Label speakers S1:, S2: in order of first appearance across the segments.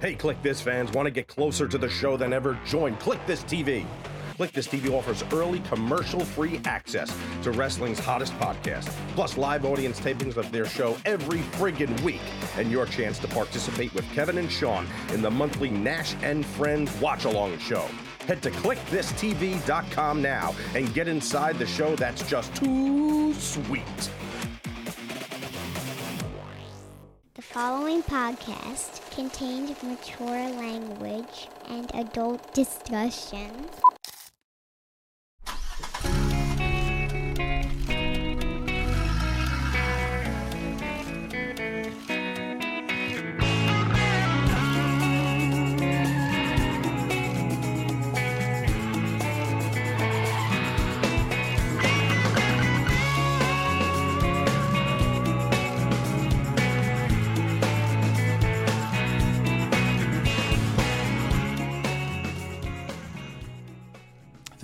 S1: Hey, Kliq This fans, want to get closer to the show than ever? Join Kliq This TV. Kliq This TV offers early commercial free access to wrestling's hottest podcast, plus live audience tapings of their show every friggin' week, and your chance to participate with Kevin and Sean in the monthly Nash and Friends watch along show. Head to KliqthisTV.com now and get inside the show that's just too sweet.
S2: The following podcast contains mature language and adult discussions.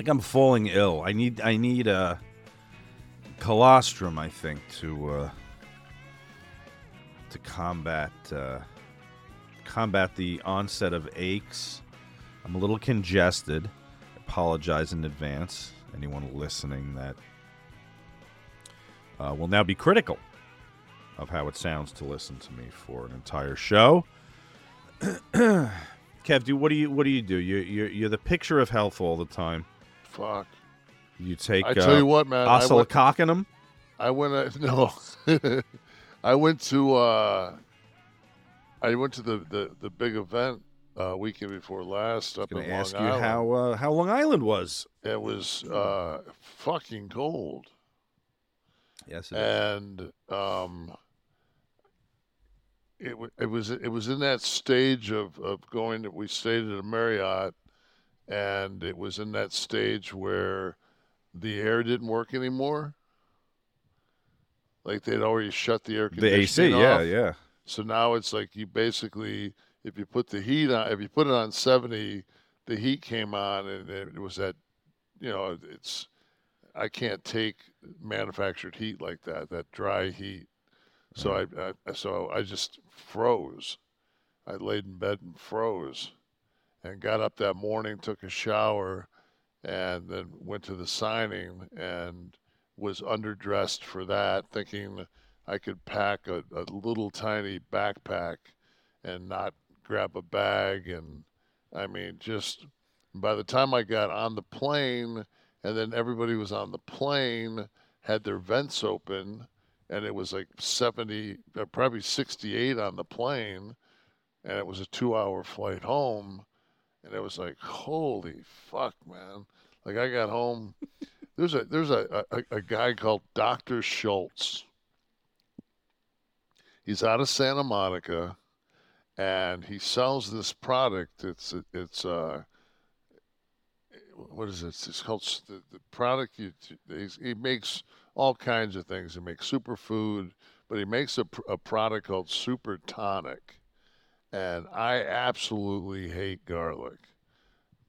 S3: Think I'm falling ill. I need I need a colostrum. I think to uh, to combat uh, combat the onset of aches. I'm a little congested. Apologize in advance. Anyone listening that uh, will now be critical of how it sounds to listen to me for an entire show. Kev, do what do you what do you do? You you're, you're the picture of health all the time.
S4: Fuck.
S3: You take.
S4: I tell
S3: uh,
S4: you what, man. I went,
S3: Oscillococcinum.
S4: I went. Uh, no, I went to. uh I went to the the, the big event uh, weekend before last up in Long
S3: ask you
S4: Island.
S3: how uh, how Long Island was.
S4: it was uh, fucking cold,
S3: Yes,
S4: and um, it it was it was in that stage of of going. To, we stayed at a Marriott, and it was in that stage where the air didn't work anymore. Like they'd already shut the air conditioning.
S3: the AC.
S4: conditioning
S3: Yeah, yeah.
S4: So now it's like you basically, if you put the heat on, if you put it on 70, the heat came on and it was that, you know, it's, I can't take manufactured heat like that, that dry heat. So mm. I, I, so I just froze. I laid in bed and froze and got up that morning, took a shower and then went to the signing and was underdressed for that, thinking I could pack a, a little tiny backpack and not grab a bag. And I mean, just by the time I got on the plane, and then everybody was on the plane, had their vents open, and it was like 70, uh, probably 68 on the plane, and it was a two hour flight home. And it was like, holy fuck, man. Like I got home. There's a there's a, a, a guy called Dr. Schulze. He's out of Santa Monica, and he sells this product. It's it's uh, what is it? It's called the, the product. You, he makes all kinds of things. He makes superfood, but he makes a, a product called Super Tonic, and I absolutely hate garlic.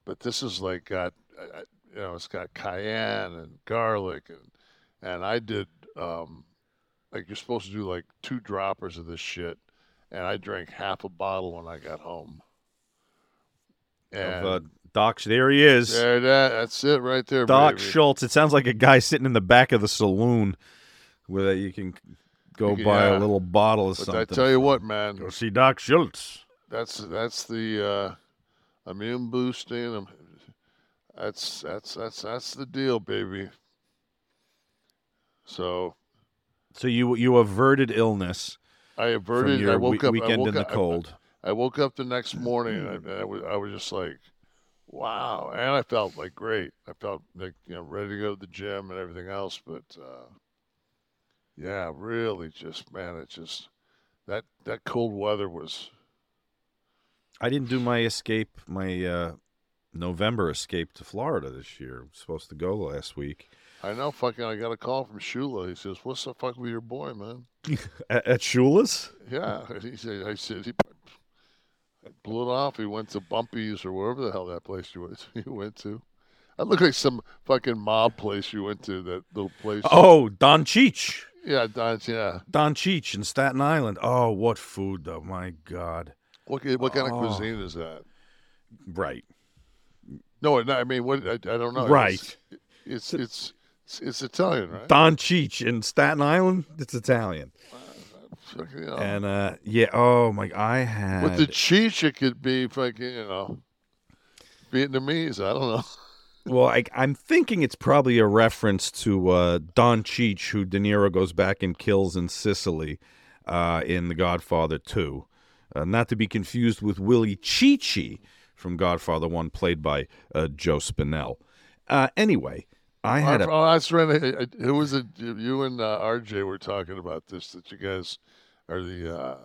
S4: But this is like got uh, you know it's got cayenne and garlic and and I did um, like you're supposed to do like two droppers of this shit, and I drank half a bottle when I got home. And
S3: Of, uh, Doc, there he is.
S4: there, that, that's it right there,
S3: Doc
S4: baby.
S3: Schulze. It sounds like a guy sitting in the back of the saloon, where you can go
S4: You-
S3: buy
S4: yeah.
S3: a little bottle of
S4: But
S3: something.
S4: I tell you what, man,
S3: go see Doc Schulze.
S4: that's that's the uh, immune boosting. um, That's that's that's that's the deal, baby. So
S3: So you you averted illness
S4: I
S3: from
S4: averted.
S3: your
S4: I woke
S3: we-
S4: up. I
S3: weekend
S4: woke
S3: in the
S4: up- I-
S3: cold.
S4: I woke up the next morning and I, I was I was just like, wow, and I felt like great. I felt like you know ready to go to the gym and everything else, but uh, yeah, really, just man, it just that that cold weather was.
S3: I didn't do my escape, my uh, November escape to Florida this year. I was supposed to go last week.
S4: I know, fucking. I got a call from Shula. He says, "What's the fuck with your boy, man?"
S3: At, at Shula's?
S4: Yeah, he said. I said he blew it off. He went to Bumpy's or wherever the hell that place you went. You went to. I look like some fucking mob place you went to. That little place.
S3: Oh, Don Cheech.
S4: Yeah, Don, yeah.
S3: Don Cheech in Staten Island. Oh, what food though! My God.
S4: What what kind
S3: Oh.
S4: of cuisine is that?
S3: Right.
S4: No, I mean, what I, I don't know.
S3: Right.
S4: It's it's it's, it's, it's Italian, right?
S3: Don Cheech in Staten Island. It's Italian.
S4: You know.
S3: And uh, yeah. Oh my. I had.
S4: With the cheech, it could be fucking, you know, Vietnamese. I don't know.
S3: Well, I, I'm thinking it's probably a reference to uh, Don Cheech, who De Niro goes back and kills in Sicily uh, in The Godfather 2. Uh, not to be confused with Willi Cicci from Godfather 1, played by uh, Joe Spinell. Uh, anyway, I had a.
S4: oh, that's right. Who was it? You and uh, RJ were talking about this. That you guys are the uh,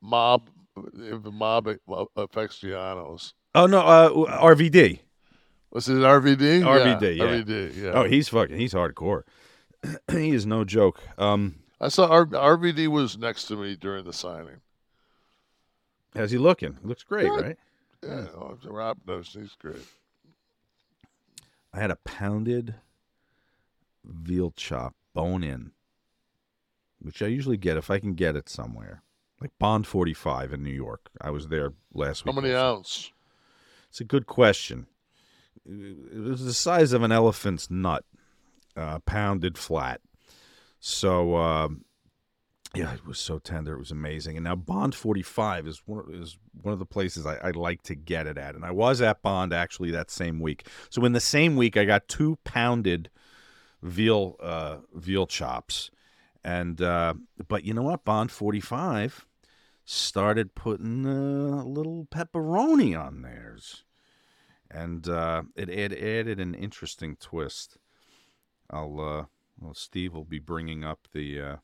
S4: mob, the mob affectionados.
S3: Oh, no, uh, RVD.
S4: Was it RVD?
S3: RVD, yeah.
S4: RVD. Yeah.
S3: Oh, he's fucking. He's hardcore. he is no joke. Um,
S4: I saw R- RVD was next to me during the signing.
S3: how's he looking? He looks great,
S4: Good.
S3: right?
S4: Yeah, oh, Rob knows he's great.
S3: I had a pounded veal chop, bone in, which I usually get if I can get it somewhere, like Bond 45 in New York. I was there last week.
S4: How many
S3: also.
S4: ounce?
S3: It's a good question. It was the size of an elephant's nut, uh, pounded flat. So, um, yeah, it was so tender. It was amazing. And now Bond 45 is one of, is one of the places I, I like to get it at. And I was at Bond actually that same week. So in the same week, I got two pounded veal uh, veal chops. And uh, but you know what? Bond 45 started putting uh, a little pepperoni on theirs and uh, it, added an interesting twist. I'll uh, well, Steve will be bringing up the uh,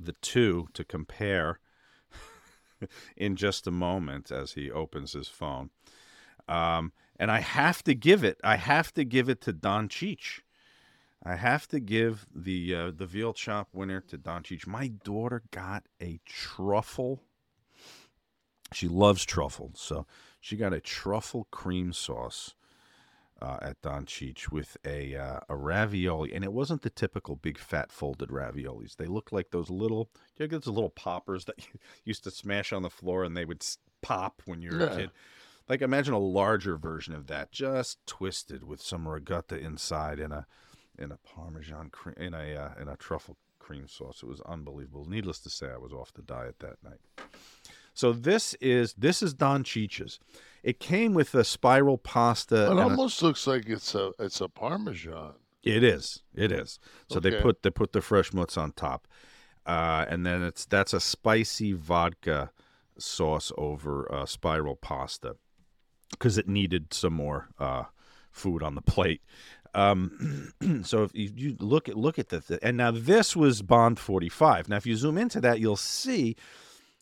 S3: the two to compare in just a moment as he opens his phone. Um, and I have to give it. I have to give it to Don Cheech. I have to give the uh, the veal chop winner to Don Cheech. My daughter got a truffle. She loves truffle, so she got a truffle cream sauce uh, at Don Cheech with a uh, a ravioli, and it wasn't the typical big fat folded raviolis. They looked like those little, you know, those little poppers that you used to smash on the floor, and they would pop when you were a kid. Like imagine a larger version of that, just twisted with some ricotta inside in a in a parmesan cream in a uh, in a truffle cream sauce. It was unbelievable. Needless to say, I was off the diet that night. So this is this is Don Cheech's. It came with a spiral pasta.
S4: It
S3: and a-
S4: almost looks like it's a it's a parmesan.
S3: it is. It is. So they put they put the fresh mutts on top, uh, and then it's that's a spicy vodka sauce over uh, spiral pasta because it needed some more uh, food on the plate. Um, so if you, you look at look at the and now this was Bond forty five. Now if you zoom into that, you'll see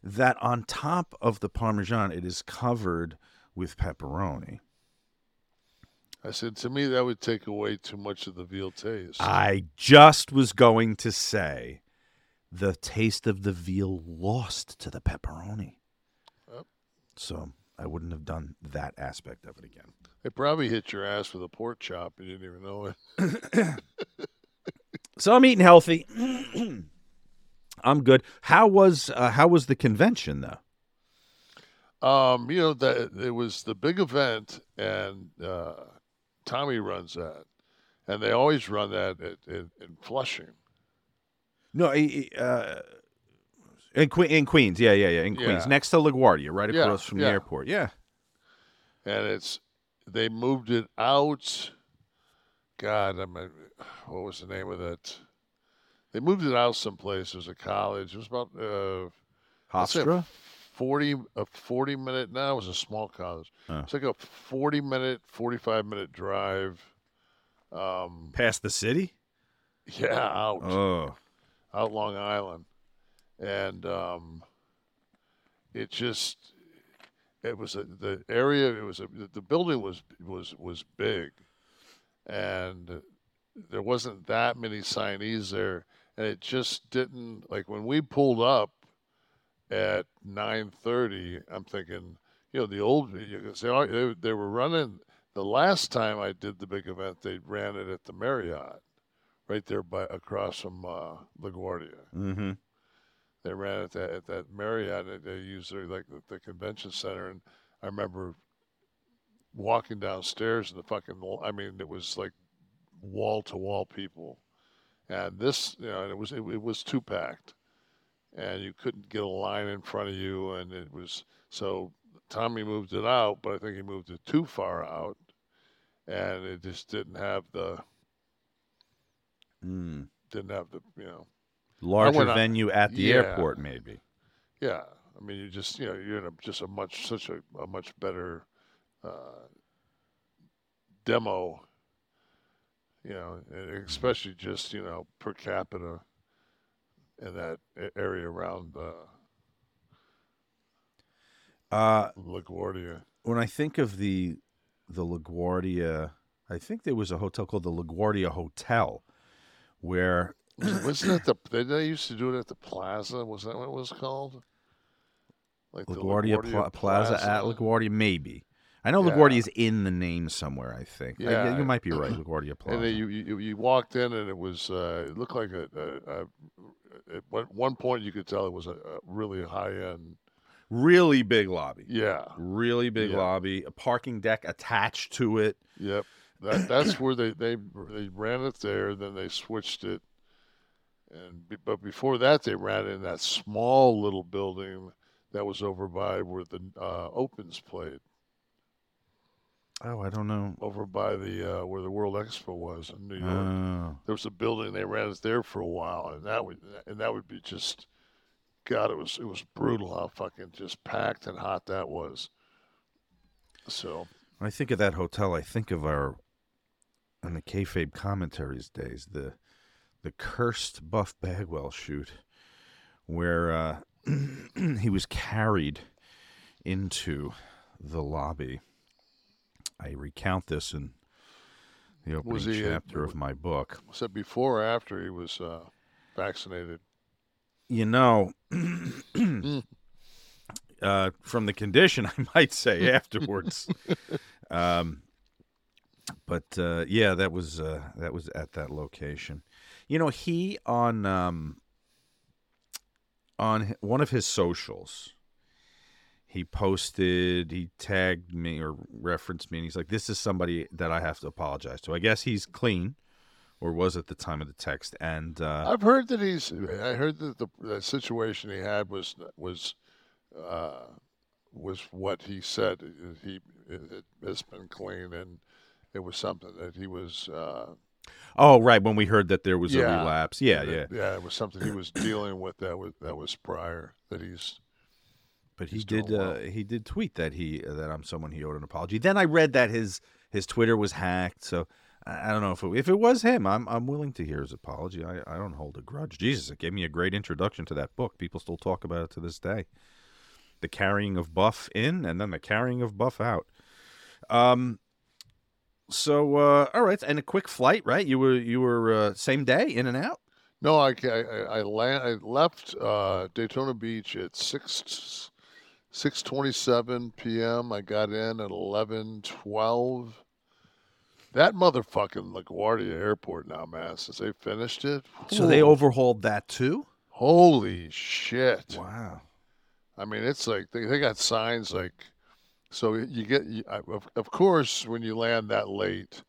S3: that on top of the parmesan, it is covered with pepperoni.
S4: I said to me that would take away too much of the veal taste.
S3: I just was going to say the taste of the veal lost to the pepperoni.
S4: Yep.
S3: So I wouldn't have done that aspect of it again.
S4: It probably hit your ass with a pork chop. You didn't even know it.
S3: So I'm eating healthy. I'm good. How was uh, how was the convention though?
S4: Um, you know that it was the big event, and uh, Tommy runs that, and they always run that at, in, in Flushing.
S3: No, uh, in, que- in Queens. Yeah, yeah, yeah. In Queens,
S4: Yeah.
S3: next to LaGuardia, right
S4: Yeah,
S3: across from the airport. Yeah.
S4: and it's they moved it out. God, I mean, what was the name of that? They moved it out someplace. It was a college. It was about uh, I'd say a
S3: Hofstra.
S4: forty a forty minute. Now it was a small college.
S3: Oh.
S4: It's like a forty minute, forty five minute drive. Um,
S3: Past the city.
S4: yeah, out
S3: Oh.
S4: out Long Island, and um, it just it was a, the area. It was a, the building was was was big, and there wasn't that many signees there, and it just didn't like when we pulled up at nine thirty. I'm thinking, you know, the old they, they they were running. The last time I did the big event, they ran it at the Marriott, right there by across from uh, LaGuardia
S3: Mm-hmm.
S4: they ran at that at that Marriott. They, they used their like the, the convention center, and I remember walking downstairs and the fucking. I mean, it was like wall to wall people, and this you know, it was it, it was too packed, and you couldn't get a line in front of you, and it was so. Tommy moved it out, but I think he moved it too far out, and it just didn't have the
S3: Mm.
S4: didn't have the you know
S3: Larger
S4: on-
S3: venue at the
S4: Yeah.
S3: airport, maybe.
S4: Yeah, I mean, you just you know you're in a, just a much such a, a much better uh, demo, you know, especially just you know per capita in that area around uh,
S3: Uh,
S4: LaGuardia.
S3: when I think of the the LaGuardia, I think there was a hotel called the LaGuardia Hotel, where
S4: Was- Wasn't it the they, used to do it at the Plaza? Was that what it was called? Like the
S3: LaGuardia, Pla- Plaza, at LaGuardia, maybe. I know
S4: Yeah.
S3: LaGuardia is in the name somewhere. I think. I-
S4: Yeah.
S3: you might be right. LaGuardia Plaza.
S4: And then you, you you walked in and it was uh, it looked like a, a, a at one- one point you could tell it was a, a really high end.
S3: really big lobby.
S4: Yeah.
S3: Really big
S4: Yeah.
S3: lobby. A parking deck attached to it.
S4: Yep. That that's where they they they ran it there. Then they switched it, and but before that they ran it in that small little building that was over by where the uh, Opens played,
S3: Oh, I don't know.
S4: over by the uh, where the World Expo was in New York.
S3: Oh.
S4: there was a building they ran there for a while, and that would and that would be just, God, it was it was brutal how fucking just packed and hot that was. So
S3: When I think of that hotel, I think of our in the kayfabe commentaries days, the the cursed Buff Bagwell shoot, where uh, he was carried into the lobby. I recount this in the opening
S4: Was he, uh,
S3: chapter of my book.
S4: was that before or after he was uh, vaccinated?
S3: You know, uh, from the condition, I might say afterwards. um, but uh, yeah, that was uh, that was at that location. You know, he on um, on one of his socials, he posted, he tagged me or referenced me, and he's like, "This is somebody that I have to apologize to." I guess he's clean, or was at the time of the text, and uh,
S4: I've heard that he's. I heard that the, the situation he had was was uh, was what he said. He it, it's been clean, and it was something that he was. Uh,
S3: oh, right, when we heard that there was a relapse, yeah, yeah.
S4: yeah. It was something he was dealing with. That was that was prior. That he's.
S3: But he did. Uh, he did tweet that he uh, that I'm someone he owed an apology. Then I read that his his Twitter was hacked. So I, I don't know if it, if it was him. I'm I'm willing to hear his apology. I, I don't hold a grudge. Jesus, it gave me a great introduction to that book. People still talk about it to this day. The carrying of Buff in, and then the carrying of Buff out. Um. So uh, all right, and a quick flight, right? You were you were uh, same day in and out.
S4: No, I I I, land, I left uh, Daytona Beach at six six twenty seven p.m. I got in at eleven twelve. That motherfucking LaGuardia Airport now, man. Since they finished it,
S3: So they overhauled that too.
S4: holy shit!
S3: Wow.
S4: I mean, it's like they, they got signs like, so you get, you, of, of course, when you land that late,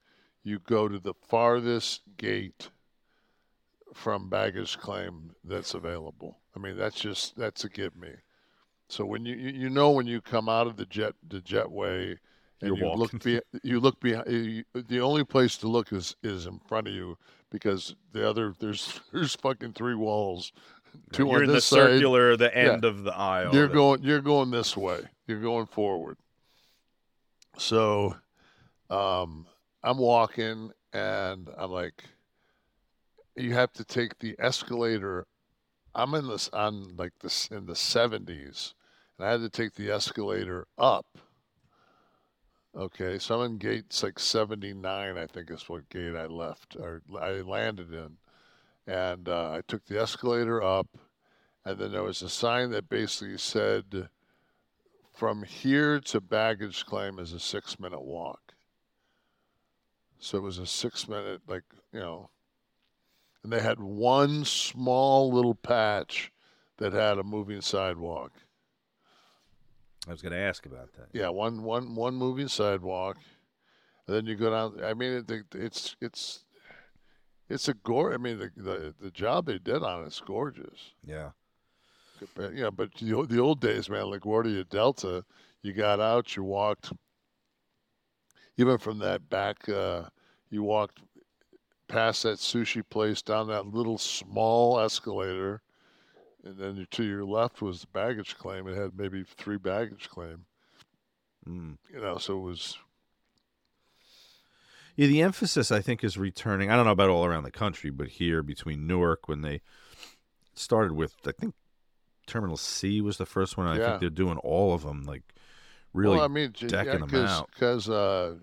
S4: you go to the farthest gate from baggage claim that's available. I mean, that's just, that's a give me. So when you, you, know, when you come out of the jet, the jetway and
S3: You're
S4: you
S3: walking.
S4: look, be, you look behind, you, the only place to look is, is in front of you because the other, there's, there's fucking three walls. Two
S3: You're
S4: on
S3: in the
S4: this side,
S3: circular, the
S4: Yeah.
S3: end of the aisle.
S4: you're
S3: the-
S4: going you're going this way you're going forward so um i'm walking and i'm like you have to take the escalator i'm in this on like this in the 70s and i had to take the escalator up okay so i'm in gate like 79 i think is what gate i left or i landed in and uh, i took the escalator up and then there was a sign that basically said, from here to baggage claim is a six minute walk. So it was a six minute, like, you know, and they had one small little patch that had a moving sidewalk.
S3: I was going to ask about that.
S4: Yeah, one one one moving sidewalk, and then you go down. I mean, it, it's it's it's a gore. I mean, the, the the job they did on it's gorgeous.
S3: Yeah.
S4: Yeah, but the, the old days, man, LaGuardia Delta, you got out, you walked, even from that back, uh, you walked past that sushi place down that little small escalator, and then to your left was the baggage claim. It had maybe three baggage claim.
S3: Mm.
S4: You know, so it was.
S3: Yeah, the emphasis I think is returning. I don't know about all around the country, but here between Newark when they started with, I think Terminal C was the first one. I
S4: Yeah.
S3: think they're doing all of them, like really
S4: well, I mean,
S3: decking
S4: yeah,
S3: them out.
S4: Because uh,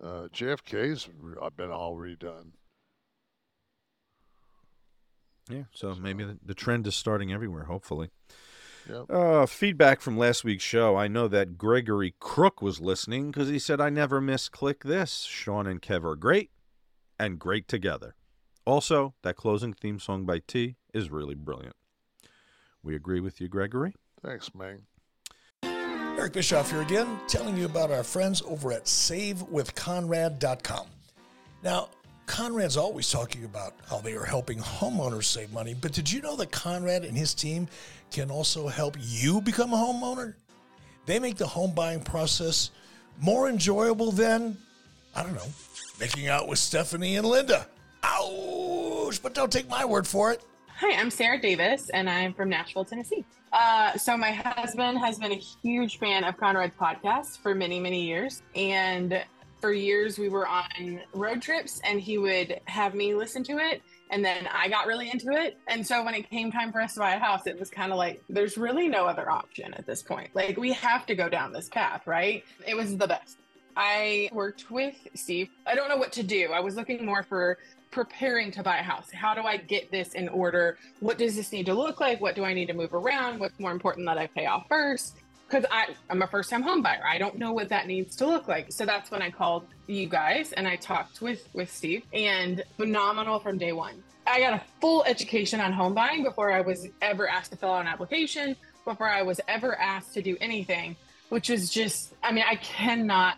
S4: uh, JFK's re- been all redone.
S3: Yeah, so maybe the, the trend is starting everywhere, hopefully.
S4: Yep.
S3: Uh, feedback from last week's show. I know that Gregory Crook was listening because he said, I never miss Kliq This. Sean and Kev are great and great together. Also, that closing theme song by T is really brilliant. We agree with you, Gregory.
S4: Thanks, man.
S5: Eric Bischoff here again, telling you about our friends over at SaveWithConrad.com. Now, Conrad's always talking about how they are helping homeowners save money, but did you know that Conrad and his team can also help you become a homeowner? They make the home buying process more enjoyable than, I don't know, making out with Stephanie and Linda. Ouch! But don't take my word for it.
S6: Hi, I'm Sarah Davis, and I'm from Nashville, Tennessee. Uh, so my husband has been a huge fan of Conrad's podcast for many, many years, and for years we were on road trips, and he would have me listen to it, and then I got really into it. And so when it came time for us to buy a house, it was kind of like there's really no other option at this point. Like we have to go down this path, right? It was the best. I worked with Steve. I don't know what to do. I was looking more for preparing to buy a house. How do I get this in order? What does this need to look like? What do I need to move around? What's more important that I pay off first? Because I'm a first time home buyer. I don't know what that needs to look like. So that's when I called you guys and I talked with, with Steve and phenomenal from day one. I got a full education on home buying before I was ever asked to fill out an application, before I was ever asked to do anything, which is just, I mean, I cannot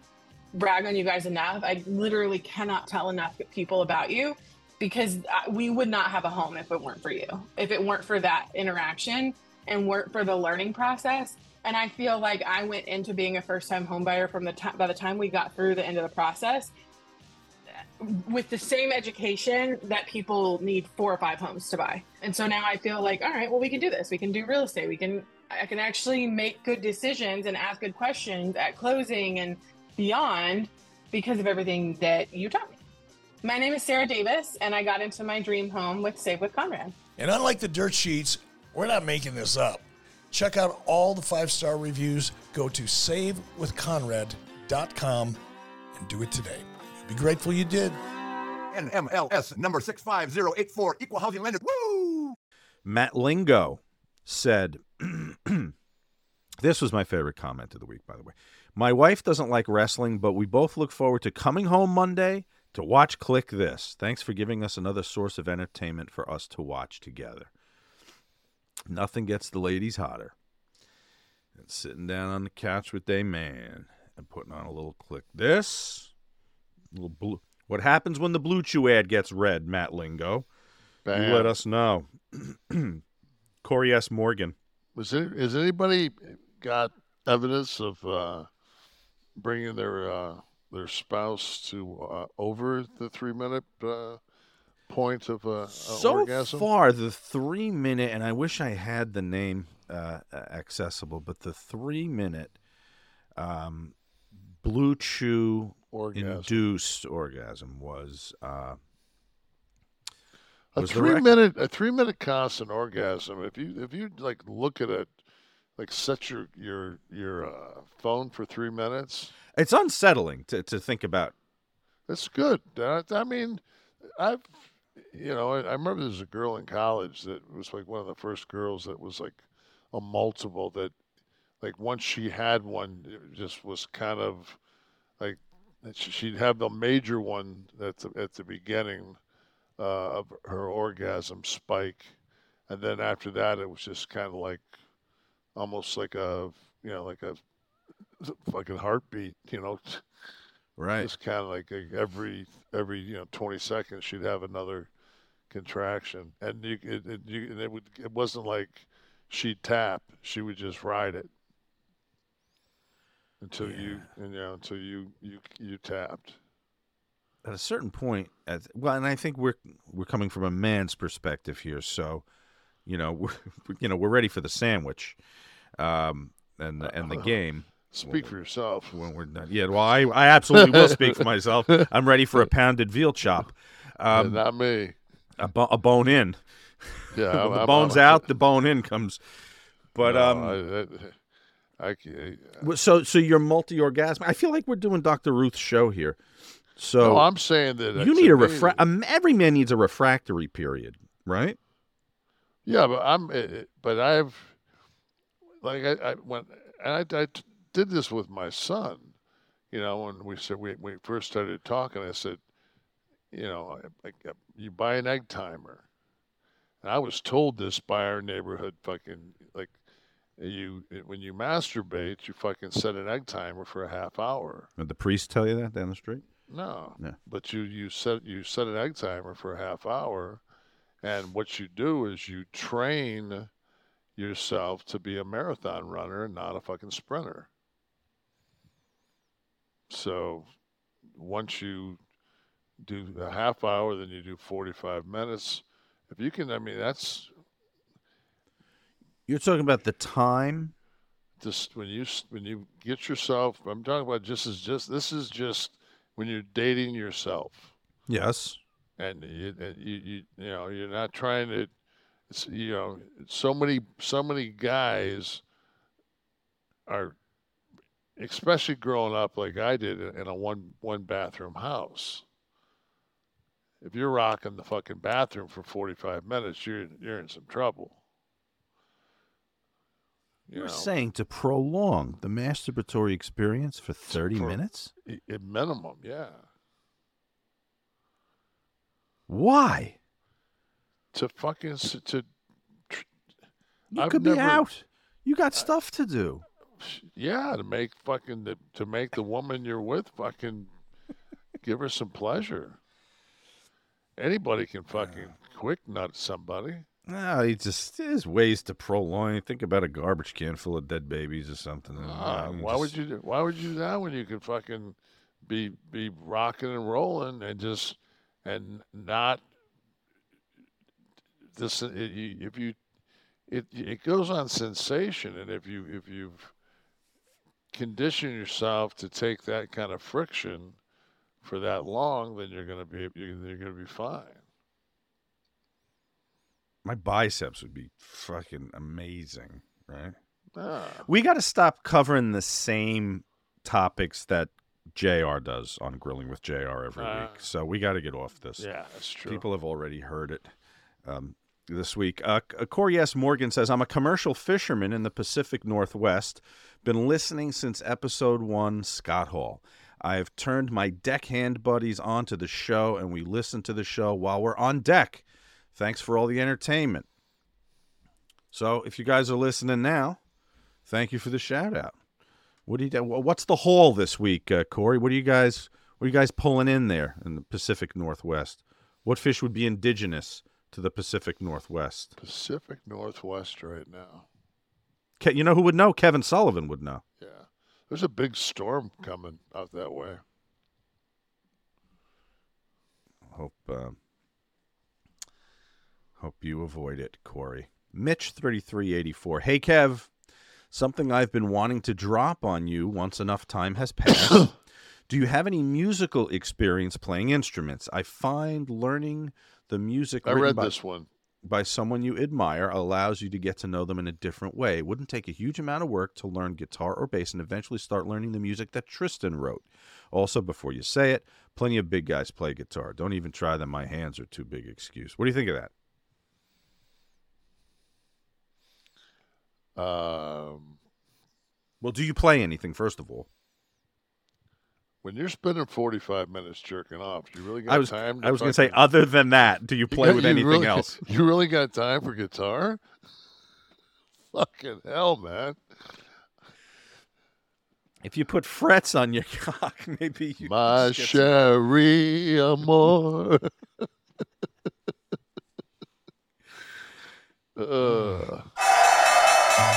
S6: brag on you guys enough. I literally cannot tell enough people about you because we would not have a home if it weren't for you. If it weren't for that interaction and weren't for the learning process. And I feel like I went into being a first-time homebuyer from the time by the time we got through the end of the process with the same education that people need four or five homes to buy. And so now I feel like, all right, well, we can do this. We can do real estate. We can, I can actually make good decisions and ask good questions at closing and beyond because of everything that you taught me. My name is Sarah Davis, and I got into my dream home with Save with Conrad.
S5: And unlike the dirt sheets, we're not making this up. Check out all the five star reviews. Go to savewithconrad.com and do it today. You'll be grateful you did.
S7: NMLS number 65084, equal housing lender. Woo!
S3: Matt Lingo said, This was my favorite comment of the week, by the way. My wife doesn't like wrestling, but we both look forward to coming home Monday to watch Kliq This. Thanks for giving us another source of entertainment for us to watch together. Nothing gets the ladies hotter than sitting down on the couch with a man and putting on a little Kliq This. Little blue. What happens when the BlueChew ad gets read, Matt Lingo?
S4: Bam.
S3: You let us know. Corey S. Morgan.
S4: Was there, has anybody got evidence of uh, bringing their uh, their spouse to uh, over the three minute uh, point of uh,
S3: so
S4: orgasm?
S3: far, the three minute, and I wish I had the name uh, accessible, but the three minute um, BlueChew
S4: Orgasm.
S3: induced orgasm was. Uh,
S4: a
S3: was
S4: three minute a three minute constant orgasm. If you if you like look at it, like set your your your uh, phone for three minutes.
S3: it's unsettling to, to think about.
S4: That's good. I, I mean, I've, you know, I, I remember there was a girl in college that was like one of the first girls that was like a multiple that, like, once she had one, it just was kind of like she- she'd have the major one at the, at the beginning uh, of her orgasm spike. and then after that, it was just kind of like almost like a you know like a fucking heartbeat. You know,
S3: Right.
S4: It's kind of like every every you know twenty seconds she'd have another contraction, and you it, it, you, and it would it wasn't like she'd tap; she would just ride it until you and you know until you you you tapped.
S3: at a certain point at well and i think we're we're coming from a man's perspective here so you know we're you know we're ready for the sandwich um and the, and the game
S4: Speak for yourself.
S3: when we're done yeah well i i absolutely will speak for myself i'm ready for a pounded veal chop
S4: Yeah,
S3: um
S4: not me.
S3: a, bo- a bone in
S4: Yeah,
S3: the
S4: I'm- I'm-
S3: bone's
S4: I'm-
S3: out the bone in comes but
S4: No,
S3: um
S4: I, I, I can't-
S3: So, so you're multi-orgasmic. I feel like we're doing Dr. Ruth's show here. So
S4: no, I'm saying that
S3: you need a
S4: amazing.
S3: refra- um, Every man needs a refractory period, right?
S4: Yeah, but I'm, it- it- but I've, like I, I went, and I, I did this with my son. You know, when we said we we first started talking, I said, you know, I, I, you buy an egg timer, and I was told this by our neighborhood fucking like, you when you masturbate, you fucking set an egg timer for a half hour.
S3: Did the priest tell you that down the street?
S4: No.
S3: Yeah.
S4: But you you set you set an egg timer for a half hour, and what you do is you train yourself to be a marathon runner and not a fucking sprinter. So once you do a half hour, then you do 45 minutes. If you can, I mean, that's
S3: You're talking about the time.
S4: just when you when you get yourself. I'm talking about just as just this is just when you're dating yourself.
S3: Yes.
S4: and you, and you, you, you know, you're not trying to, it's, you know, so many, so many guys are, especially growing up like I did in a one, one bathroom house. If you're rocking the fucking bathroom for 45 minutes, you're, you're in some trouble. You
S3: You're
S4: know,
S3: saying to prolong the masturbatory experience for 30
S4: for-
S3: minutes?
S4: at minimum, yeah.
S3: Why?
S4: To fucking, to,
S3: You
S4: I've
S3: could
S4: never-
S3: be out. You got stuff to do.
S4: Yeah, to make fucking the, to make the woman you're with fucking give her some pleasure. Anybody can fucking quick nut somebody.
S3: No, he just there's ways to prolong. Think about a garbage can full of dead babies or something. Uh,
S4: why would you do, why would you do that when you could fucking be be rocking and rolling and just and not this it, if you it it goes on sensation and if you if you've conditioned yourself to take that kind of friction for that long then you're gonna be you're, you're gonna be fine
S3: My biceps would be fucking amazing, right?
S4: ah,
S3: We got to stop covering the same topics that JR does on Grilling with JR every
S4: Ah.
S3: week. So we got to get off this.
S4: yeah that's true
S3: People have already heard it um, this week. Uh, Corey S. Morgan says, I'm a commercial fisherman in the Pacific Northwest. Been listening since episode one, Scott Hall. I have turned my deckhand buddies onto the show, and we listen to the show while we're on deck. Thanks for all the entertainment. So, if you guys are listening now, thank you for the shout out. What do you? What's the haul this week, uh, Corey? What are you guys? What are you guys pulling in there in the Pacific Northwest? What fish would be indigenous to the Pacific Northwest?
S4: Pacific Northwest right now
S3: Ke- You know who would know? Kevin Sullivan would know.
S4: yeah there's a big storm coming out that way
S3: Hope uh, hope you avoid it, Corey. Mitch thirty three eighty four. Hey Kev, something I've been wanting to drop on you once enough time has passed. Do you have any musical experience playing instruments? I find learning the music
S4: I read
S3: by,
S4: this one
S3: by someone you admire allows you to get to know them in a different way. It wouldn't take a huge amount of work to learn guitar or bass and eventually start learning the music that Tristen wrote. Also, before you say it, plenty of big guys play guitar. Don't even try them. My hands are too big excuse. What do you think of that?
S4: um
S3: Well, do you play anything, first of all?
S4: When you're spending 45 minutes jerking off, you really got
S3: I was
S4: time.
S3: I was going to say, other than that, do you
S4: you
S3: play
S4: got-
S3: with
S4: you
S3: anything
S4: really-
S3: else?
S4: You really got time for guitar? Fucking hell, man!
S3: If you put frets on your cock, maybe you.
S4: My Cherie Amour. uh,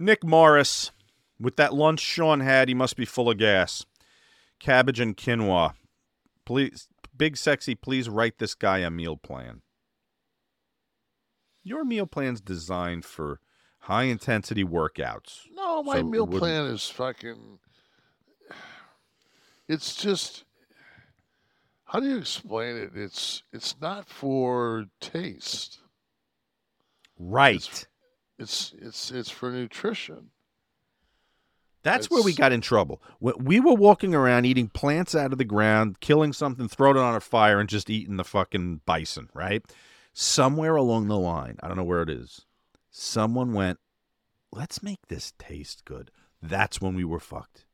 S3: Nick Morris, with that lunch Sean had, he must be full of gas. Cabbage and quinoa. Please, Big Sexy, please write this guy a meal plan. Your meal plan's designed for high intensity workouts.
S4: no, my
S3: So
S4: meal plan is fucking. It's just. How do you explain it? It's it's not for taste.
S3: Right.
S4: It's it's it's it's for nutrition.
S3: That's where we got in trouble. We were walking around eating plants out of the ground, killing something, throwing it on a fire, and just eating the fucking bison, right? Somewhere along the line, I don't know where it is, someone went, let's make this taste good. That's when we were fucked.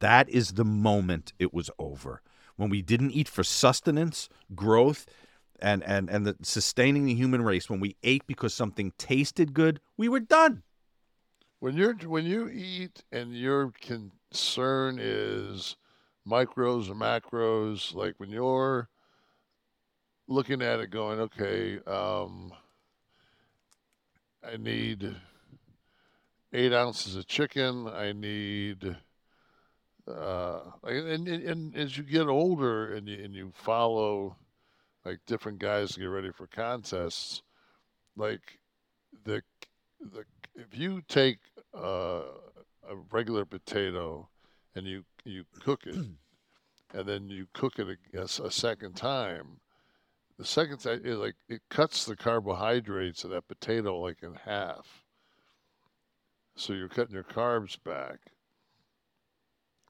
S3: That is the moment it was over. When we didn't eat for sustenance, growth, and and and the sustaining the human race, when we ate because something tasted good, we were done.
S4: When you're when you eat and your concern is micros or macros, like when you're looking at it going, okay, um, I need eight ounces of chicken. I need, uh, and, and, and as you get older and you, and you follow like different guys to get ready for contests, like the the if you take uh, a regular potato and you you cook it and then you cook it a second time the second time it like it cuts the carbohydrates of that potato like in half. So you're cutting your carbs back.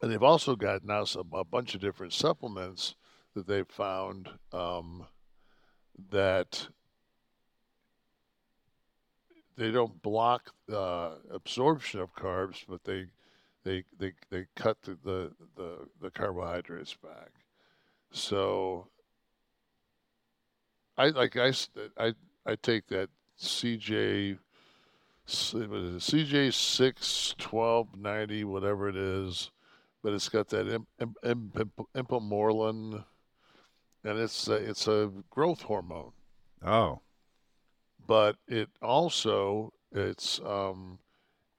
S4: And they've also got now some a bunch of different supplements that they've found um, that they don't block uh, absorption of carbs, but they they they, they cut the, the, the, the carbohydrates back. So I like I I I take that CJ CJ six twelve ninety whatever it is, but it's got that imp, imp, imp, imp, impamorelin, and it's a, it's a growth hormone.
S3: Oh,
S4: but it also it's um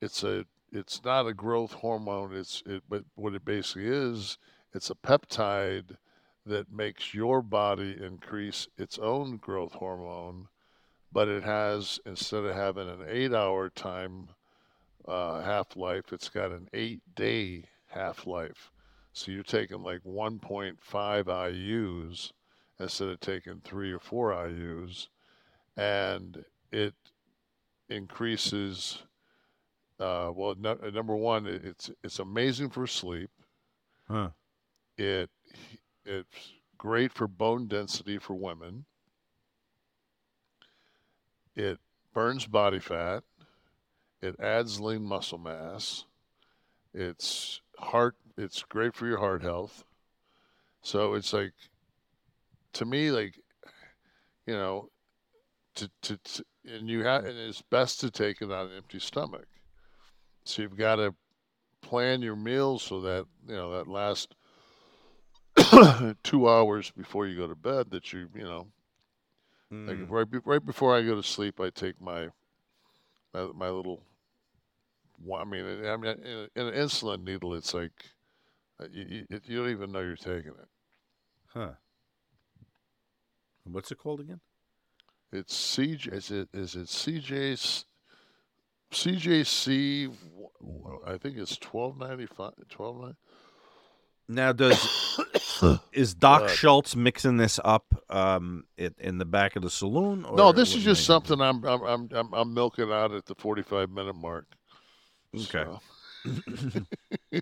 S4: it's a it's not a growth hormone. It's it but what it basically is it's a peptide that makes your body increase its own growth hormone but it has instead of having an eight hour time uh, half life it's got an eight day half life so you're taking like 1.5 ius instead of taking three or four ius and it increases. Uh, well, no, uh, number one, it's it's amazing for sleep.
S3: huh.
S4: It it's great for bone density for women. It burns body fat. It adds lean muscle mass. It's heart. It's great for your heart health. So it's like, to me, like, you know, to, to, to and you have and it's best to take it on an empty stomach. So you've got to plan your meals so that you know that last two hours before you go to bed that you you know like
S3: Mm.
S4: right be- right before I go to sleep I take my my, my little I mean I mean in, an insulin needle it's like uh, you, you, you don't even know you're taking it.
S3: Huh. What's it called again?
S4: It's CJ is it is it CJ CJC I think it's 1295 12
S3: Now, does is Doc
S4: God.
S3: Schulze mixing this up um, in, in the back of the saloon? Or
S4: No, this is just something I'm I'm I'm I'm, I'm milking out at the 45 minute mark.
S3: Okay.
S4: So.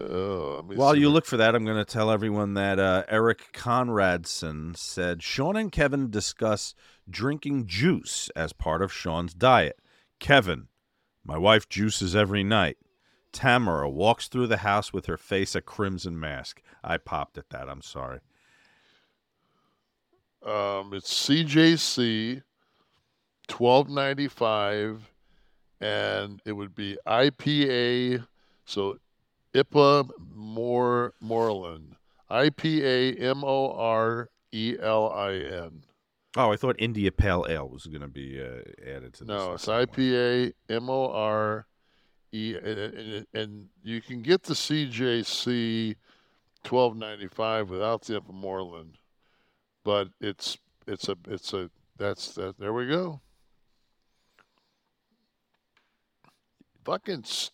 S4: oh,
S3: While you look for that, I'm going to tell everyone that uh, Eric Conradson said Sean and Kevin discuss drinking juice as part of Sean's diet. Kevin, my wife juices every night. Tamara walks through the house with her face a crimson mask. I popped at that. I'm sorry.
S4: Um, it's CJC twelve ninety five, and it would be IPA. So IPA More Moreland. IPA M O R E L I N.
S3: Oh, I thought India Pale Ale was going to be uh, added to this.
S4: No, it's. IPA M O R E, and you can get the CJC twelve ninety five without the ipamorelin, but it's it's a it's a that's that. There we go. Fucking S-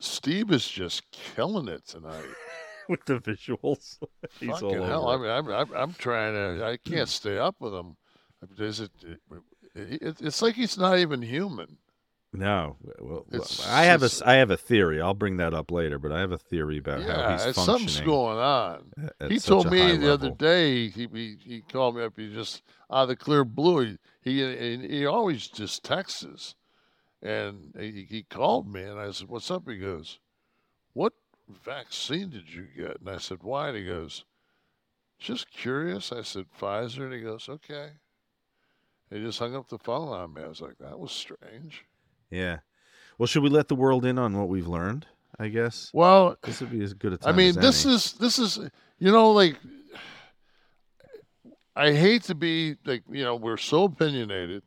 S4: Steve is just killing it tonight.
S3: with the visuals. He's
S4: Fucking
S3: all
S4: hell! I mean, I'm, I'm I'm trying to. I can't stay up with him. Is it, it? It's like he's not even human.
S3: No, well,
S4: It's
S3: I have a I have a theory. I'll bring that up later, but I have a theory about how he's functioning.
S4: something's going on. he told me the other day. He, he he called me up. He just out of the clear blue. He he, he always just texts, and he, he called me, and I said, "What's up?" He goes, "What vaccine did you get?" And I said, "Why?" And he goes, "Just curious." I said, "Pfizer," and he goes, "Okay." And he just hung up the phone on me. I was like, "That was strange."
S3: Yeah. Well, should we let the world in on what we've learned? I guess.
S4: Well,
S3: This would be as good a time.
S4: I mean,
S3: as
S4: this
S3: any.
S4: is this is you know like I hate to be like you know we're so opinionated.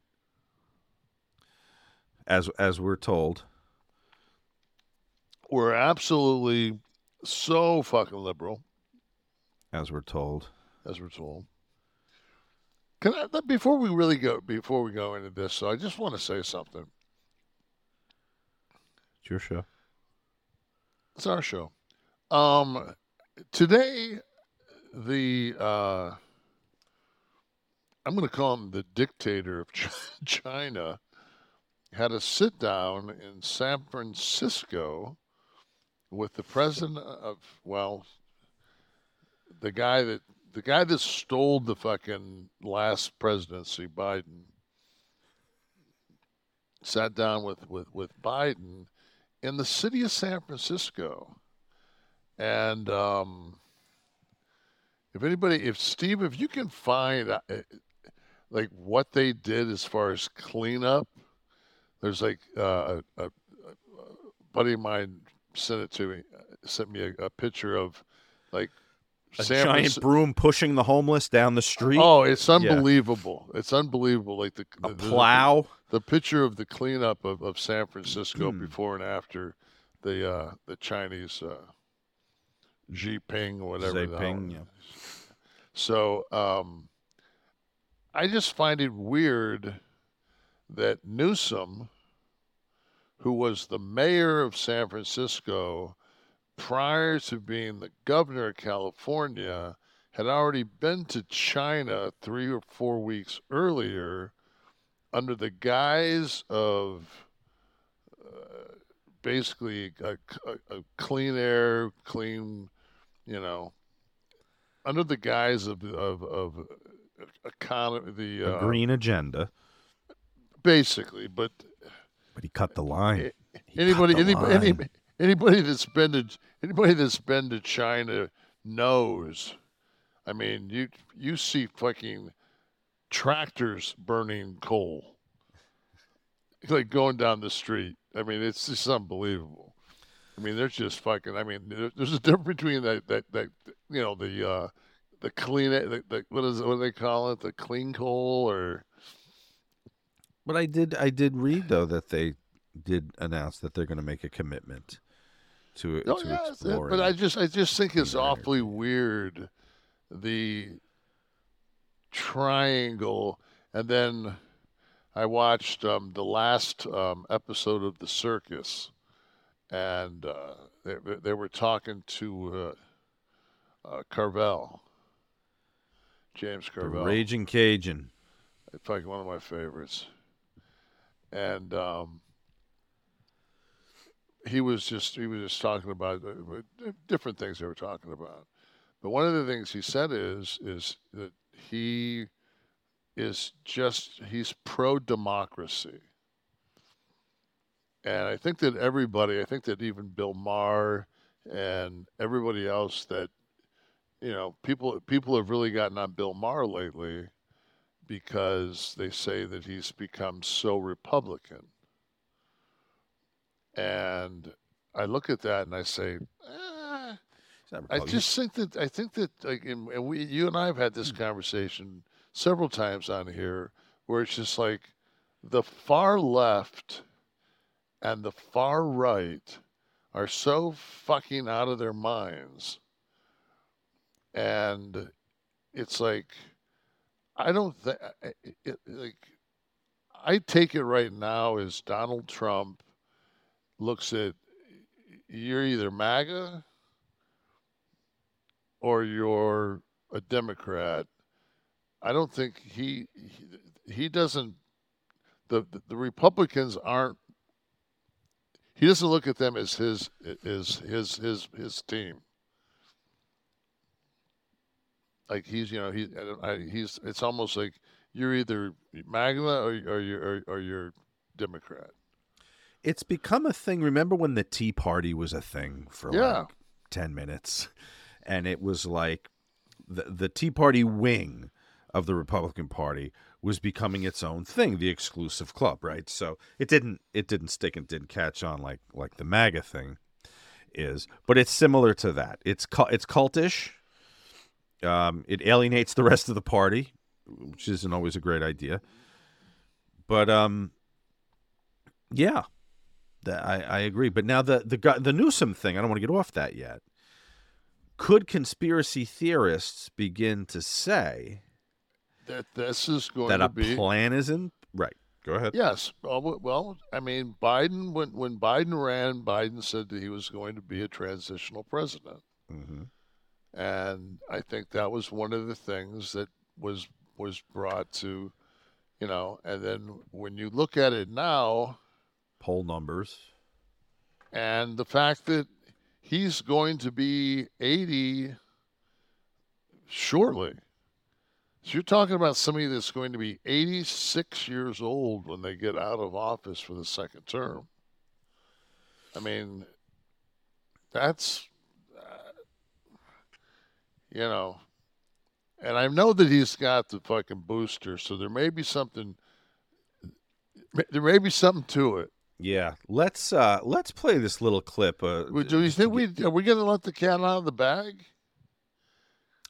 S3: As as we're told.
S4: We're absolutely so fucking liberal,
S3: As we're told.
S4: as we're told. Can I before we really go before we go into this? So I just want to say something.
S3: It's your show.
S4: It's our show. Um, today, the uh, I'm going to call him the dictator of China had a sit down in San Francisco with the president of well, the guy that the guy that stole the fucking last presidency, Biden. Sat down with with with Biden in the city of San Francisco. And um, if anybody, if Steve, if you can find uh, like what they did as far as cleanup, there's like uh, a, a, buddy of mine sent it to me, sent me a, a picture of like
S3: A
S4: San
S3: giant broom pushing the homeless down the street.
S4: Oh, it's
S3: Yeah.
S4: unbelievable! It's unbelievable. Like the
S3: A
S4: the- the-
S3: plow.
S4: the picture of the cleanup of, of San Francisco
S3: Hmm.
S4: before and after the uh, the Chinese uh, Xi Ping or whatever. the
S3: Ping, yeah.
S4: So um, I just find it weird that Newsom, who was the mayor of San Francisco prior to being the governor of California, had already been to China three or four weeks earlier under the guise of uh, basically a, a, a clean air, clean, you know, under the guise of of, of economy, the uh,
S3: green agenda.
S4: basically, but
S3: But he cut the line. He
S4: anybody,
S3: the
S4: anybody, any, anybody that's been to anybody that's been to China knows. I mean, you you see fucking tractors burning coal, like going down the street. I mean, it's just unbelievable. I mean, they're just fucking. I mean, there- there's a difference between that that that you know the uh, the clean the, the what is what do they call it the clean coal or
S3: But I did I did read though that they did announce that they're going to make a commitment to
S4: Oh,
S3: to
S4: yeah, it's- it-
S3: exploring.
S4: but I just I just think it's awfully weird the triangle and then I watched um, the last um, episode of the circus and uh, they, they- were talking to uh, uh, Carville James
S3: the
S4: Carville
S3: Raging Cajun.
S4: it's like one of my favorites. And um, he was just he was just talking about uh, different things they were talking about. But one of the things he said is is that he is just he's pro democracy. And I think that everybody, I think that even Bill Maher and everybody else that you know, people people have really gotten on Bill Maher lately because they say that he's become so Republican. And I look at that and I say, eh, I just think that I think that like, and and we, you and I have had this conversation several times on here, where it's just like the far left and the far right are so fucking out of their minds, and it's like I don't think like I take it right now as Donald Trump looks at you're either MAGA or you're a Democrat. I don't think he he, he doesn't the, the the Republicans aren't he doesn't look at them as his his his his his team. Like he's you know he I don't- I, he's it's almost like you're either MAGA or, or you're or, or you're Democrat.
S3: It's become a thing. Remember when the Tea Party was a thing for
S4: Yeah.
S3: like 10 minutes? And it was like the, the Tea Party wing of the Republican Party was becoming its own thing, the exclusive club, right? So it didn't it didn't stick and didn't catch on like like the MAGA thing is, but it's similar to that. It's it's cultish. Um, it alienates the rest of the party, which isn't always a great idea. But um, yeah, that, I, I agree. But now the the the Newsom thing, I don't want to get off that yet. Could conspiracy theorists begin to say
S4: That this is going
S3: that
S4: to
S3: a
S4: be
S3: plan is in? Right. Go ahead.
S4: Yes. Well, I mean, Biden when when Biden ran, Biden said that he was going to be a transitional president,
S3: hmm
S4: and I think that was one of the things that was was brought to, you know, and then when you look at it now,
S3: Poll numbers.
S4: and the fact that he's going to be 80 shortly. So you're talking about somebody that's going to be 86 years old when they get out of office for the second term. I mean, that's, you know, and I know that he's got the fucking booster, so there may be something, there may be something to it.
S3: Yeah. Let's uh let's play this little clip. Uh,
S4: Do you think we are we going to let the cat out of the bag?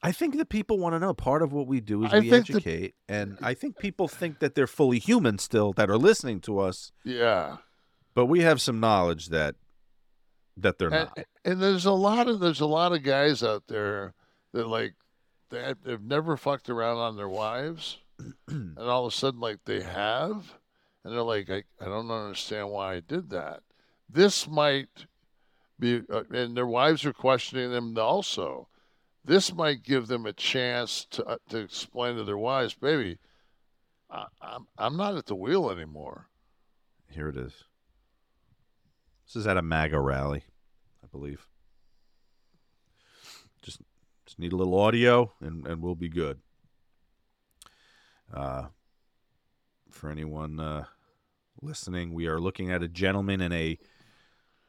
S3: I think that people want to know. Part of what we do is
S4: I
S3: we educate, and I think people think that they're fully human still that are listening to us,
S4: Yeah.
S3: but we have some knowledge that that they're
S4: And,
S3: not.
S4: and there's a lot of there's a lot of guys out there that like they have, they've never fucked around on their wives, and all of a sudden like they have, and they're like I, I don't understand why I did that. This might be, uh, and their wives are questioning them also. This might give them a chance to uh, to explain to their wives, baby, I, I'm I'm not at the wheel anymore.
S3: Here it is. This is at a MAGA rally, I believe. Just need a little audio, and and we'll be good. Uh, for anyone uh, listening, we are looking at a gentleman in a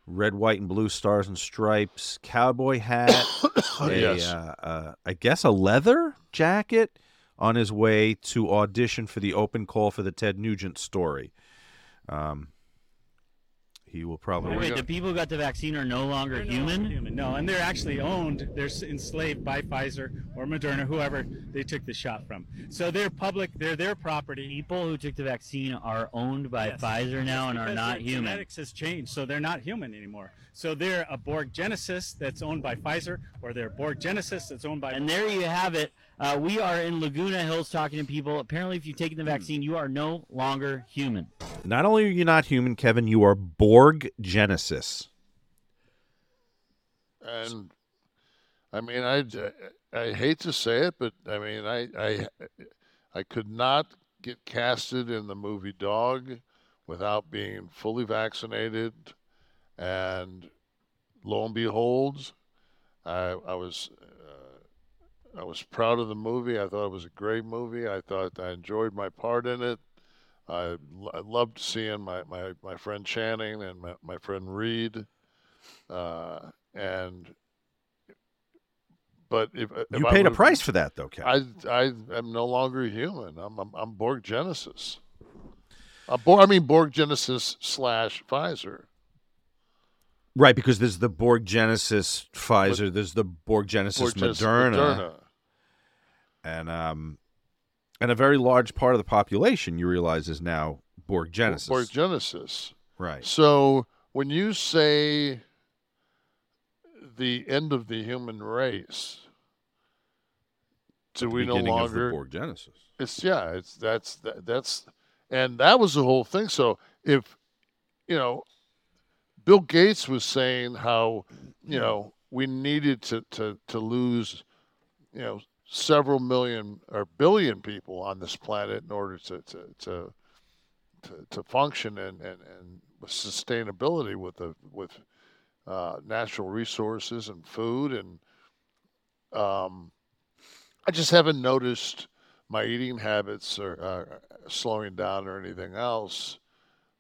S3: red, white, and blue stars and stripes cowboy hat. a,
S4: Yes.
S3: uh, uh, I guess a leather jacket on his way to audition for the open call for the Ted Nugent story. Um, he will probably.
S8: Wait, the people who got the vaccine are no longer
S9: no
S8: human?
S9: longer human. No, and they're actually owned. They're enslaved by Pfizer or Moderna, whoever they took the shot from. So they're public. They're their property.
S8: People who took the vaccine are owned by
S9: Yes.
S8: Pfizer now and are not
S9: their
S8: human.
S9: Genetics has changed, so they're not human anymore. So they're a Borg Genesis that's owned by Pfizer, or they're Borg Genesis that's owned by.
S8: And there you have it. Uh, we are in Laguna Hills talking to people. Apparently, if you've taken the
S9: Hmm.
S8: vaccine, you are no longer human.
S3: Not only are you not human, Kevin, you are Borg Genesis.
S4: And I mean, I, I hate to say it, but I mean, I, I, I could not get casted in the movie Dog without being fully vaccinated. And lo and behold, I, I was, I was proud of the movie. I thought it was a great movie. I thought I enjoyed my part in it. I, I loved seeing my, my, my friend Channing and my, my friend Reid. Uh, and but if, if
S3: You paid a price for that, though, Kevin.
S4: I I am no longer human. I'm I'm, I'm Borg Genesis. Uh, Borg, I mean Borg Genesis slash Pfizer.
S3: Right, because there's the Borg Genesis Pfizer, there's the Borg Genesis
S4: Borg Genesis
S3: Moderna,
S4: Moderna.
S3: And um, and a very large part of the population you realize is now Borg Genesis.
S4: Borg Genesis.
S3: right.
S4: So when you say the end of the human race, do we no
S3: beginning of the
S4: longer
S3: Borg Genesis.
S4: It's yeah, it's that's that, that's and that was the whole thing. So if you know, Bill Gates was saying how you know we needed to to to lose you know several million or billion people on this planet in order to to to to, to function and, and and sustainability with the with uh, natural resources and food and um, I just haven't noticed my eating habits are slowing down or anything else.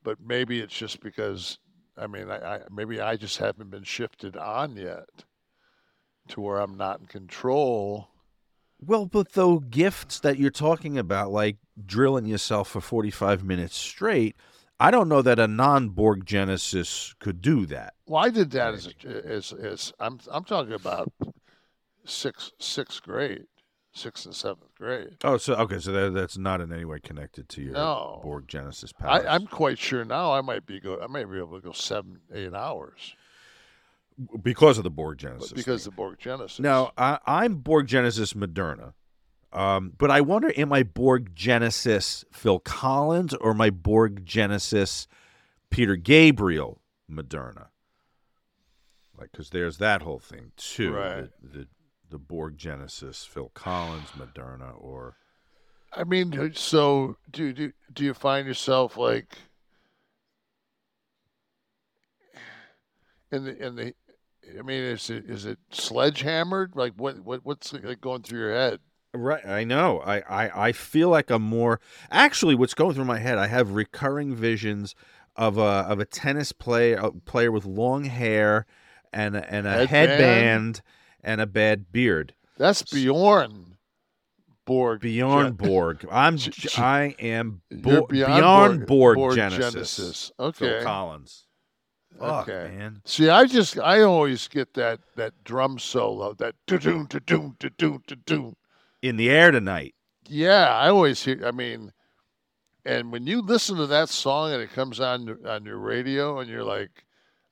S4: But maybe it's just because I mean, I, I maybe I just haven't been shifted on yet to where I'm not in control.
S3: Well, but though gifts that you're talking about, like drilling yourself for 45 minutes straight, I don't know that a non-Borg Genesis could do that.
S4: Well, I did that as as as I'm I'm talking about sixth sixth grade, sixth and seventh grade.
S3: Oh, so okay, so that, that's not in any way connected to your
S4: No.
S3: Borg Genesis
S4: I,
S3: powers.
S4: I'm quite sure now I might be go I might be able to go seven eight hours
S3: because of the Borg Genesis.
S4: but because of the Borg Genesis.
S3: Now, I, I'm Borg Genesis Moderna, um, but I wonder, am I Borg Genesis Phil Collins or my Borg Genesis Peter Gabriel Moderna? Like, because there's that whole thing too.
S4: Right.
S3: The, the the Borg Genesis Phil Collins Moderna, or
S4: I mean, so do do do you find yourself like in the in the? I mean, is it is it sledgehammered? Like what what what's going through your head?
S3: Right, I know. I, I, I feel like I'm more. Actually, what's going through my head, I have recurring visions of a of a tennis player a player with long hair and a, and a
S4: Headband?
S3: headband and a bad beard.
S4: That's Bjorn Borg.
S3: Beyond
S4: Gen-
S3: Borg. I'm I am bo-
S4: beyond
S3: beyond
S4: Borg-
S3: Borg,
S4: Borg
S3: Genesis.
S4: Genesis.
S3: Phil
S4: Okay.
S3: Collins. Fuck,
S4: Okay.
S3: man.
S4: See, I just I always get that that drum solo, that do do do do do do do.
S3: In the air tonight.
S4: Yeah, I always hear. I mean, and when you listen to that song and it comes on on your radio, and you're like,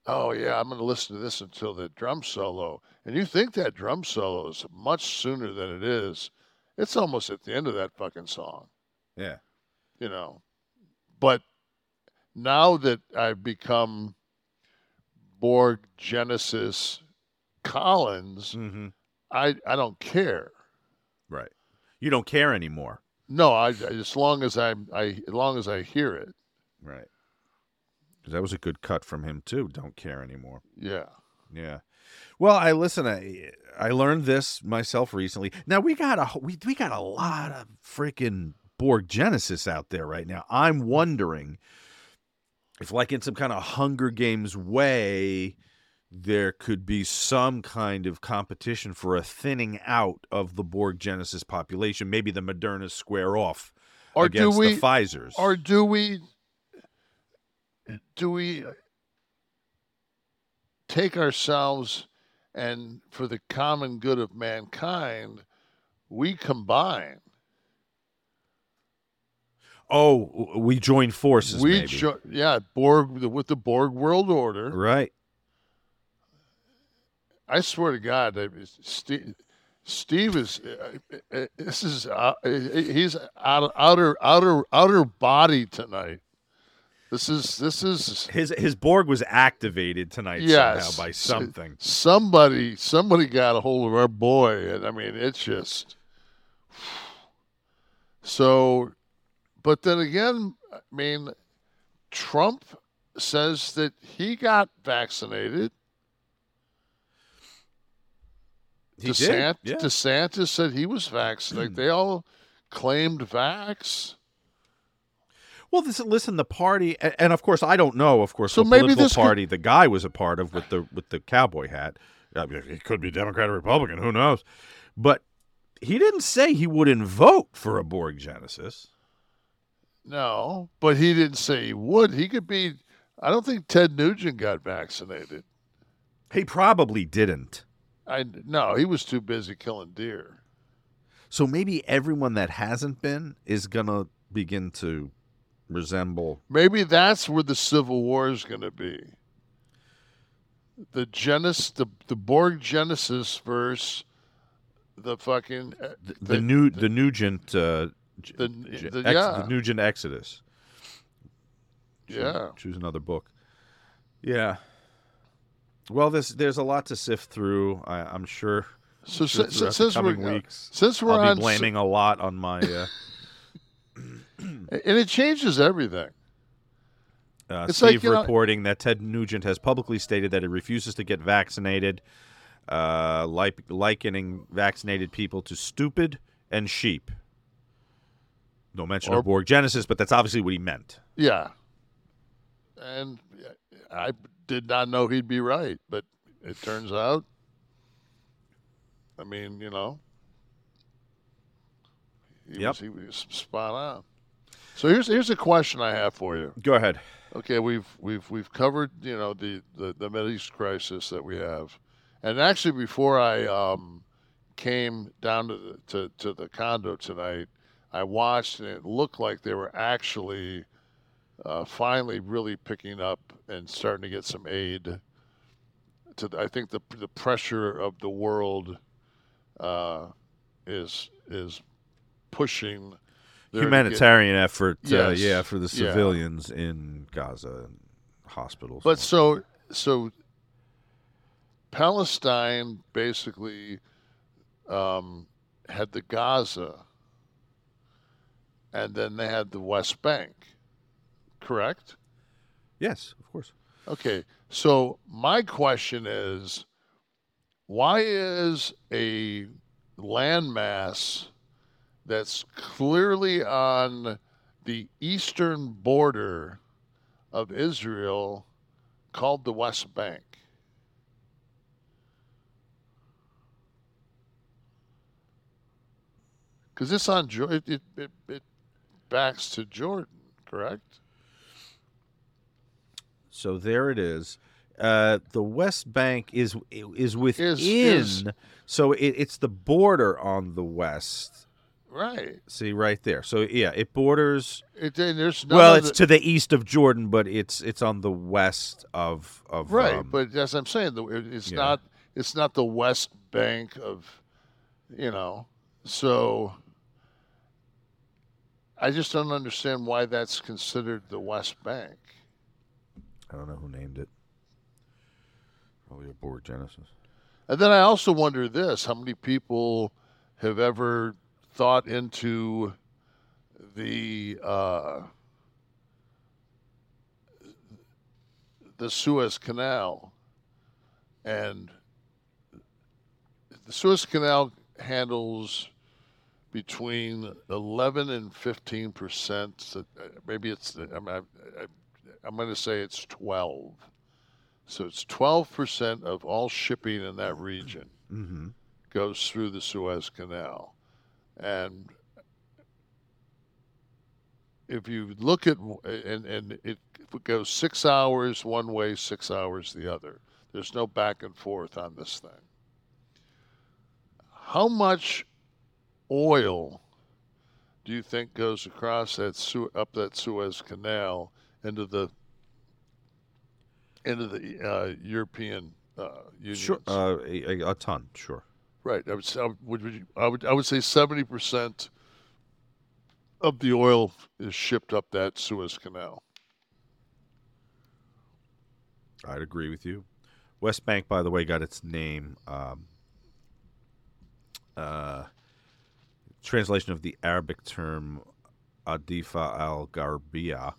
S4: "Oh yeah, I'm going to listen to this until the drum solo," and you think that drum solo is much sooner than it is. It's almost at the end of that fucking song,
S3: Yeah.
S4: you know. But now that I've become Borg Genesis Collins,
S3: Mm-hmm.
S4: I I don't care.
S3: Right. You don't care anymore.
S4: No, I as long as I'm I as long as I hear it.
S3: Right. 'Cause that was a good cut from him too. Don't care anymore.
S4: Yeah.
S3: Yeah. Well, I listen. I I learned this myself recently. Now we got a we we got a lot of freaking Borg Genesis out there right now. I'm wondering if, like in some kind of Hunger Games way, there could be some kind of competition for a thinning out of the Borg Genesis population. Maybe the Modernas square off
S4: Or do
S3: against the
S4: we-
S3: Pfizer's.
S4: Or do we do we take ourselves and for the common good of mankind, we combine.
S3: Oh, we joined forces.
S4: we
S3: maybe.
S4: jo- yeah, Borg with the Borg world order.
S3: right.
S4: I swear to God, Steve, Steve is uh, uh, this is uh, he's out outer outer outer body tonight. This is this is
S3: His his Borg was activated tonight
S4: yes
S3: somehow by something.
S4: Somebody somebody got a hold of our boy, and I mean it's just so. But then again, I mean, Trump says that he got vaccinated.
S3: He did, yeah.
S4: DeSantis said he was vaccinated. they all claimed vax.
S3: Well, this, listen, the party, and, of course, I don't know. Of course,
S4: So
S3: the
S4: maybe
S3: political
S4: this could-
S3: party the guy was a part of with the with the cowboy hat. I mean, he could be Democrat or Republican. Who knows? But he didn't say he wouldn't vote for a Borg Genesis.
S4: No, but he didn't say he would. He could be. I don't think Ted Nugent got vaccinated.
S3: He probably didn't.
S4: I no, he was too busy killing deer.
S3: So maybe everyone that hasn't been is gonna begin to resemble.
S4: Maybe that's where the Civil War is going to be. The Genesis, the the Borg Genesis versus the fucking uh,
S3: The, the new the Nugent uh,
S4: the-
S3: G-
S4: the-
S3: Ex-
S4: yeah.
S3: the Nugent Exodus. Choose-
S4: Yeah.
S3: choose another book. Yeah. Well, there's there's a lot to sift through. I, I'm sure.
S4: So
S3: sure
S4: si- since we're-
S3: weeks,
S4: since we're
S3: I'll
S4: on
S3: be blaming a lot on my. Uh,
S4: and it changes everything.
S3: Uh,
S4: It's
S3: Steve
S4: like, you know-
S3: reporting that Ted Nugent has publicly stated that he refuses to get vaccinated, uh, like, likening vaccinated people to stupid and sheep. No mention
S4: Or-
S3: of Borg Genesis, but that's obviously what he meant.
S4: Yeah, and I did not know he'd be right, but it turns out. I mean, you know. He
S3: Yep.
S4: was, he was spot on. So here's here's a question I have for you.
S3: Go ahead.
S4: Okay, we've we've we've covered you know the the, the Middle East crisis that we have, and actually before I um, came down to the to, to the condo tonight, I watched and it looked like they were actually uh, finally really picking up and starting to get some aid. To the, I think the the pressure of the world uh, is is pushing to get-
S3: Humanitarian effort, uh, yeah, for the
S4: yeah.
S3: civilians in Gaza and hospitals.
S4: But so so Palestine basically um, had the Gaza, and then they had the West Bank. Correct.
S3: yes, of course.
S4: Okay. So my question is, why is a landmass that's clearly on the eastern border of Israel called the West Bank? Because it's on it, it, it, it backs to Jordan, correct?
S3: So there it is. Uh, the West Bank is is within,
S4: is-
S3: so it, it's the border on the west.
S4: Right.
S3: See right there. So yeah, it borders.
S4: It, there's
S3: well, it's
S4: the-
S3: to the east of Jordan, but it's it's on the west of of
S4: right
S3: um,
S4: but as i'm saying it's
S3: yeah.
S4: not it's not the west bank of you know so i just don't understand why that's considered the west bank
S3: I don't know who named it. Probably a Borg Genesis.
S4: and then i also wonder this how many people have ever thought into the uh, the Suez Canal, and the Suez Canal handles between 11 and 15 percent. Uh, maybe it's uh, I'm, I, I'm uh, going to say it's 12. So it's 12 percent of all shipping in that region
S3: Mm-hmm.
S4: goes through the Suez Canal, and if you look at and and it goes six hours one way, six hours the other. There's no back and forth on this thing. How much oil do you think goes across that Su- up that Suez Canal into the into the uh, European uh, Union?
S3: Sure, uh, a, a, ton, sure.
S4: Right. I would, say, I would, I would, I would say seventy percent of the oil is shipped up that Suez Canal.
S3: I'd agree with you. West Bank, by the way, got its name. Um, uh, translation of the Arabic term Adifa al Garbia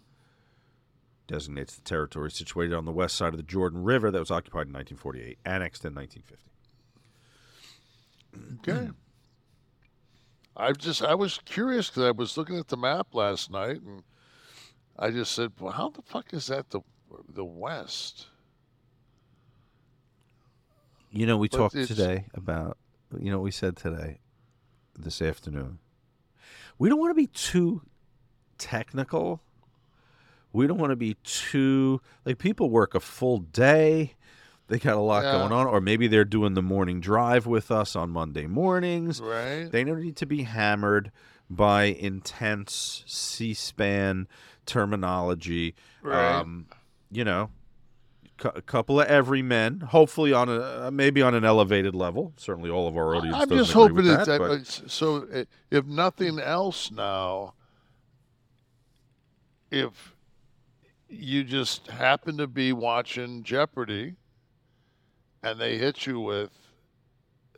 S3: designates the territory situated on the west side of the Jordan River that was occupied in 1948, annexed in 1950.
S4: Okay. I just I was curious because I was looking at the map last night and I just said, "Well, how the fuck is that the the west?"
S3: You know, we
S4: But
S3: talked today about, you know, what we said today, this afternoon. We don't want to be too technical. We don't want to be too, like, people work a full day. They got a lot
S4: Yeah.
S3: going on, or maybe they're doing the morning drive with us on Monday mornings.
S4: Right.
S3: They don't need to be hammered by intense C SPAN terminology.
S4: Right.
S3: Um, you know, a couple of everymen, hopefully on a maybe on an elevated level. Certainly, all of our audience.
S4: I'm just hoping that,
S3: that, but-
S4: uh, so uh, if nothing else now, if you just happen to be watching Jeopardy and they hit you with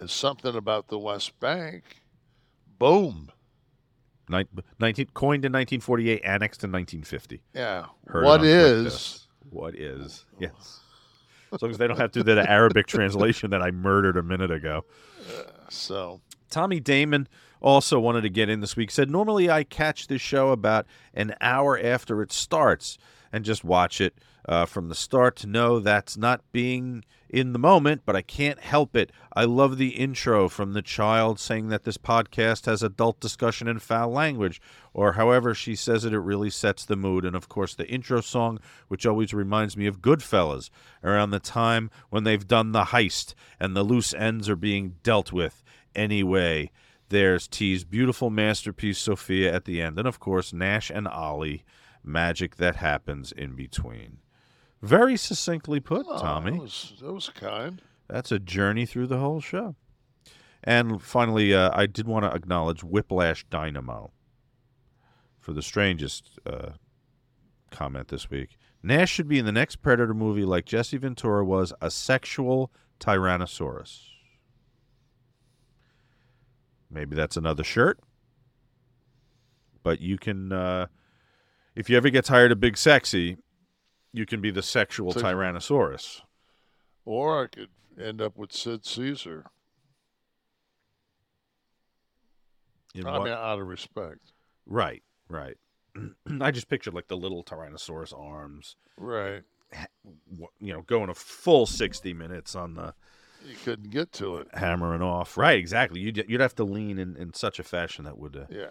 S4: something about the West Bank, boom.
S3: 19, coined in 1948, annexed in 1950.
S4: Yeah.
S3: Heard
S4: What is-.
S3: What is? Oh. Yes. As long as they don't have to do the Arabic translation that I murdered a minute ago.
S4: So
S3: Tommy Damon also wanted to get in this week. Said normally I catch this show about an hour after it starts and just watch it uh, from the start to know that's not being in the moment, but I can't help it. I love the intro from the child saying that this podcast has adult discussion and foul language, or however she says it, it really sets the mood. And of course, the intro song, which always reminds me of Goodfellas, around the time when they've done the heist and the loose ends are being dealt with. Anyway, there's T's beautiful masterpiece, Sophia, at the end. And of course, Nash and Ollie, magic that happens in between. Very succinctly put,
S4: oh,
S3: Tommy.
S4: that was, that was kind.
S3: That's a journey through the whole show. And finally, uh, I did want to acknowledge Whiplash Dynamo for the strangest uh, comment this week. Nash should be in the next Predator movie like Jesse Ventura was a sexual Tyrannosaurus. Maybe that's another shirt. But you can, uh, if you ever get tired of Big Sexy, you can be the sexual
S4: So-
S3: Tyrannosaurus.
S4: Or I could end up with Sid Caesar.
S3: In
S4: I
S3: what-
S4: mean, out of respect.
S3: Right, right. I just pictured like the little Tyrannosaurus arms,
S4: Right.
S3: you know, going a full 60 minutes on the
S4: You couldn't get to it.
S3: hammering off. Right, exactly. You'd, you'd have to lean in, in such a fashion that would. Uh,
S4: Yeah.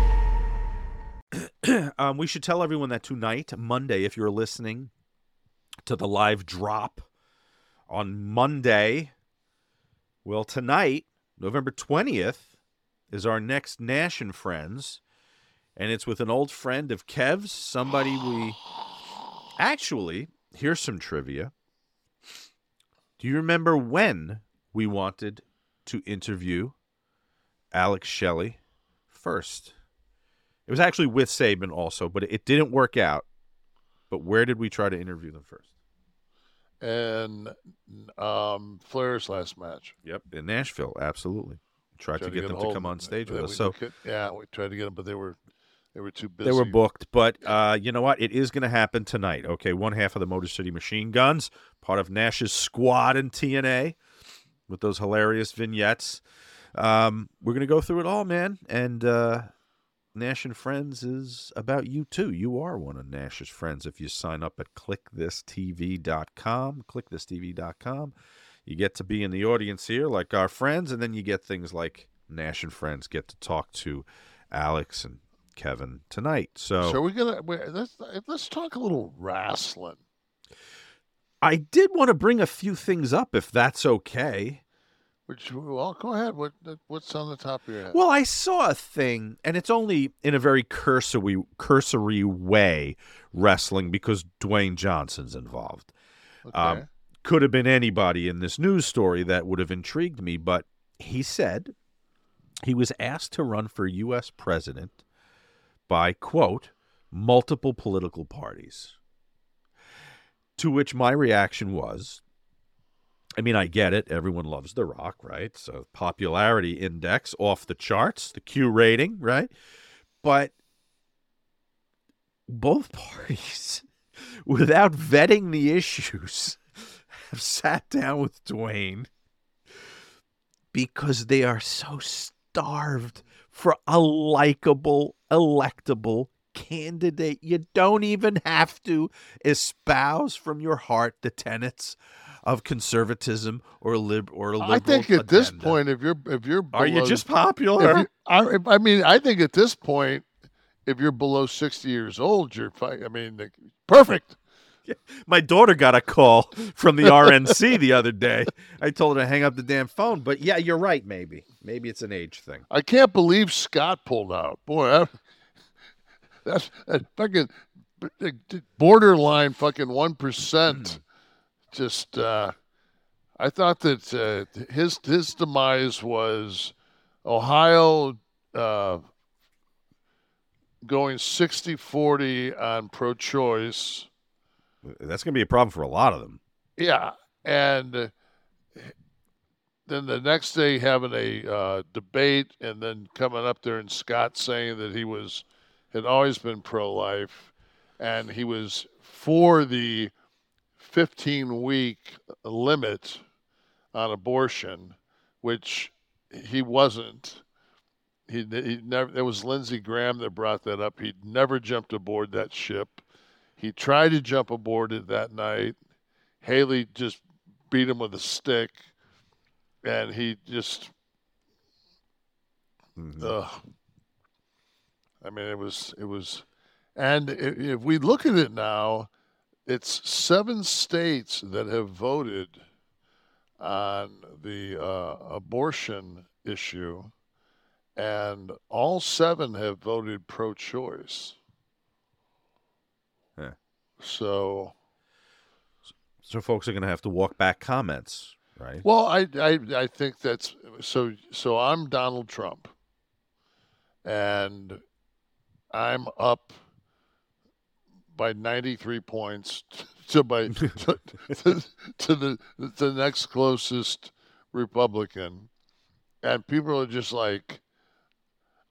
S3: um, we should tell everyone that tonight, Monday, if you're listening to the live drop on Monday, well, tonight, November 20th, is our next Nash and Friends. And it's with an old friend of Kev's, somebody we. Actually, here's some trivia. Do you remember when we wanted to interview Alex Shelley first? It was actually with Sabin also, but it didn't work out. But where did we try to interview them first?
S4: And um, Flair's last match.
S3: Yep, in Nashville, absolutely. Tried, to get, them to come on stage with us. So
S4: could- yeah, we tried to get them, but they were They were too busy.
S3: They were booked, but uh, you know what? It is going to happen tonight. Okay, one half of the Motor City Machine Guns, part of Nash's squad in TNA, with those hilarious vignettes. Um, we're going to go through it all, man. And uh, Nash and Friends is about you too. You are one of Nash's friends if you sign up at KliqthisTV.com. KliqthisTV.com. You get to be in the audience here, like our friends, and then you get things like Nash and Friends get to talk to Alex and Kevin tonight. So,
S4: So we're gonna we let's let's talk a little wrestling.
S3: I did want to bring a few things up, if that's okay.
S4: Which well, go ahead. What what's on the top of your head?
S3: Well, I saw a thing, and it's only in a very cursory, cursory way wrestling because Dwayne Johnson's involved. Um, could have been anybody in this news story that would have intrigued me, but he said he was asked to run for U.S. president by, quote, multiple political parties. To which my reaction was, I mean, I get it. Everyone loves The Rock, right? So popularity index off the charts, the Q rating, right? But both parties, without vetting the issues, have sat down with Dwayne because they are so starved for a likable, electable candidate. You don't even have to espouse from your heart the tenets of conservatism or lib or liberal.
S4: I think at this point, if you're if you're
S3: Are you just popular?
S4: you- I, I mean, I think at this point, if you're below sixty years old, you're fine. I mean, perfect.
S3: My daughter got a call from the RNC the other day. I told her to hang up the damn phone. But yeah, you're right. Maybe, maybe it's an age thing.
S4: I can't believe Scott pulled out. Boy, that, that's that fucking borderline fucking one percent. Hmm. Just, uh, I thought that uh, his his demise was Ohio uh, going 60-40 on pro-choice.
S3: That's going to be a problem for a lot of them.
S4: Yeah, and then the next day having a uh, debate, and then coming up there and Scott saying that he was had always been pro-life, and he was for the 15 week limit on abortion, which he wasn't. He, he never. It was Lindsey Graham that brought that up. He'd never jumped aboard that ship. He tried to jump aboard it that night. Haley just beat him with a stick, and he just. Mm-hmm. Ugh. I mean, it was it was, and if we look at it now, it's seven states that have voted on the uh, abortion issue, and all seven have voted pro-choice.
S3: Yeah.
S4: So,
S3: So folks are going to have to walk back comments, right?
S4: well, I, I I think that's so. So I'm Donald Trump, and I'm up by 93 points to by to, to, to the the next closest Republican, and people are just like,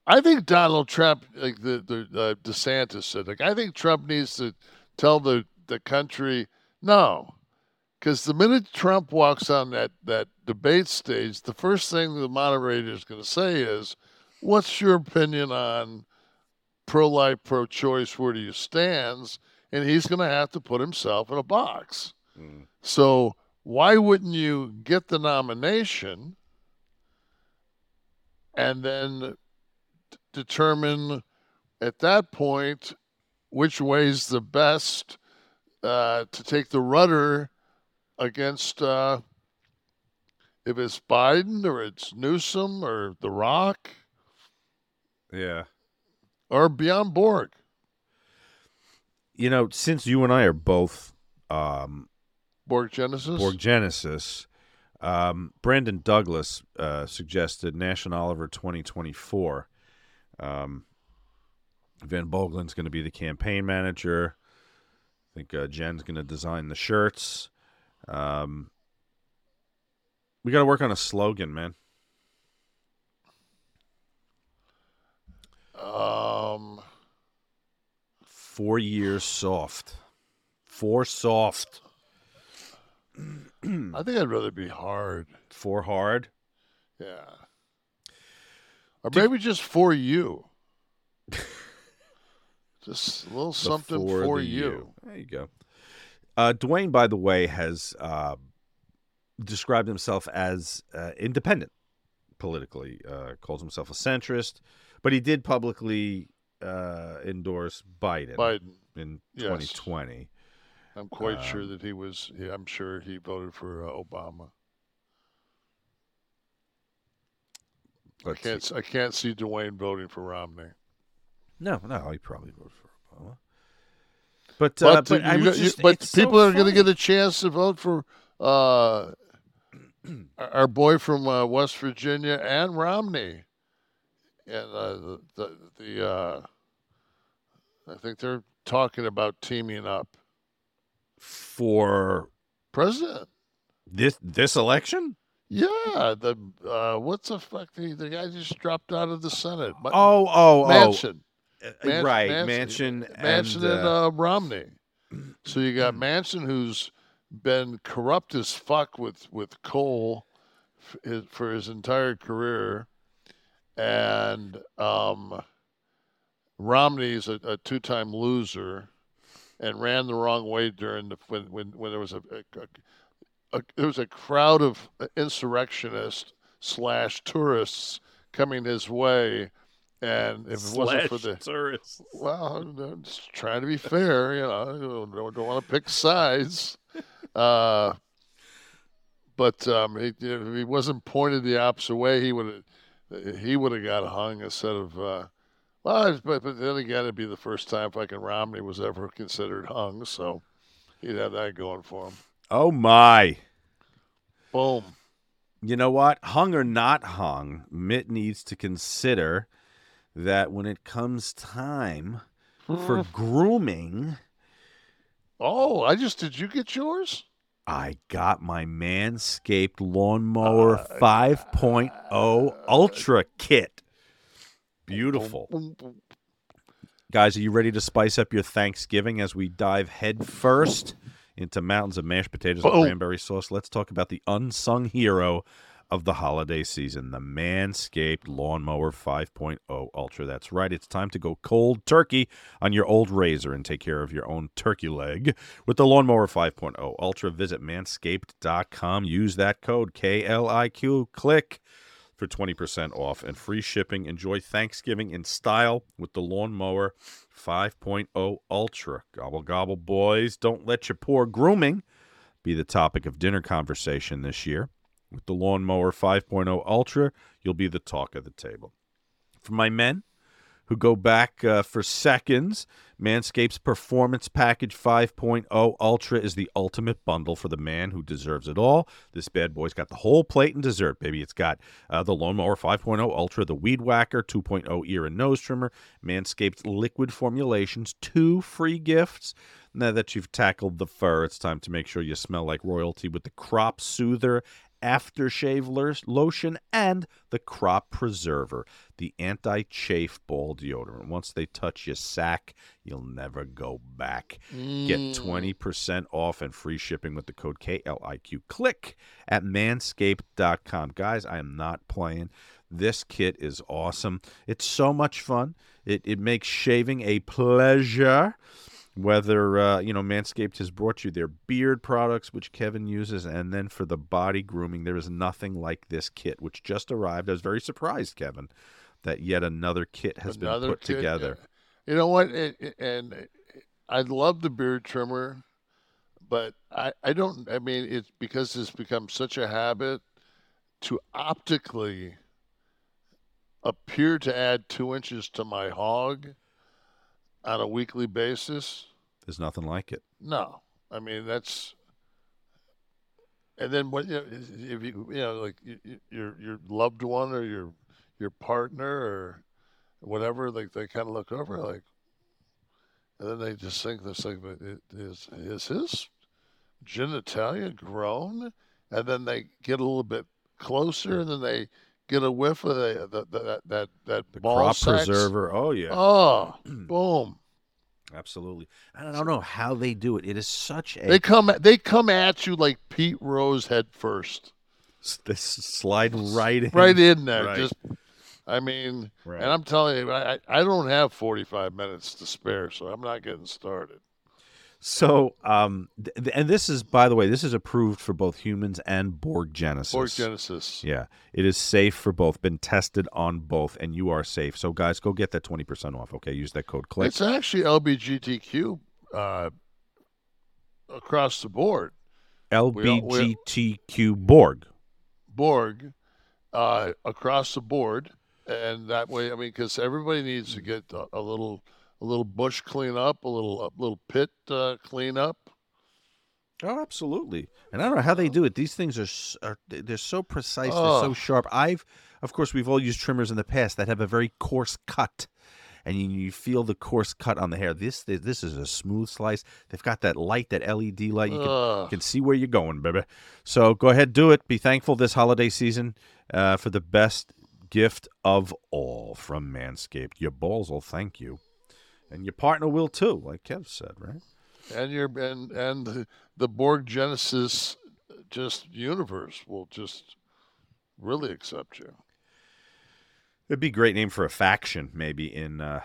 S4: I think Donald Trump, like the the uh, DeSantis said, like I think Trump needs to tell the the country no, because the minute Trump walks on that that debate stage, the first thing the moderator is going to say is, "What's your opinion on?" Pro-life, pro-choice, where do you stands, and he's going to have to put himself in a box. So why wouldn't you get the nomination and then d- determine at that point which way's the best uh, to take the rudder against uh, if it's Biden or it's Newsom or The Rock
S3: Yeah.
S4: Or Beyond Borg.
S3: You know, since you and I are both um,
S4: Borg Genesis.
S3: Borg Genesis, um, Brandon Douglas uh, suggested Nash and Oliver 2024. Um, Van Bogelin's going to be the campaign manager. I think uh, Jen's going to design the shirts. Um, we got to work on a slogan, man.
S4: Um,
S3: Four years soft. Four soft.
S4: I think I'd rather be hard.
S3: Four hard.
S4: Yeah. Or maybe just for you. just a little something
S3: Before
S4: for
S3: the
S4: you.
S3: There you go. Uh, Dwayne, by the way, has uh, described himself as uh, independent politically. Uh, calls himself a centrist, but he did publicly uh, endorse Biden.
S4: Biden.
S3: in
S4: Yes.
S3: 2020.
S4: I'm quite sure
S3: Um,
S4: that he was. I'm sure he voted for uh, Obama. I can't.
S3: see.
S4: I can't see Dwayne voting for Romney.
S3: No, no, he probably voted for Obama. But
S4: But,
S3: uh, but I
S4: you
S3: was
S4: you-
S3: just,
S4: but
S3: it's so
S4: people are going to get a chance to vote for uh, our- our boy from uh, West Virginia and Romney, and uh, the the, the uh, I think they're talking about teaming up.
S3: for
S4: President.
S3: this this election.
S4: Yeah, the uh, what's the fuck? The, the guy just dropped out of the Senate.
S3: Oh, oh, oh.
S4: Mansion.
S3: Uh,
S4: Man-
S3: right,
S4: Manson,
S3: Manchin
S4: Manson
S3: and,
S4: and,
S3: uh,
S4: uh, Romney. So you got Manson, who's been corrupt as fuck with with coal his, for his entire career, and um, Romney's a, a two-time loser, and ran the wrong way during the when when, when there was a, a, a there was a crowd of insurrectionists slash tourists coming his way, and if it wasn't for the
S3: tourists.
S4: well, I'm just trying to be fair, you know, don't, don't want to pick sides. Uh, but um, he, if he wasn't pointed the opposite way, he would have he would have got hung instead of. Uh, well, but, but then again, it'd be the first time fucking Romney was ever considered hung, so he'd have that going for him.
S3: Oh my!
S4: Boom.
S3: You know what? Hung or not hung, Mitt needs to consider that when it comes time for grooming,
S4: Oh, I just did you get yours?
S3: I got my Manscaped Lawnmower 5.0 Ultra Kit. Beautiful. Guys, are you ready to spice up your Thanksgiving as we dive headfirst into mountains of mashed potatoes and cranberry sauce? Let's talk about the unsung hero of the holiday season, the Manscaped Lawnmower 5.0 Ultra. That's right, it's time to go cold turkey on your old razor and take care of your own turkey leg with the Lawnmower 5.0 Ultra. Visit manscaped.com. Use that code KLIQ. Click for 20% off and free shipping. Enjoy Thanksgiving in style with the Lawnmower 5.0 Ultra. Gobble, gobble, boys. Don't let your poor grooming be the topic of dinner conversation this year. With the Lawnmower 5.0 Ultra, you'll be the talk of the table. For my men who go back uh, for seconds, Manscaped's Performance Package 5.0 Ultra is the ultimate bundle for the man who deserves it all. This bad boy's got the whole plate and dessert, baby. It's got uh, the Lawnmower 5.0 Ultra, the Weed Whacker 2.0 ear and nose trimmer, Manscaped's liquid formulations, two free gifts. Now that you've tackled the fur, it's time to make sure you smell like royalty with the Crop Soother aftershave lo- lotion and the crop preserver the anti-chafe ball deodorant. Once they touch your sack you'll never go back. Get
S4: Mm.
S3: 20% off and free shipping with the code kliq click at manscaped.com guys i am not playing. This kit is awesome. It's so much fun. It, it makes shaving a pleasure whether uh, you know Manscaped has brought you their beard products, which Kevin uses, and then for the body grooming, there is nothing like this kit, which just arrived. I was very surprised, Kevin, that yet another kit has
S4: Another
S3: been put
S4: kid,
S3: together.
S4: You know what? It, it- and I love the beard trimmer, but I, I don't. I mean, it's because it's become such a habit to optically appear to add two inches to my hog on a weekly basis.
S3: There's nothing like it.
S4: No, I mean that's. And then what you know, if you you know like your your loved one or your your partner or whatever like they kind of look over like, and then they just think this like but it is is his genitalia grown, and then they get a little bit closer and then they get a whiff of the, the, the that that that
S3: The
S4: ball
S3: crop
S4: sacks.
S3: preserver. Oh yeah.
S4: Oh, boom.
S3: Absolutely. And I don't know how they do it. It is such a
S4: They come they come at you like Pete Rose head first.
S3: They slide right in.
S4: Right in there.
S3: Right.
S4: Just I mean,
S3: Right.
S4: and I'm telling you, I, I I don't have 45 minutes to spare, so I'm not getting started.
S3: So, um, th- and this is, by the way, this is approved for both humans and Borg Genesis.
S4: Borg Genesis.
S3: Yeah, it is safe for both. Been tested on both, and you are safe. So, guys, go get that twenty percent off. Okay, use that code. Click.
S4: It's actually LBGTQ uh, across the board.
S3: LBGTQ Borg.
S4: Borg uh, across the board, and that way, I mean, because everybody needs to get a, a little, a little bush clean up, a little, a little pit uh, clean up.
S3: Oh, absolutely. And I don't know how they do it. These things are, are they're so precise. They're so
S4: Oh.
S3: sharp. I've, of course, we've all used trimmers in the past that have a very coarse cut, and you, you feel the coarse cut on the hair. This this is a smooth slice. They've got that light, that LED light. You can, you can see where you're going, baby. So go ahead, do it. Be thankful this holiday season uh, for the best gift of all from Manscaped. Your balls will thank you, and your partner will too, like Kev said, right?
S4: and your and and the, Borg Genesis just universe will just really accept you.
S3: It'd be a great name for a faction, maybe in uh,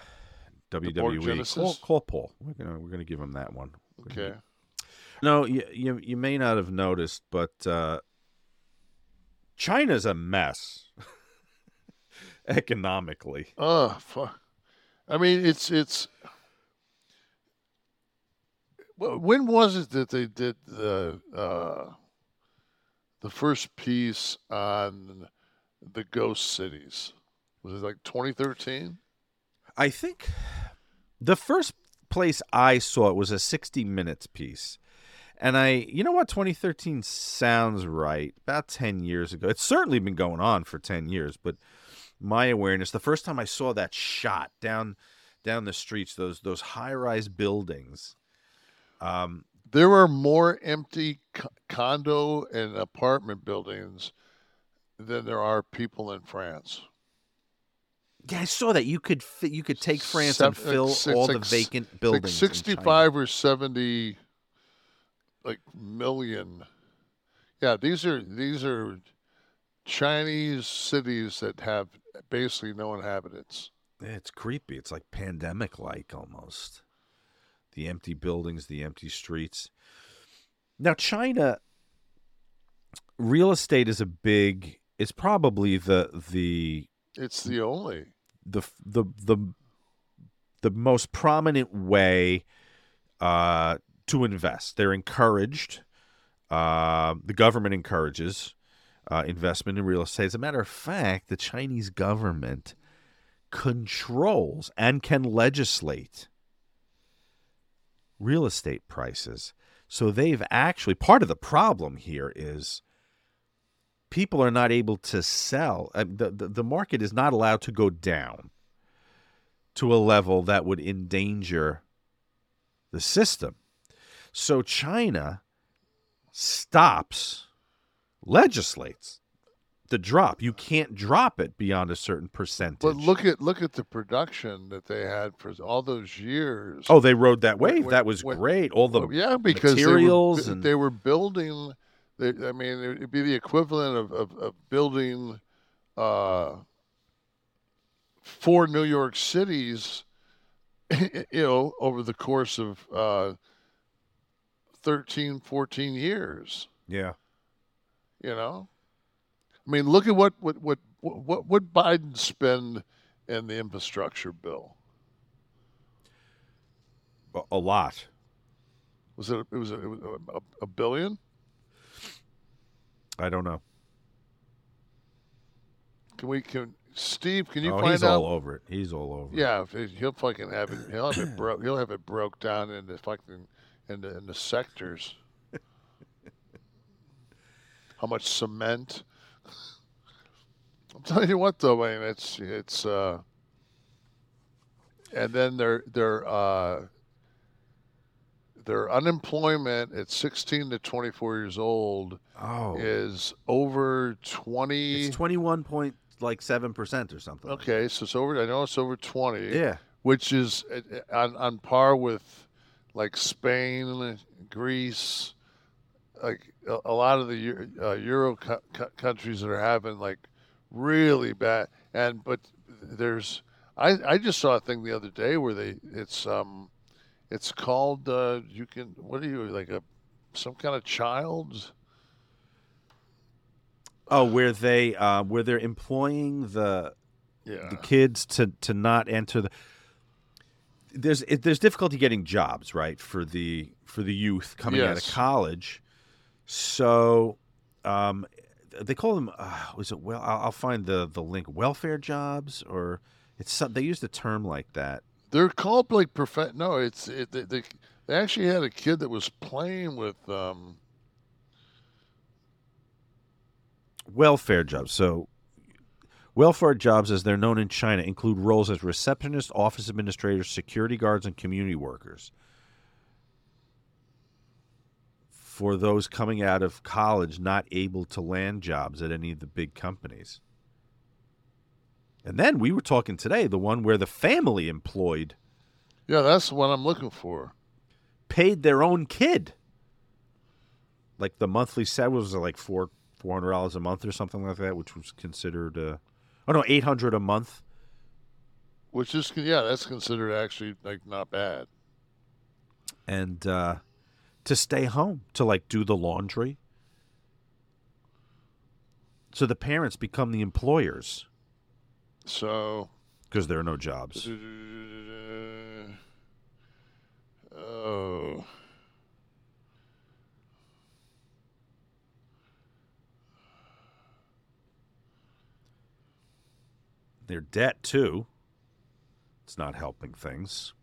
S4: Borg
S3: WWE. Call,
S4: Genesis?
S3: call Paul. We're gonna we're gonna give him that one.
S4: Okay.
S3: No, you, you you may not have noticed, but uh, China's a mess economically.
S4: Oh, fuck. I mean, it's it's. When was it that they did the uh, the first piece on the ghost cities? Was it like 2013?
S3: I think the first place I saw it was a 60 minutes piece. And I, you know what, 2013 sounds right. About 10 years ago. It's certainly been going on for 10 years, but my awareness, the first time I saw that shot down down the streets, those those high-rise buildings. Um,
S4: There are more empty co- condo and apartment buildings than there are people in France.
S3: yeah, I saw that you could you could take France
S4: Sev-
S3: and fill
S4: like six-
S3: all
S4: like
S3: the vacant buildings. in China.
S4: 65 or 70 like million. Yeah, these are these are Chinese cities that have basically no inhabitants.
S3: Yeah, it's creepy. It's like pandemic like almost. The empty buildings, the empty streets. Now China real estate is a big it's probably the the
S4: It's the only.
S3: the the the the most prominent way uh, to invest. They're encouraged. Uh, the government encourages uh, investment in real estate. As a matter of fact, the Chinese government controls and can legislate real estate prices. So they've actually part of the problem here is people are not able to sell. Uh, the, the the market is not allowed to go down to a level that would endanger the system. So China stops, legislates the drop. You can't drop it beyond a certain percentage.
S4: But look at look at the production that they had for all those years.
S3: Oh, they rode that wave.
S4: when-
S3: that was
S4: when-
S3: great. All the
S4: Well, yeah, because
S3: materials
S4: they were,
S3: and
S4: they were building. They, I mean, it'd be the equivalent of of, of building uh, four New York cities. You know, over the course of uh, 13, 14 years.
S3: yeah.
S4: You know, I mean, look at what what what what what Biden spend in the infrastructure bill.
S3: A, lot.
S4: Was it? It was a, it was a, a billion.
S3: I don't know.
S4: Can we can Steve? Can you
S3: oh,
S4: find
S3: he's
S4: out?
S3: all over it. He's all over. it.
S4: Yeah, he- he'll fucking have it. He'll have it broke. He'll have it broke down into fucking into into sectors. How much cement? I'm telling you what, though, man, it's it's. uh And then their their uh their unemployment at 16 to 24 years old
S3: Oh.
S4: is over 20.
S3: It's twenty one point like seven percent or something.
S4: Okay, so it's over. I know it's over twenty.
S3: Yeah.
S4: which is uh, on on par with like Spain, Greece, like a, lot of the uh, Euro co- co- countries that are having like really bad. And but there's I I just saw a thing the other day where they it's um it's called uh, you can what are you like a some kind of child
S3: Oh, where they uh, where they're employing the
S4: Yeah.
S3: the kids to to not enter the. There's it, there's difficulty getting jobs right for the for the youth coming out of college, so um, they call them uh, was it well I'll, I'll find the the link welfare jobs or it's some, they used a term like that
S4: They're called like prof. No, it's it, they, they they actually had a kid that was playing with um
S3: welfare jobs. So, welfare jobs, as they're known in China, include roles as receptionists, office administrators, security guards, and community workers. For those coming out of college not able to land jobs at any of the big companies. And then we were talking today, the one where the family employed
S4: yeah that's what I'm looking for.
S3: paid their own kid. Like the monthly set was like four four hundred dollars a month or something like that, which was considered uh oh no, eight hundred a month.
S4: Which is yeah, that's considered actually like not bad.
S3: And uh to stay home, to like do the laundry. So the parents become the employers
S4: So
S3: because there are no jobs.
S4: oh.
S3: Their debt too. It's not helping things.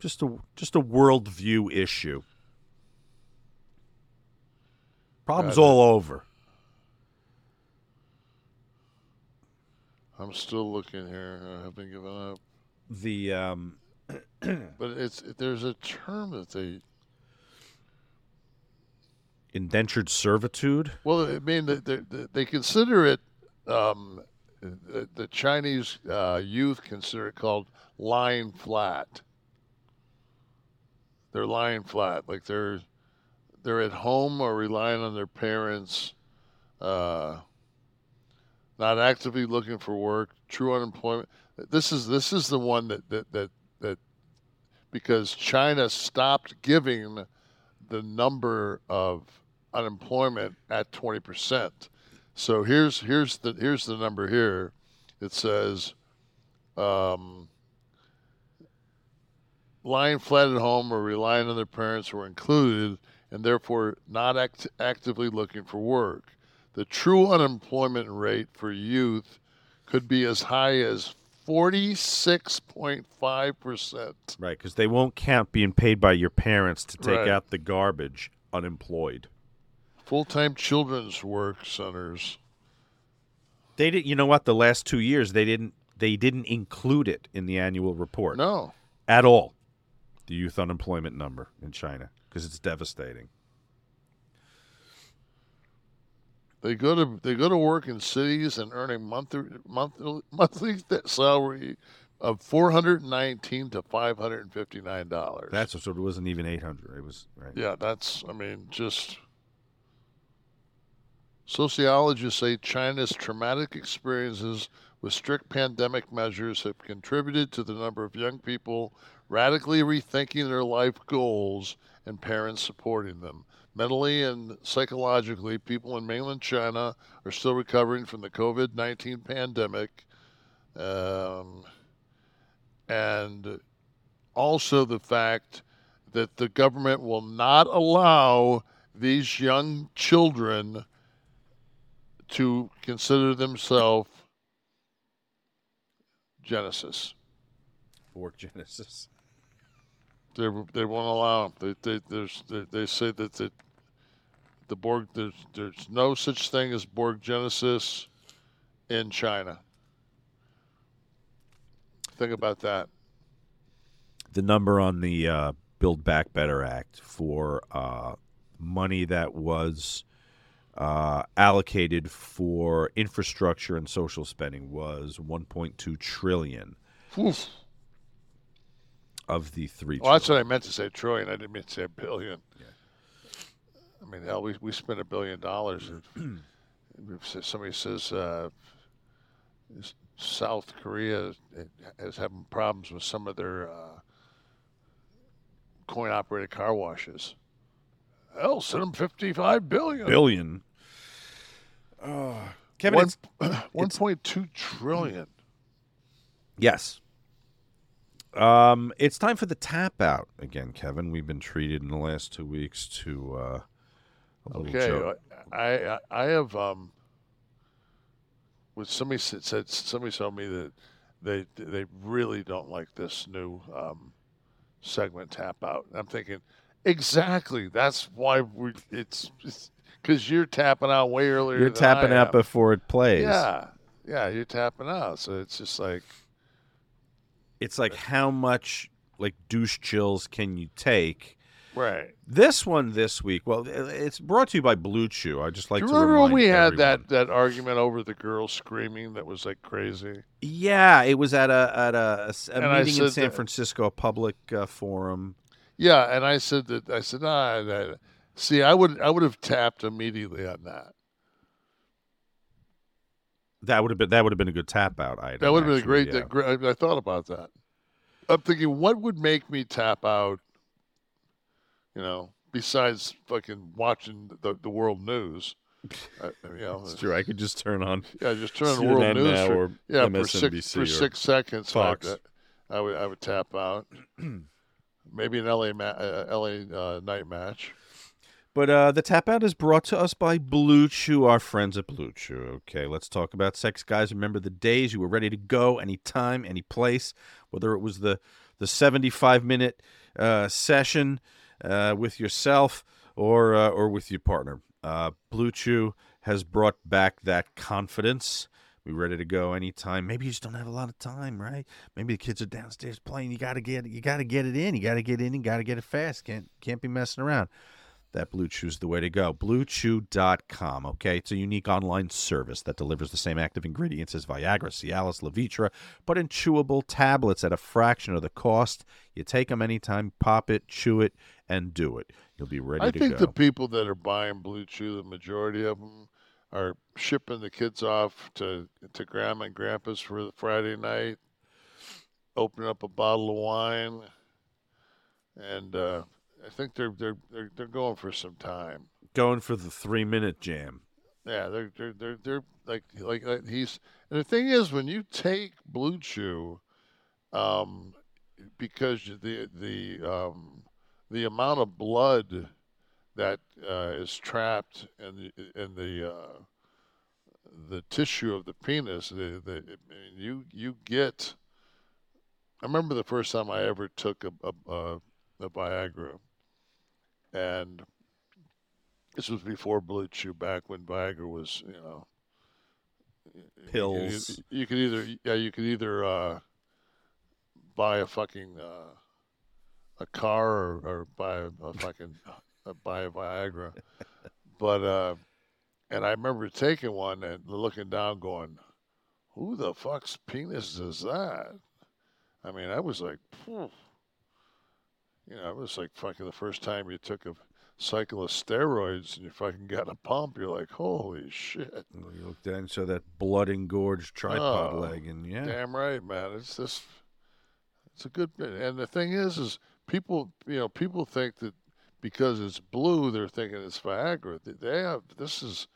S3: Just a just a worldview issue. Problems all over.
S4: I'm still looking here. I haven't given up.
S3: The um
S4: But it's there's a term that they
S3: indentured servitude.
S4: well, I mean they they, they consider it um, the, the Chinese uh, youth consider it called lying flat. They're lying flat, like they're they're at home or relying on their parents, uh, not actively looking for work, true unemployment. This is this is the one that that that, that because China stopped giving the number of unemployment at 20%. So here's here's the here's the number here. It says um, lying flat at home or relying on their parents were included and therefore not act- actively looking for work. The true unemployment rate for youth could be as high as 46.5%.
S3: Right, because they won't count being paid by your parents to take
S4: Right.
S3: out the garbage unemployed.
S4: Full-time children's work centers.
S3: They did. You know what? The last two years they didn't. They didn't include it in the annual report.
S4: No.
S3: at all. The youth unemployment number in China because it's devastating.
S4: They go to they go to work in cities and earn a monthly monthly monthly salary of four hundred nineteen to five hundred and fifty nine dollars.
S3: That's so it wasn't even eight hundred. It was right.
S4: Yeah, that's I mean just. Sociologists say China's traumatic experiences with strict pandemic measures have contributed to the number of young people radically rethinking their life goals and parents supporting them. Mentally and psychologically, people in mainland China are still recovering from the COVID 19 pandemic. Um, and also the fact that the government will not allow these young children to consider themselves Genesis.
S3: Borg Genesis.
S4: They they won't allow them. They they there's they, they say that the the Borg there's there's no such thing as Borg Genesis in China. Think about that.
S3: The number on the uh, Build Back Better Act for uh, money that was uh, allocated for infrastructure and social spending was 1.2 trillion
S4: Oof.
S3: of the three.
S4: Well, that's what I meant to say, trillion. I didn't mean to say a billion. I mean, hell, we we spent a billion dollars. if somebody says uh, South Korea is having problems with some of their uh, coin-operated car washes. Hell, send them fifty-five billion.
S3: billion. Uh, Kevin,
S4: One-
S3: it's-
S4: one point two trillion.
S3: Yes. Um, it's time for the tap out again, Kevin. We've been treated in the last two weeks to uh, a little
S4: Okay,
S3: joke.
S4: I I, I have um. With somebody said, said somebody told me that they they really don't like this new um, segment tap out. I'm thinking exactly that's why we it's because you're tapping out way earlier.
S3: You're tapping out before it plays.
S4: Yeah, yeah, you're tapping out. So it's just like
S3: It's like how much like douche chills can you take?
S4: right.
S3: This one this week. Well, it's brought to you by Blue Chew. I just like
S4: Do you
S3: to
S4: remember when we had
S3: everyone.
S4: that that argument over the girl screaming that was like crazy?
S3: Yeah, it was at a at a, a a meeting in San
S4: that-
S3: Francisco, a public uh, forum.
S4: Yeah, and I said that I said, ah, that, see, I would I would have tapped immediately on that.
S3: That would have been that would have been a good tap out item.
S4: That would have been a great.
S3: yeah.
S4: that I, I thought about that. I'm thinking, what would make me tap out? You know, besides fucking watching the, the world news. Uh, you know,
S3: It's true. I could just turn on.
S4: Yeah, just turn on world news for,
S3: or
S4: yeah for
S3: MSNBC
S4: six for
S3: or
S4: six seconds.
S3: Fox.
S4: Like that, I would I would tap out. Maybe an LA ma- uh, LA uh, night match.
S3: But uh, the tap out is brought to us by Blue Chew, our friends at Blue Chew. Okay, let's talk about sex, guys. Remember the days you were ready to go anytime, any place, whether it was the the 75 minute uh, session uh, with yourself or uh, or with your partner. Uh, Blue Chew has brought back that confidence. We ready to go anytime. Maybe you just don't have a lot of time, right? Maybe the kids are downstairs playing. You gotta get you gotta get it in. You gotta get in. You gotta get it fast. Can't can't be messing around that Blue Chew's the way to go. BlueChew.com, okay? It's a unique online service that delivers the same active ingredients as Viagra, Cialis, Levitra, but in chewable tablets at a fraction of the cost. You take them anytime, pop it, chew it, and do it. You'll be ready
S4: I
S3: to
S4: think
S3: go.
S4: the people that are buying Blue Chew, the majority of them are shipping the kids off to to grandma and grandpa's for the Friday night, opening up a bottle of wine, and uh, I think they're they're they're they're going for some time.
S3: Going for the three minute jam.
S4: Yeah, they're they're they're, they're like, like like he's and the thing is when you take Blue Chew, um, because the the um, the amount of blood that uh, is trapped in the in the uh, the tissue of the penis, the, the I mean, you you get. I remember the first time I ever took a a, a, a Viagra, and this was before Blue Chew, back when Viagra was, you know,
S3: Pills.
S4: You, you could either, yeah, you could either uh, buy a fucking uh, a car or, or buy a, a fucking uh, buy a Viagra, but uh, and I remember taking one and looking down, going, "Who the fuck's penis is that?" I mean, I was like, Phew. You know, it was like fucking the first time you took a cycle of steroids and you fucking got a pump. You're like, holy shit.
S3: Oh, you look down, and saw that blood engorged tripod
S4: Oh,
S3: leg, and yeah.
S4: Damn right, man. It's just, it's a good bit. And the thing is, is people, you know, people think that because it's blue, they're thinking it's Viagra. They- They have, this is,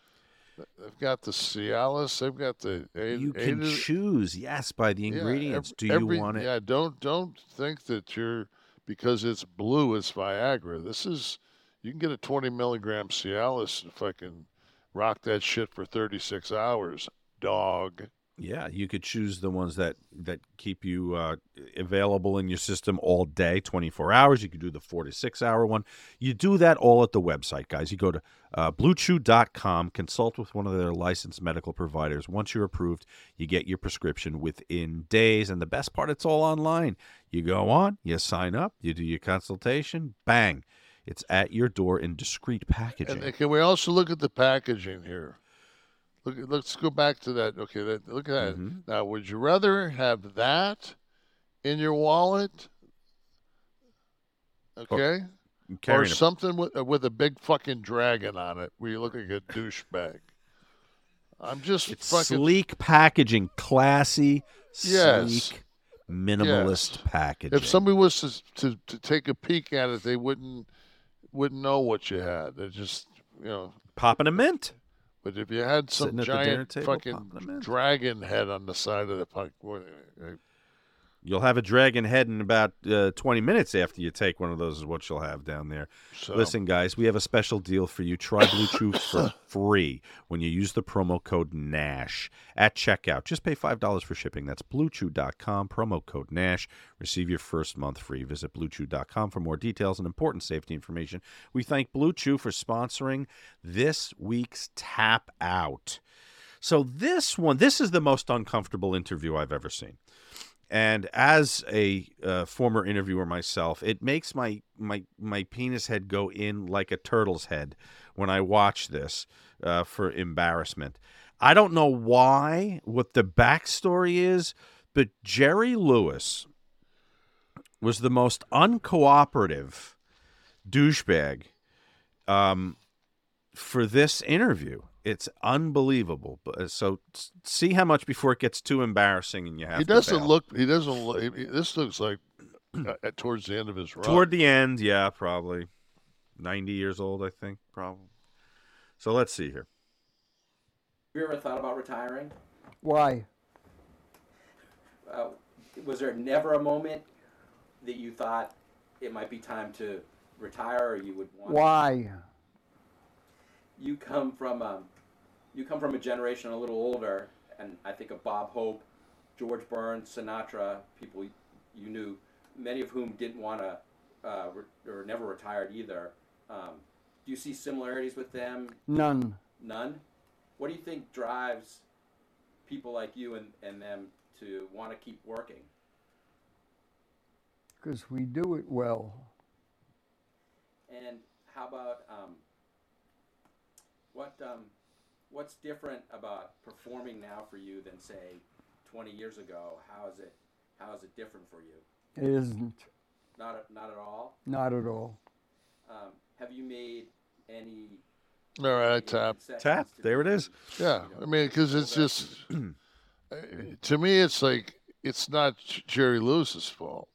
S4: they've got the Cialis, they've got the. A-
S3: You can
S4: A-
S3: choose, yes, by the
S4: Yeah,
S3: ingredients. Do you
S4: every-
S3: want it?
S4: Yeah, don't don't think that you're because it's blue, it's Viagra. This is you can get a 20 milligram Cialis if I can rock that shit for 36 hours, dog.
S3: Yeah, you could choose the ones that that keep you uh, available in your system all day, 24 hours. You could do the 4 to 6 hour one. You do that all at the website, guys. You go to uh, bluechew.com, consult with one of their licensed medical providers. Once you're approved, you get your prescription within days. And the best part, it's all online. You go on, you sign up, you do your consultation, bang. It's at your door in discreet packaging.
S4: And can we also look at the packaging here? Look, let's go back to that. Okay, that, look at that.
S3: Mm-hmm.
S4: Now, would you rather have that in your wallet? Okay, or
S3: carrying
S4: something with uh, with a big fucking dragon on it, where you look like a douchebag. I'm just
S3: It's
S4: fucking
S3: sleek packaging, classy,
S4: Yes.
S3: sleek, minimalist
S4: Yes.
S3: packaging.
S4: If somebody was to, to to take a peek at it, they wouldn't wouldn't know what you had. They just you know
S3: popping a mint.
S4: But if you had some
S3: Sitting at the dinner
S4: giant fucking
S3: popping a mint.
S4: dragon head on the side of the puck,
S3: You'll have a dragon head in about uh, 20 minutes after you take one of those, is what you'll have down there.
S4: So-
S3: Listen, guys, we have a special deal for you. Try Blue Chew for free when you use the promo code NASH at checkout. Just pay $5 for shipping. That's bluechew.com, promo code NASH. Receive your first month free. Visit bluechew.com for more details and important safety information. We thank Blue Chew for sponsoring this week's Tap Out. So, this one, this is the most uncomfortable interview I've ever seen and as a uh, former interviewer myself, it makes my my my penis head go in like a turtle's head when I watch this uh, for embarrassment. I don't know why, what the backstory is, but Jerry Lewis was the most uncooperative douchebag um, for this interview. It's unbelievable. But uh, so see how much before it gets too embarrassing and you have
S4: he doesn't
S3: bail.
S4: look. He doesn't look. he- This looks like uh, at towards the end of his run.
S3: Toward the end, yeah, probably. 90 years old, I think, probably. So let's see here.
S10: Have you ever thought about retiring?
S11: Why?
S10: Uh, was there never a moment that you thought it might be time to retire, or you would want?
S11: Why?
S10: You come from um, you come from a generation a little older, and I think of Bob Hope, George Burns, Sinatra, people you knew, many of whom didn't want to uh, re- or never retired either. Um, do you see similarities with them?
S11: None.
S10: None. What do you think drives people like you and, and them to want to keep working?
S11: Because we do it well.
S10: And how about um, what um, what's different about performing now for you than say 20 years ago? How is it how is it different for you?
S11: It isn't.
S10: Not at, not at all.
S11: Not at all.
S10: Um, have you made any?
S4: All right, tap.
S3: Tap. There it is.
S4: Yeah, I mean, because it's just uh, to me, it's like it's not Jerry Lewis's fault.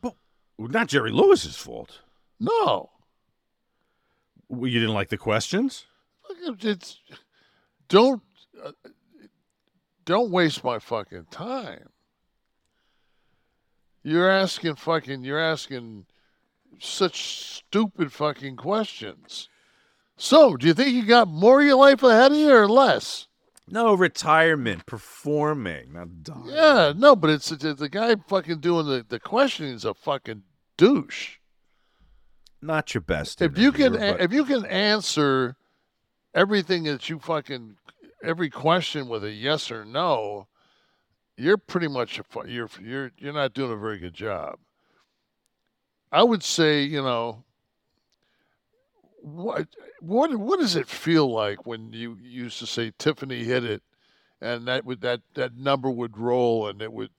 S3: Well not Jerry Lewis's fault.
S4: No,
S3: Well, You didn't like the questions?
S4: It's don't uh, don't waste my fucking time. You're asking fucking. You're asking such stupid fucking questions. So, do you think you got more of your life ahead of you or less?
S3: No, retirement, performing, not dying.
S4: Yeah, no, but it's, it's the guy fucking doing the, the questioning is a fucking douche.
S3: Not your best.
S4: If you can,
S3: but-
S4: if you can answer everything that you fucking every question with a yes or no, you're pretty much a, you're you're you're not doing a very good job. I would say, you know, what what what does it feel like when you used to say Tiffany hit it, and that would that that number would roll, and it would,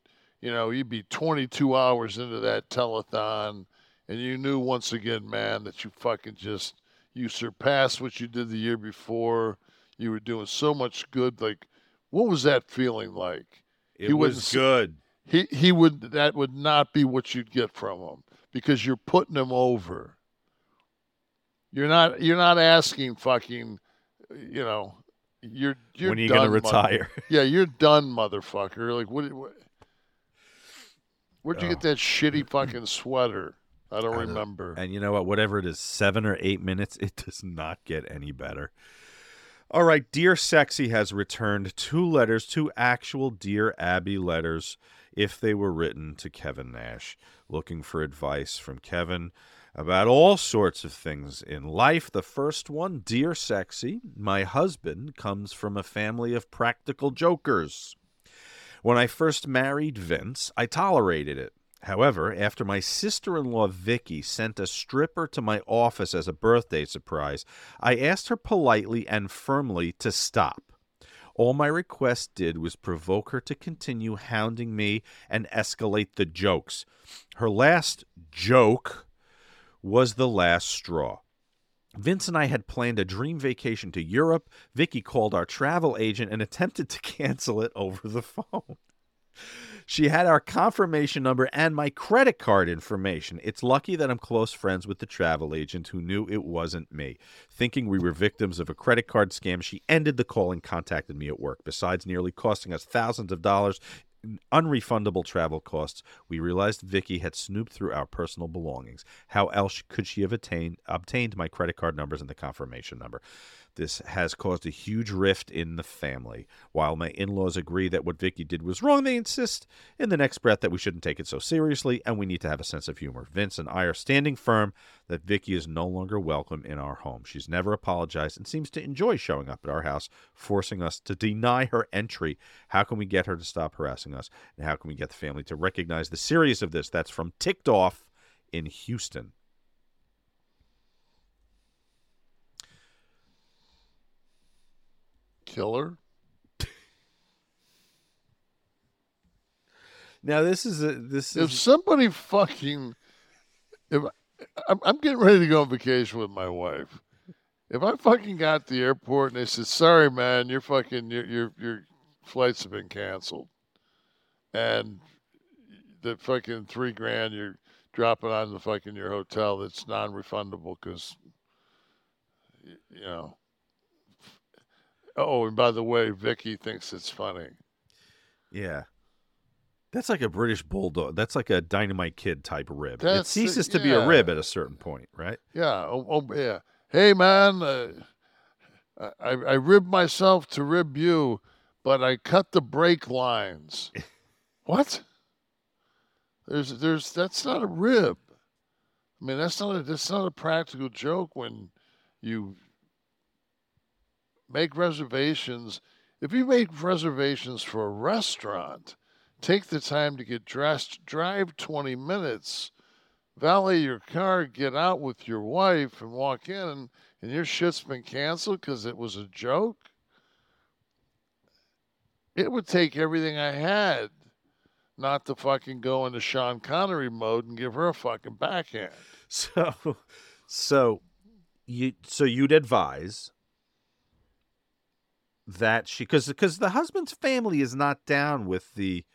S4: you know, you'd be 22 hours into that telethon, and you knew once again, man, that you fucking just you surpassed what you did the year before. You were doing so much good. Like, what was that feeling like?
S3: It was good.
S4: He he would that would not be what you'd get from him because you're putting him over. You're not you're not asking fucking, you know, you're you're
S3: When are you gonna
S4: done, mother-
S3: retire?
S4: yeah, you're done, motherfucker. Like what? what where'd you
S3: Oh.
S4: get that shitty fucking sweater? I don't remember.
S3: And you know what? Whatever it is, seven or eight minutes, it does not get any better. All right, Dear Sexy has returned two letters, two actual Dear Abby letters, if they were written to Kevin Nash, looking for advice from Kevin about all sorts of things in life. The first one Dear Sexy, my husband comes from a family of practical jokers. When I first married Vince, I tolerated it. However, after my sister in law Vicky sent a stripper to my office as a birthday surprise, I asked her politely and firmly to stop. All my request did was provoke her to continue hounding me and escalate the jokes. Her last joke was the last straw. Vince and I had planned a dream vacation to Europe. Vicky called our travel agent and attempted to cancel it over the phone. She had our confirmation number and my credit card information. It's lucky that I'm close friends with the travel agent who knew it wasn't me. Thinking we were victims of a credit card scam, she ended the call and contacted me at work. Besides nearly costing us thousands of dollars unrefundable travel costs, we realized Vicky had snooped through our personal belongings. How else could she have attained, obtained my credit card numbers and the confirmation number? This has caused a huge rift in the family. While my in laws agree that what Vicky did was wrong, they insist in the next breath that we shouldn't take it so seriously and we need to have a sense of humor. Vince and I are standing firm that Vicky is no longer welcome in our home. She's never apologized and seems to enjoy showing up at our house, forcing us to deny her entry. How can we get her to stop harassing us? And how can we get the family to recognize the seriousness of this? That's from Ticked Off in Houston.
S4: Killer.
S3: Now this is a this
S4: If
S3: is
S4: somebody fucking, if I'm, I'm getting ready to go on vacation with my wife, if I fucking got to the airport and they said, "Sorry, man, your fucking your your your flights have been canceled," and the fucking three grand you're dropping on the fucking your hotel that's non-refundable because you know. Oh, and by the way, Vicky thinks it's funny.
S3: Yeah. That's like a British bulldog. That's like a dynamite kid type rib. it
S4: That's the-
S3: ceases to be a rib at a certain point, right?
S4: Yeah. Oh, oh yeah. Hey, man, uh, I, I ribbed myself to rib you, but I cut the brake lines. what? There's, there's, that's not a rib. I mean, that's not a, that's not a practical joke when you make reservations. If you make reservations for a restaurant, take the time to get dressed, drive 20 minutes, valet your car, get out with your wife, and walk in, and, and your shit's been canceled because it was a joke. It would take everything I had not to fucking go into Sean Connery mode and give her a fucking backhand.
S3: So, so you so you'd advise that she because because the husband's family is not down with the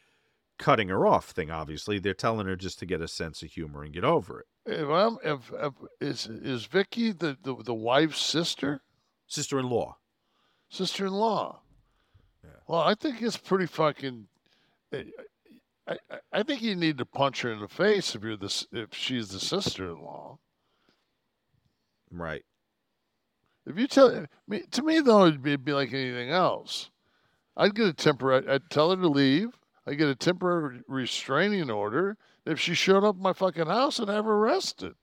S3: cutting her off thing. Obviously, they're telling her just to get a sense of humor and get over it.
S4: Eh, if I'm, if, if is is Vicky the, the the wife's sister?
S3: Sister-in-law.
S4: Sister-in-law. Well, I think it's pretty fucking. Eh, I, I, I think you need to punch her in the face if you're this if she's the sister-in-law.
S3: Right.
S4: If you tell me, to me though, it'd be, it'd be like anything else. I'd get a temporary. I'd tell her to leave. I'd get a temporary restraining order. If she showed up at my fucking house, I'd have her arrested.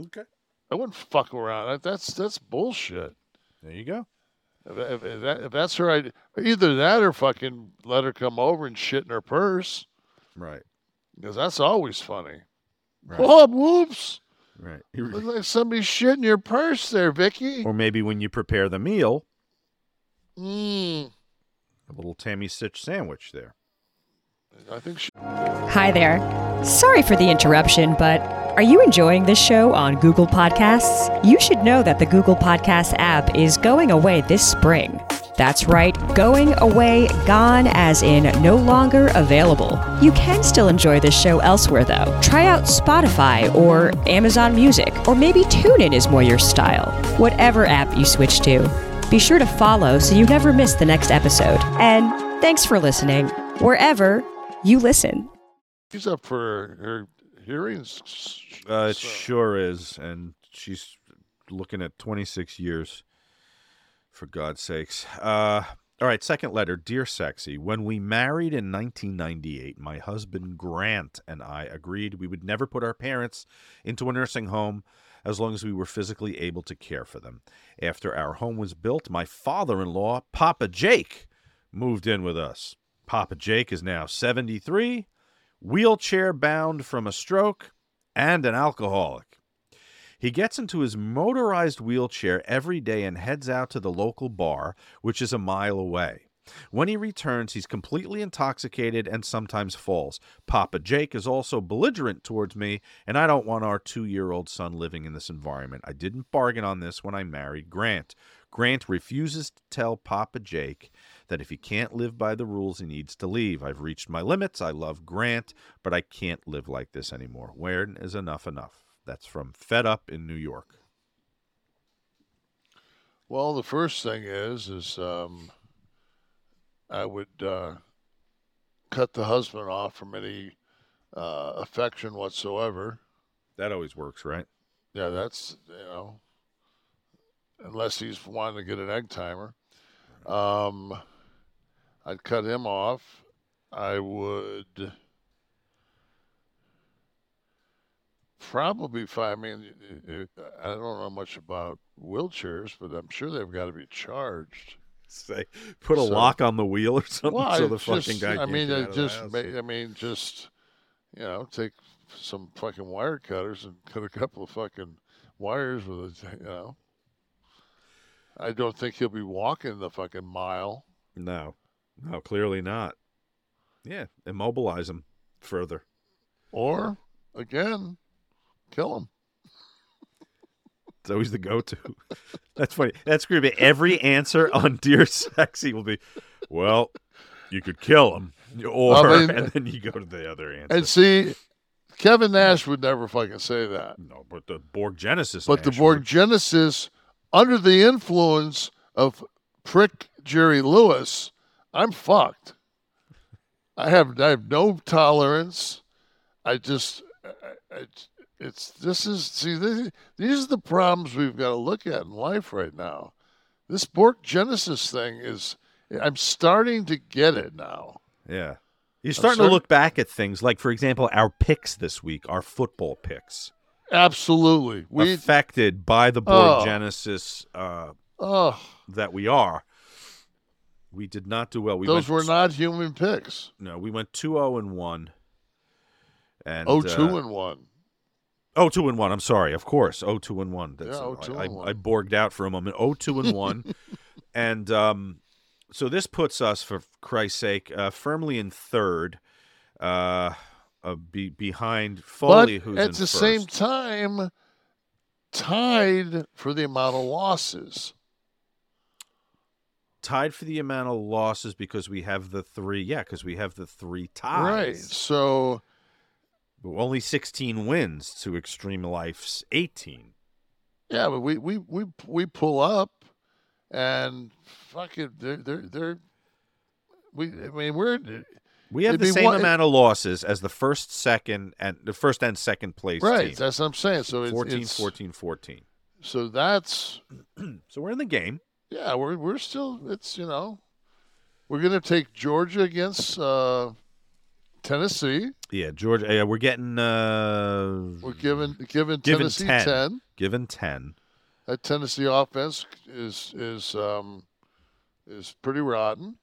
S3: Okay.
S4: I wouldn't fuck around. That's that's bullshit.
S3: There you go.
S4: If, if, if, that, if that's her idea, either that or fucking let her come over and shit in her purse.
S3: Right.
S4: Because that's always funny.
S3: Right.
S4: Oh, whoops.
S3: Right.
S4: Looks like somebody shit in your purse there, Vicky.
S3: Or maybe when you prepare the meal,
S4: Mm,
S3: a little Tammy Stitch sandwich there.
S4: I think she.
S12: Hi there. Sorry for the interruption, but are you enjoying this show on Google Podcasts? You should know that the Google Podcasts app is going away this spring. That's right, going away, gone as in no longer available. You can still enjoy this show elsewhere though. Try out Spotify or Amazon Music, or maybe TuneIn is more your style. Whatever app you switch to, be sure to follow so you never miss the next episode. And thanks for listening, wherever you listen.
S4: She's up for her hearings.
S3: Uh, it sure is, and she's looking at 26 years. For God's sakes. Uh, all right, second letter, dear sexy. When we married in 1998, my husband Grant and I agreed we would never put our parents into a nursing home as long as we were physically able to care for them. After our home was built, my father-in-law, Papa Jake, moved in with us. Papa Jake is now 73 wheelchair bound from a stroke, and an alcoholic. He gets into his motorized wheelchair every day and heads out to the local bar, which is a mile away. When he returns, he's completely intoxicated and sometimes falls. Papa Jake is also belligerent towards me, and I don't want our two year old son living in this environment. I didn't bargain on this when I married Grant. Grant refuses to tell Papa Jake that if he can't live by the rules, he needs to leave. I've reached my limits. I love Grant, but I can't live like this anymore. When is enough enough? That's from Fed Up in New York.
S4: Well, the first thing is, is um, I would uh, cut the husband off from any uh, affection whatsoever.
S3: That always works, right?
S4: Yeah, that's you know, unless he's wanting to get an egg timer. Um, I'd cut him off. I would probably find. I mean, I don't know much about wheelchairs, but I'm sure they've got to be charged.
S3: Say, put a
S4: So-
S3: lock on the wheel or something
S4: Well,
S3: so the fucking guy.
S4: I mean,
S3: uh, of
S4: just, ma- I mean, just you know, take some fucking wire cutters and cut a couple of fucking wires with it. You know, I don't think he'll be walking the fucking mile.
S3: No, no, clearly not. Yeah, immobilize him further.
S4: Or again, kill him.
S3: It's always the go-to. That's funny. That's going to be every answer on Dear Sexy will be, well, you could kill him, or
S4: I mean-
S3: and then you go to the other answer.
S4: And see, Kevin Nash would never fucking say that.
S3: No, but the Borg Genesis.
S4: But the
S3: Nash
S4: Borg Genesis, under the influence of prick Jerry Lewis, I'm fucked. I have I have no tolerance. I just I, I, it's this is see this, these are the problems we've got to look at in life right now. This Borg Genesis thing is I'm starting to get it now.
S3: Yeah. You're starting to look back at things like, for example, our picks this week, our football picks,
S4: Absolutely. We
S3: affected by the Borg
S4: Oh.
S3: Genesis uh,
S4: oh
S3: that we are. We did not do well. We
S4: those were not human picks.
S3: No, we went 2 0 and 1. And
S4: Oh, two
S3: uh,
S4: and one.
S3: Oh, 2 and 1. I'm sorry. Of course. Oh, 2 and 1. That's,
S4: Yeah, oh, two
S3: I,
S4: and one.
S3: I, I borged out for a moment. Oh, 2 and 1. and um, so this puts us, for Christ's sake, uh, firmly in third, uh, uh, be, behind Foley,
S4: but
S3: who's
S4: at the
S3: first.
S4: same time, tied for the amount of losses.
S3: Tied for the amount of losses because we have the three. Yeah, because we have the three ties.
S4: Right. So
S3: only 16 wins to Extreme Life's 18.
S4: yeah, but we we we we pull up, and fuck it, they're they're they're. We I mean we're
S3: We have the same
S4: one-
S3: amount of losses as the first, second, and the first and second place
S4: right.
S3: team.
S4: That's what I'm saying. So it's
S3: 14,
S4: it's,
S3: 14, 14.
S4: So that's
S3: so we're in the game.
S4: Yeah, we're we're still. It's you know, we're gonna take Georgia against uh, Tennessee.
S3: Yeah, Georgia. Yeah, we're getting. Uh,
S4: We're giving giving Tennessee
S3: 10.
S4: 10.
S3: Given 10.
S4: That Tennessee offense is is um, is pretty rotten.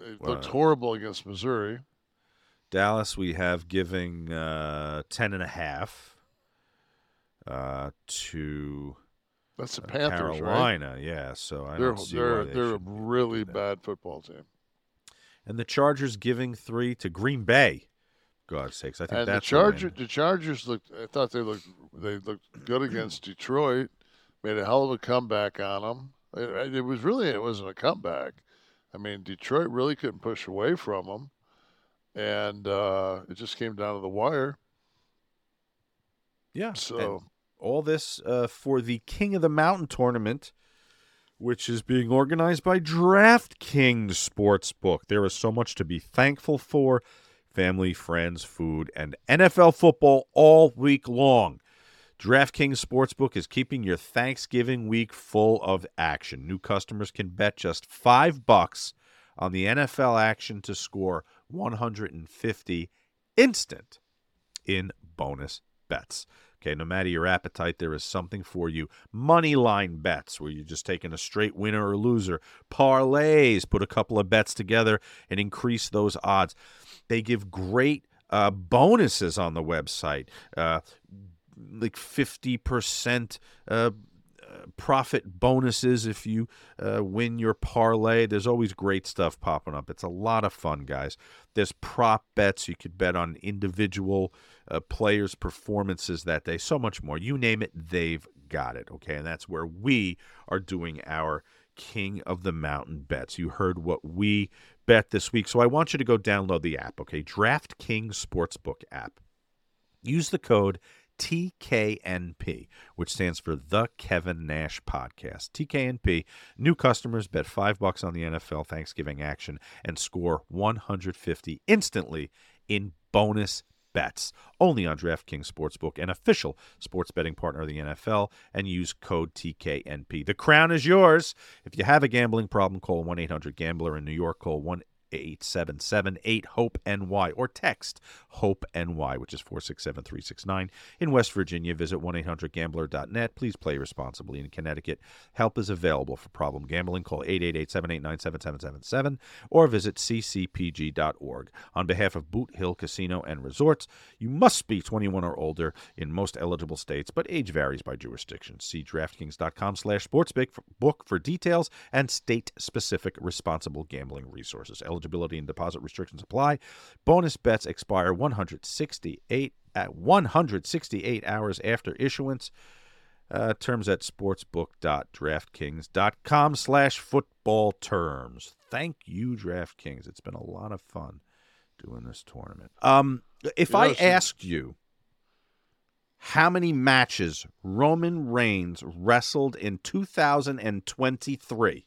S4: It looked horrible against Missouri.
S3: Dallas, we have giving uh, 10 and a half uh, to
S4: That's the
S3: uh,
S4: Panthers, right?
S3: Carolina. Yeah, so I
S4: they're
S3: don't see
S4: they're
S3: why they
S4: they're a really bad football team.
S3: And the Chargers giving three to Green Bay. God's sakes, I think
S4: And the
S3: that's.
S4: Charger the Chargers looked. I thought they looked they looked good against Detroit. Made a hell of a comeback on them. It, it was really it wasn't a comeback. I mean, Detroit really couldn't push away from them, and uh, it just came down to the wire.
S3: Yeah.
S4: So
S3: all this uh, for the King of the Mountain tournament, which is being organized by DraftKings Sportsbook. There is so much to be thankful for family, friends, food, and NFL football all week long. DraftKings Sportsbook is keeping your Thanksgiving week full of action. New customers can bet just 5 bucks on the NFL action to score 150 instant in bonus bets. Okay, no matter your appetite, there is something for you. Money line bets, where you're just taking a straight winner or loser. Parlays, put a couple of bets together and increase those odds. They give great uh, bonuses on the website, uh, like fifty percent. Uh, profit bonuses if you uh, win your parlay. There's always great stuff popping up. It's a lot of fun, guys. There's prop bets. You could bet on individual uh, players' performances that day. So much more. You name it, they've got it. Okay. And that's where we are doing our King of the Mountain bets. You heard what we bet this week. So I want you to go download the app. Okay. DraftKings Sportsbook app. Use the code TKNP, which stands for the Kevin Nash Podcast. TKNP, new customers bet 5 bucks on the NFL Thanksgiving action and score 150 instantly in bonus bets. Only on DraftKings Sportsbook, an official sports betting partner of the NFL, and use code TKNP. The crown is yours. If you have a gambling problem, call 1-800-GAMBLER in New York, call 1 877 hope ny or text hope ny which is 467-369 in west virginia visit 1-800-gambler.net please play responsibly in connecticut. Help is available for problem gambling. Call 888-789-7777 or visit ccpg.org on behalf of boot hill casino and resorts you must be 21 or older in most eligible states but age varies by jurisdiction. See draftkings.com slash sportsbook book for details and state specific responsible gambling resources eligibility and deposit restrictions apply. Bonus bets expire 168 at 168 hours after issuance. Uh, terms at sportsbook.draftkings.com slash football terms. Thank you, DraftKings. It's been a lot of fun doing this tournament. Um, if
S4: You
S3: I
S4: some-
S3: asked you how many matches Roman Reigns wrestled in 2023,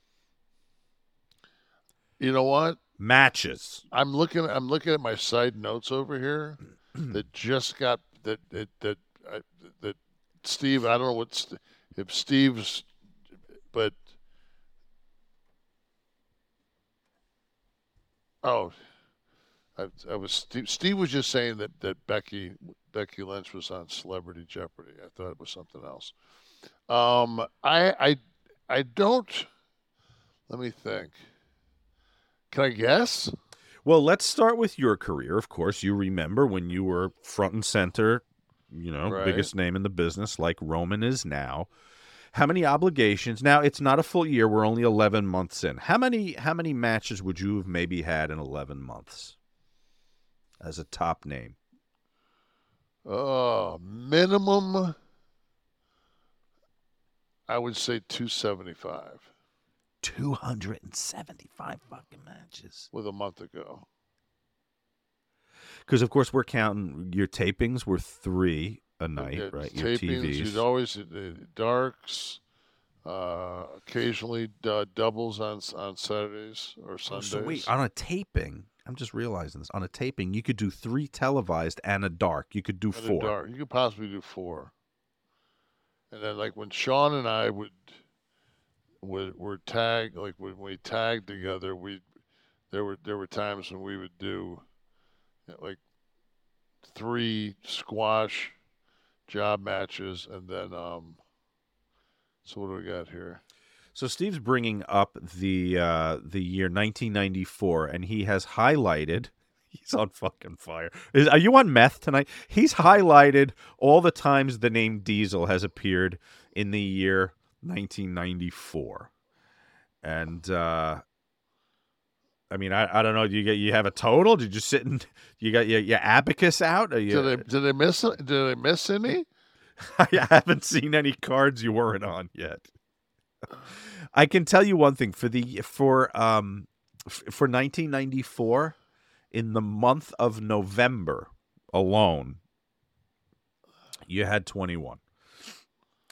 S4: You know what?
S3: Matches.
S4: I'm looking. I'm looking at my side notes over here that just got that that that that Steve. I don't know what if Steve's, but oh, I, I was Steve, Steve was just saying that that Becky Becky Lynch was on Celebrity Jeopardy. I thought it was something else. Um, I I I don't. Let me think. Can I guess?
S3: Well, let's start with your career. Of course, you remember when you were front and center, you know,
S4: right.
S3: biggest name in the business, like Roman is now. How many obligations? Now it's not a full year. We're only eleven months in. How many how many matches would you have maybe had in eleven months as a top name?
S4: Oh, minimum. I would say
S3: two seventy five. 275 fucking matches.
S4: With a month ago.
S3: Because of course we're counting your tapings were three a night, right? Your
S4: tapings,
S3: TVs.
S4: You'd always uh, darks, uh, occasionally uh, doubles on on Saturdays or
S3: oh,
S4: Sundays.
S3: So wait, on a taping, I'm just realizing this. On a taping, you could do three televised and a dark. You could do
S4: and
S3: four.
S4: dark. You could possibly do four. And then, like when Sean and I would would were tagged, like when we tagged together, we there were there were times when we would do like three squash job matches, and then um. So what do we got here?
S3: So Steve's bringing up the uh, the year 1994, and he has highlighted. He's on fucking fire. Is, are you on meth tonight? He's highlighted all the times the name Diesel has appeared in the year 1994, and uh, I mean, I, I don't know. Do you get you have a total? Did you sit and you got your, your abacus out? Or you,
S4: Did I did I miss did I miss any?
S3: I haven't seen any cards you weren't on yet. I can tell you one thing for the for um f- for 1994 in the month of November alone you had 21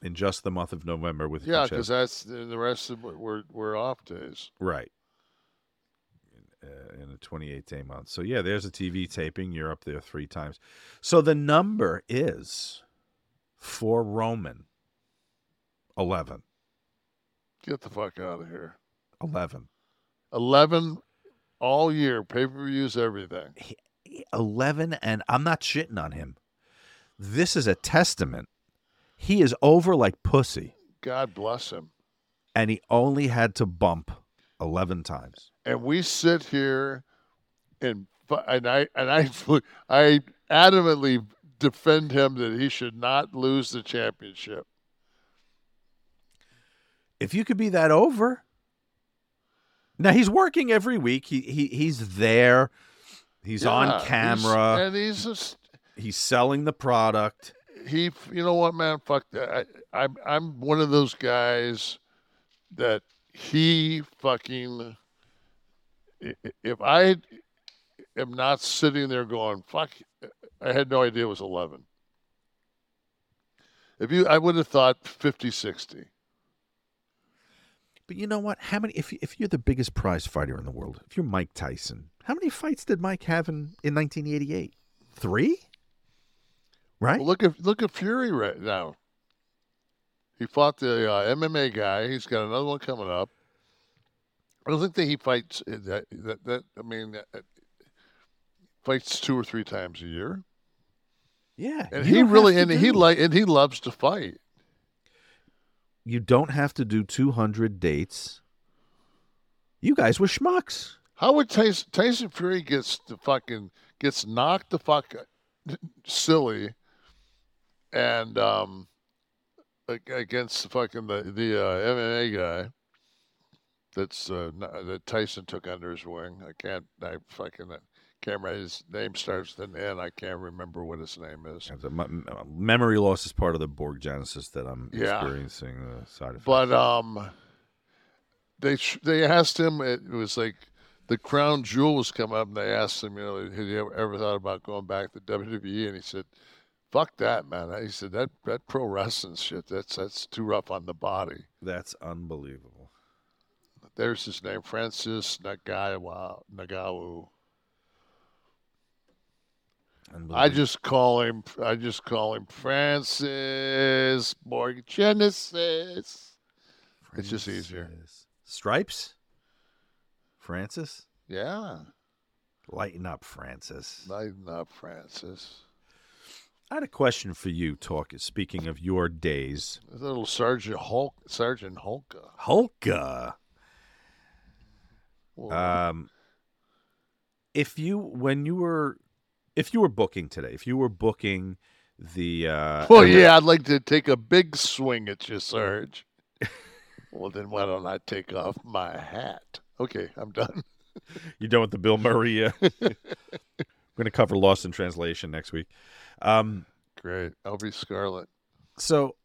S3: in just the month of November with
S4: Yeah, because that's the rest of it we're off days.
S3: right uh, in a 28 day month. So yeah, there's a TV taping. You're up there three times. So the number is for Roman 11.
S4: Get the fuck out of here.
S3: 11.
S4: Eleven all year, pay per views, everything.
S3: 11 and I'm not shitting on him. This is a testament. He is over like pussy
S4: God bless him.
S3: and he only had to bump 11 times.
S4: And we sit here and and I and I I adamantly defend him that he should not lose the championship.
S3: If you could be that over. Now he's working every week. He he he's there. He's
S4: Yeah,
S3: on
S4: he's-
S3: camera.
S4: and he's just
S3: he's selling the product.
S4: He you know what man fuck that I, I'm I'm one of those guys that he fucking if I am not sitting there going fuck I had no idea it was 11 if you I would have thought 50 60
S3: But you know what? How many? If if you're the biggest prize fighter in the world, if you're Mike Tyson, how many fights did Mike have in in 1988? Three. Right.
S4: Well, look at look at Fury right now. He fought the uh, MMA guy. He's got another one coming up. I don't think that he fights uh, that that, that I mean uh, fights two or three times a year.
S3: Yeah,
S4: and he really and he like and he loves to fight.
S3: You don't have to do 200 dates. You guys were schmucks.
S4: How would Tyson, Tyson Fury gets the fucking gets knocked the fuck silly, and um, against the fucking the the uh, MMA guy. That's uh, that Tyson took under his wing. I can't. I fucking camera. his name starts with an N. I can't remember what his name is.
S3: The m- m- Memory loss is part of the Borg Genesis that I'm
S4: Yeah.
S3: experiencing the side effects.
S4: But um, they they asked him. It was like the crown jewel was coming up, and they asked him, you know, had he ever, ever thought about going back to WWE? And he said, "Fuck that, man." He said that that pro wrestling shit. That's that's too rough on the body.
S3: That's unbelievable.
S4: There's his name, Francis Nagawa Nagawu. I just call him. I just call him Francis Borg Genesis. It's just easier.
S3: Stripes? Francis?
S4: Yeah.
S3: Lighten up, Francis.
S4: Lighten up, Francis.
S3: I had a question for you, Talk. Speaking of your days,
S4: Little Sergeant Hulk, Sergeant Hulka.
S3: Hulka. Um, if you when you were if you were booking today, if you were booking the uh
S4: well, yeah, I'd like to take a big swing at you, Serge. well, then why don't I take off my hat? Okay, I'm done.
S3: you done with the Bill Murray? Uh, we're going to cover Lost in Translation next week. Um,
S4: Great, Elvis Scarlet.
S3: So,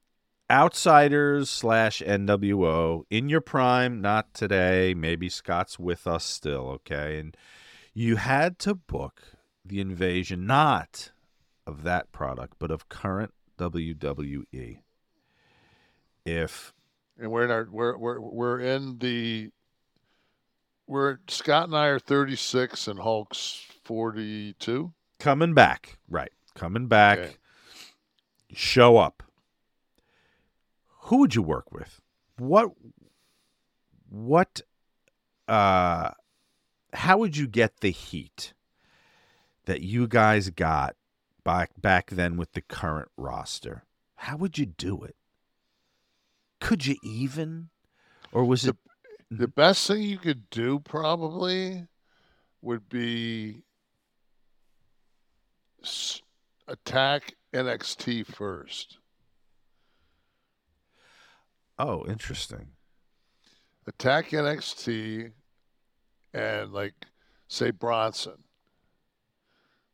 S3: Outsiders slash NWO in your prime, not today. Maybe Scott's with us still, okay? And you had to book the invasion, not of that product, but of current WWE. If
S4: And we're in our we're we're we're in the we're Scott and I are 36 and Hulk's 42.
S3: coming back, right? Coming back,
S4: Okay.
S3: show up. Who would you work with? What what uh how would you get the heat that you guys got back back then with the current roster? How would you do it? Could you even or was it
S4: The best thing you could do probably would be attack NXT first.
S3: Oh, interesting.
S4: Attack NXT and like say Bronson.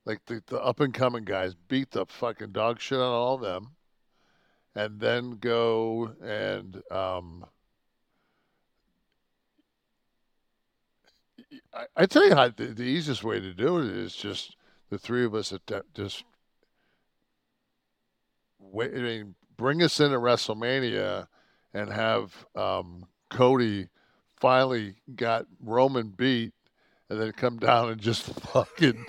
S4: Like the, the up and coming guys beat the fucking dog shit on all of them and then go and um I, I tell you how the, the easiest way to do it is just the three of us att- just I mean, bring us in at WrestleMania and have um, Cody finally got Roman beat, and then come down and just fucking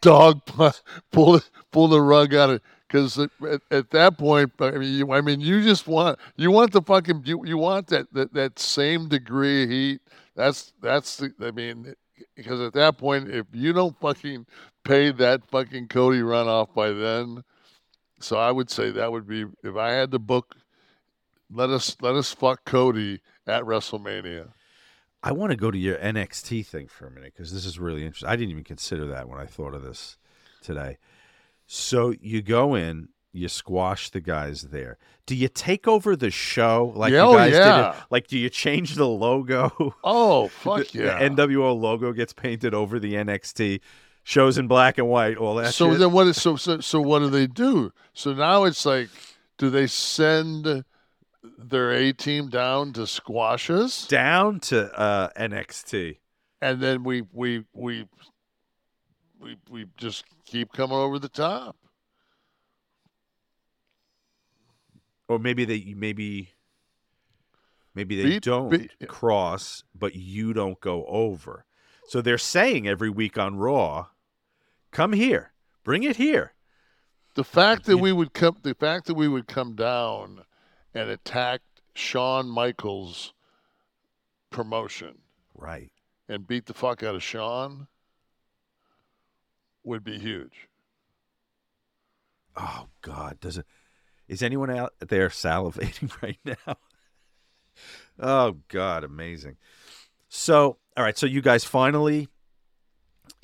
S4: dog pu- pull pull the rug out of because at, at that point, I mean, you, I mean, you just want you want the fucking you, you want that, that that same degree of heat. That's that's the I mean, because at that point, if you don't fucking pay that fucking Cody runoff by then, so I would say that would be if I had to book. Let us let us fuck Cody at WrestleMania.
S3: I want to go to your NXT thing for a minute because this is really interesting. I didn't even consider that when I thought of this today. So you go in, you squash the guys there. Do you take over the show like
S4: Yeah,
S3: you guys did? It? Like, do you change the logo?
S4: Oh fuck
S3: the,
S4: yeah!
S3: The NWO logo gets painted over the NXT. Shows in black and white. All that.
S4: so
S3: shit?
S4: then what is so, so so what do they do? So now it's like, do they send their A team down to squash us,
S3: down to uh, NXT,
S4: and then we we we we we just keep coming over the top?
S3: or maybe they maybe maybe they
S4: Beat-
S3: don't
S4: beat-
S3: cross, but you don't go over. So they're saying every week on Raw, "Come here, bring it here."
S4: The fact that we would come, the fact that we would come down and attack Shawn Michaels' promotion,
S3: right,
S4: and beat the fuck out of Shawn, would be huge.
S3: Oh God, does it? Is anyone out there salivating right now? oh God, amazing. So, all right, so you guys finally,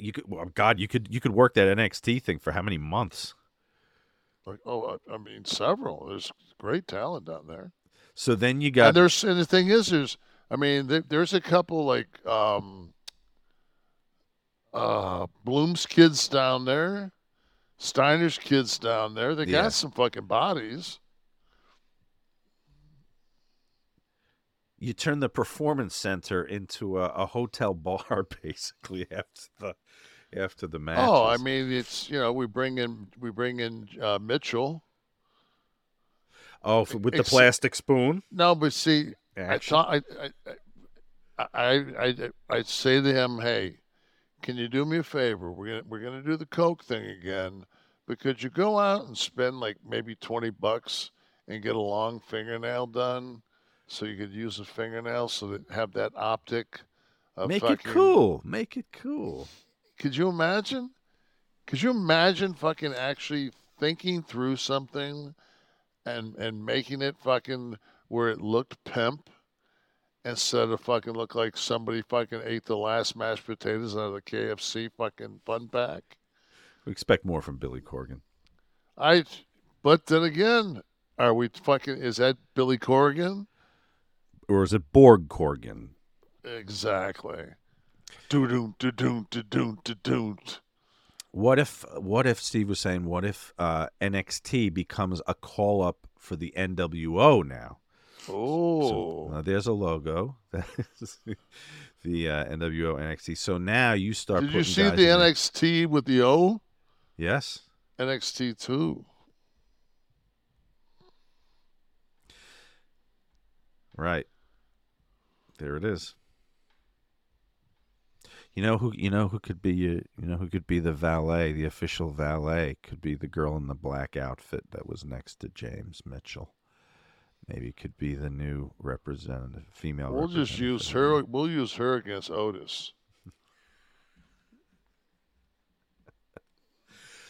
S3: you could, well, God, you could you could work that NXT thing for how many months?
S4: Like, oh, I, I mean, several. There's great talent down there.
S3: So then you got
S4: and there's and the thing is, there's I mean, there, there's a couple like um, uh, Bloom's kids down there, Steiner's kids down there. They
S3: Yeah.
S4: got some fucking bodies.
S3: you turn the performance center into a, a hotel bar basically after the after the match.
S4: Oh, I mean, it's you know we bring in we bring in uh, Mitchell.
S3: oh, with the
S4: ex-
S3: plastic spoon.
S4: No, but see, I thought I, I, I, I, I say to him, "Hey, can you do me a favor? We're gonna we're gonna do the coke thing again, but could you go out and spend like maybe twenty bucks and get a long fingernail done, so you could use a fingernail so that have that optic." Of
S3: Make it cool. Make it cool.
S4: Could you imagine? Could you imagine fucking actually thinking through something and and making it fucking where it looked pimp instead of fucking look like somebody fucking ate the last mashed potatoes out of the KFC fucking fun pack?
S3: We expect more from Billy Corgan.
S4: I but then again, are we fucking is that Billy Corgan?
S3: Or is it Borg Corgan?
S4: Exactly. Do do do do do do.
S3: What if what if Steve was saying what if uh, NXT becomes a call up for the NWO now?
S4: Oh,
S3: So, uh, there's a logo. That is the uh, NWO NXT. So now you start.
S4: Did you see the. NXT with the O?
S3: Yes.
S4: NXT two.
S3: Right. There it is. You know who you know who could be you, you know who could be the valet, the official valet could be the girl in the black outfit that was next to James Mitchell. Maybe it could be the new representative, female.
S4: We'll just use her. We'll use her against Otis.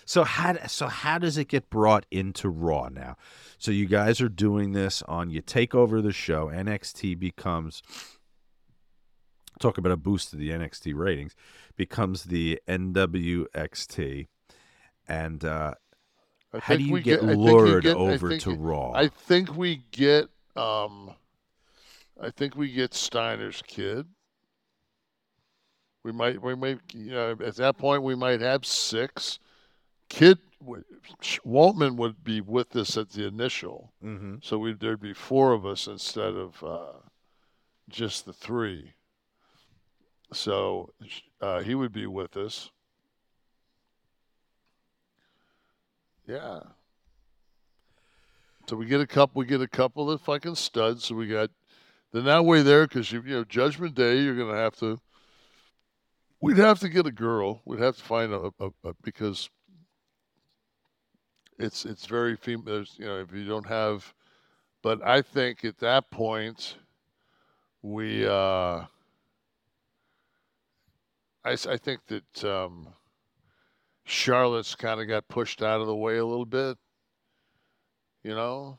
S3: So how so how does it get brought into Raw now? So you guys are doing this on you take over the show. NXT becomes talk about a boost to the NXT ratings becomes the NWXT, and uh, how do you get
S4: you
S3: lured
S4: get-
S3: over
S4: think
S3: to Raw?
S4: I think we get. Um, I think we get Steiner's kid. We might. We might. You know, at that point, we might have six. Kid Waltman would be with us at the initial,
S3: Mhm.
S4: so we there'd be four of us instead of uh, just the three. So uh, he would be with us. Yeah. So we get a couple. We get a couple of fucking studs. So we got. Then that way there, because you you know Judgment Day, you're gonna have to. We'd have to get a girl. We'd have to find a, a, a because. It's it's very female. There's you know if you don't have, but I think at that point, we. uh I, I think that um, Charlotte's kind of got pushed out of the way a little bit. You know,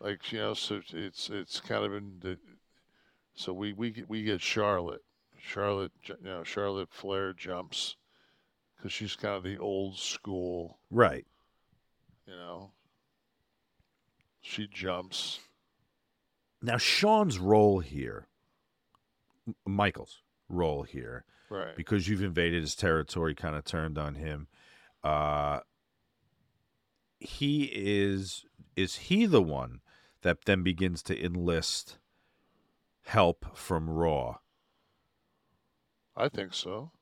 S4: like you know, so it's it's kind of in the So we we get- we get Charlotte. Charlotte, you know, Charlotte Flair jumps because she's kind of the old school.
S3: Right.
S4: You know, she jumps.
S3: Now Sean's role here, M- Michael's role here,
S4: Right.
S3: Because you've invaded his territory, kind of turned on him. Uh, he is is he the one that then begins to enlist help from Raw?
S4: I think so.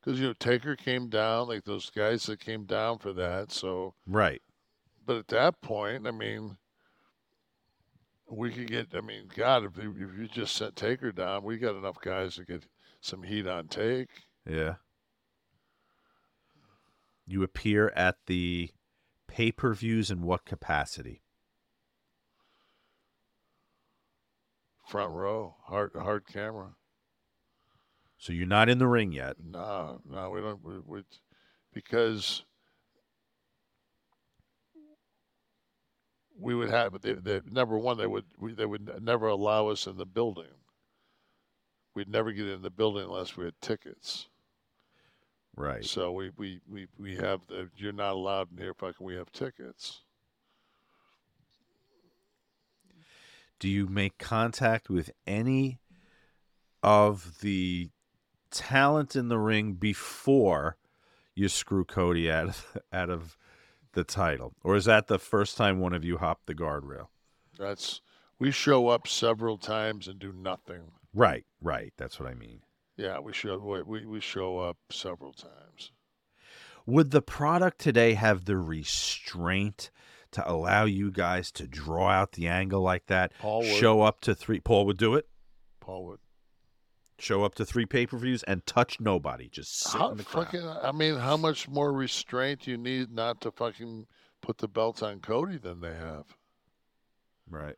S4: Because you know Taker came down, like those guys that came down for that. So
S3: Right.
S4: But at that point, I mean, we could get. I mean, God, if you, if you just sent Taker down, we got enough guys to get some heat on Take.
S3: Yeah. You appear at the pay per views in what capacity?
S4: Front row, hard hard camera.
S3: So you're not in the ring yet.
S4: No, no, we don't. We, we, because we would have they, they, number one, they would we, they would never allow us in the building. We'd never get in the building unless we had tickets.
S3: Right.
S4: So we we we, we have the you're not allowed in here. Fucking, we have tickets.
S3: Do you make contact with any of the talent in the ring before you screw Cody out of, out of the title? Or is that the first time one of you hopped the guardrail?
S4: That's we show up several times and do nothing.
S3: Right, right. That's what I mean.
S4: Yeah, we show we we, show up several times.
S3: Would the product today have the restraint to allow you guys to draw out the angle like that?
S4: Paul would.
S3: Show up to three. Paul would do it.
S4: Paul would.
S3: Show up to three pay per views and touch nobody. Just sit
S4: How
S3: in the crowd.
S4: fucking? I mean, how much more restraint you need not to fucking put the belts on Cody than they have?
S3: Right.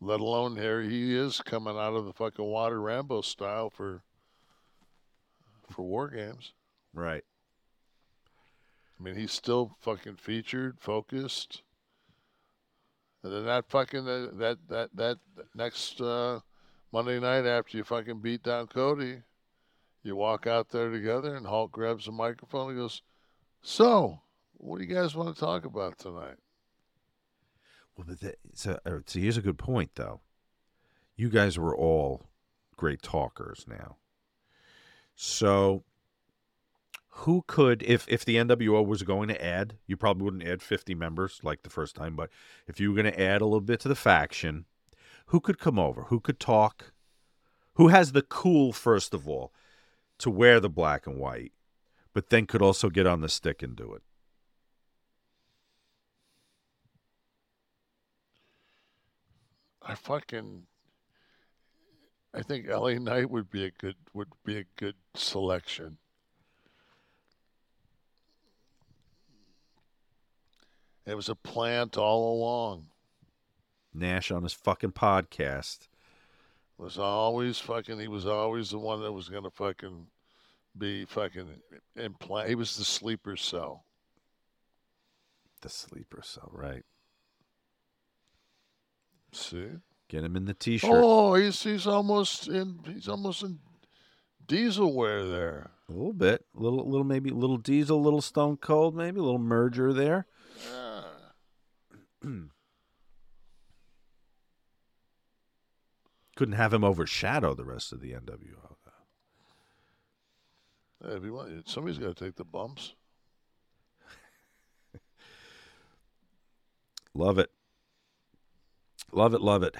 S4: Let alone here he is coming out of the fucking water Rambo style for for war games.
S3: Right.
S4: I mean, he's still fucking featured, focused. And then that fucking that that that, that next uh, Monday night after you fucking beat down Cody, you walk out there together, and Hulk grabs the microphone and goes, "So, what do you guys want to talk about tonight?"
S3: Well, that, so, uh, here's a good point, though. You guys were all great talkers now. So, who could, if if the NWO was going to add, you probably wouldn't add 50 members like the first time, but if you were going to add a little bit to the faction, who could come over? Who could talk? Who has the cool, first of all, to wear the black and white, but then could also get on the stick and do it?
S4: I fucking I think LA Knight would be a good would be a good selection. It was a plant all along.
S3: Nash on his fucking podcast.
S4: Was always fucking he was always the one that was gonna fucking be fucking implant he was the sleeper cell.
S3: The sleeper cell, right?
S4: See?
S3: Get him in the t-shirt.
S4: Oh, he's he's almost in he's almost in diesel wear there.
S3: A little bit, a little, little maybe, a little Diesel, a little Stone Cold, maybe a little merger there. Couldn't have him overshadow the rest of the NWO.
S4: Hey, if you want, somebody's got to take the bumps.
S3: Love it, love it, love it.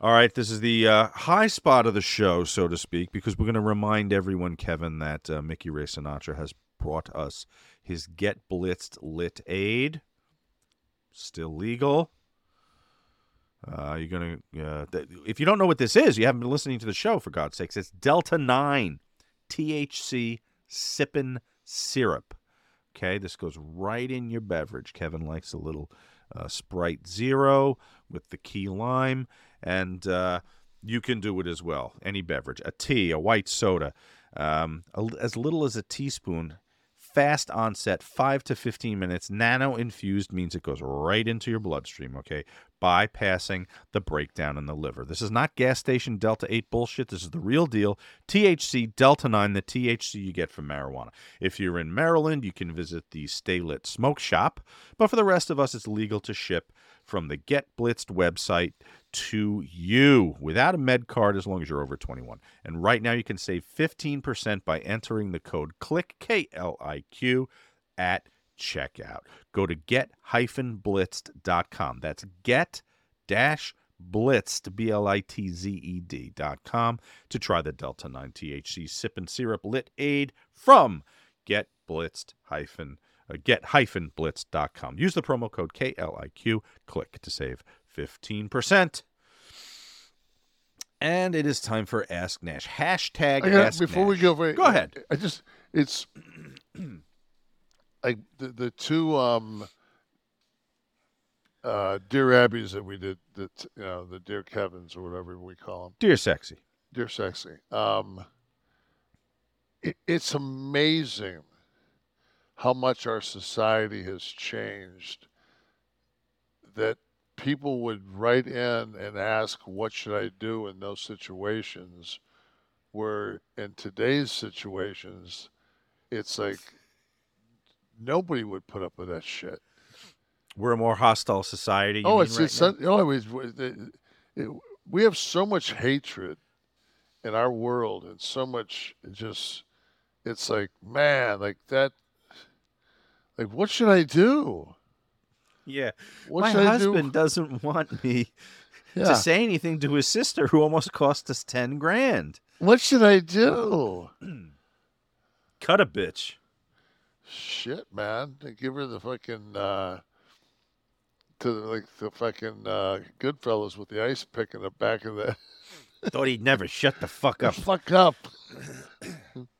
S3: All right, this is the uh, high spot of the show, so to speak, because we're going to remind everyone, Kevin, that uh, Mickey Ray Sinatra has brought us his Get Blitzed Lit Aid. Still legal. Uh, you're gonna uh, th- if you don't know what this is, you haven't been listening to the show for God's sakes. It's Delta Nine THC sippin' syrup. Okay, this goes right in your beverage. Kevin likes a little uh, Sprite Zero with the key lime, and uh, you can do it as well. Any beverage, a tea, a white soda, um, a, as little as a teaspoon fast onset, 5 to 15 minutes. Nano infused means it goes right into your bloodstream, okay? Bypassing the breakdown in the liver. This is not gas station Delta 8 bullshit. This is the real deal. THC Delta 9, the THC you get from marijuana. If you're in Maryland, you can visit the Stay Lit Smoke Shop. But for the rest of us, it's legal to ship from the Get Blitzed website to you without a med card as long as you're over 21. And right now you can save 15% by entering the code CLICK K L I Q at checkout. Go to get-blitzed.com. That's get dash blitzed b l i t z e d dot com to try the Delta 9 THC sip and syrup lit aid from Get Blitzed hyphen uh, get hyphen blitz.com. Use the promo code KLIQ. Click to save 15%. And it is time for Ask Nash. Hashtag
S4: gotta-
S3: Ask
S4: before
S3: Nash.
S4: we go, wait,
S3: go ahead.
S4: I just it's like the the two um uh dear abbeys that we did that you know the dear Kevins or whatever we call them.
S3: Dear Sexy.
S4: Dear sexy. Um, it, it's amazing how much our society has changed. That people would write in and ask, "What should I do in those situations?" Where in today's situations, it's like nobody would put up with that shit.
S3: We're a more hostile society. you
S4: Oh, it's
S3: right
S4: it's un- always it, it, we have so much hatred in our world and so much just it's like man like that like what should I do?
S3: Yeah.
S4: What
S3: My
S4: should I do?
S3: husband doesn't want me
S4: Yeah.
S3: to say anything to his sister who almost cost us 10 grand.
S4: What should I do?
S3: Cut a bitch.
S4: Shit, man. They give her the fucking uh to the, like the fucking uh Goodfellas with the ice pick in the back of the
S3: Thought he'd never shut the fuck up.
S4: fuck up.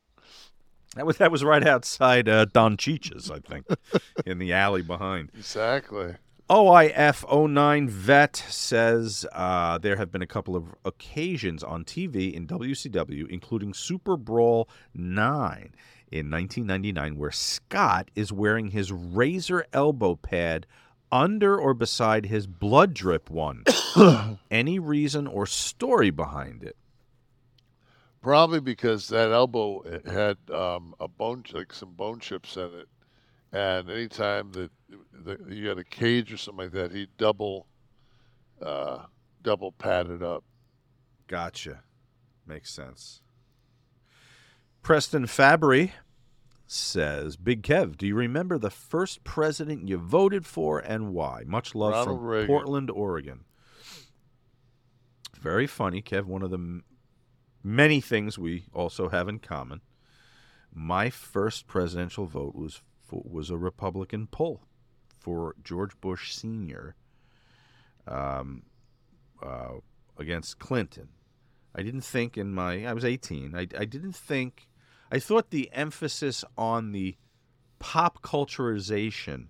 S3: That was that was right outside uh, Don Cheech's, I think, in the alley behind.
S4: Exactly.
S3: OIF09 Vet says uh, there have been a couple of occasions on TV in WCW, including Super Brawl 9 in 1999, where Scott is wearing his razor elbow pad under or beside his blood drip one. Any reason or story behind it?
S4: Probably because that elbow had um, a bone, like some bone chips in it, and anytime that, you had a cage or something like that, he'd double, uh, double pad it up.
S3: Gotcha. Makes sense. Preston Fabry says, Big Kev, do you remember the first president you voted for and why? Much love
S4: Ronald
S3: from
S4: Reagan.
S3: Portland, Oregon. Very funny, Kev. One of the many things we also have in common. My first presidential vote was for, was a Republican pull for George Bush Sr. Um, uh, against Clinton. I didn't think in my I was 18. I, I didn't think I thought the emphasis on the pop culturization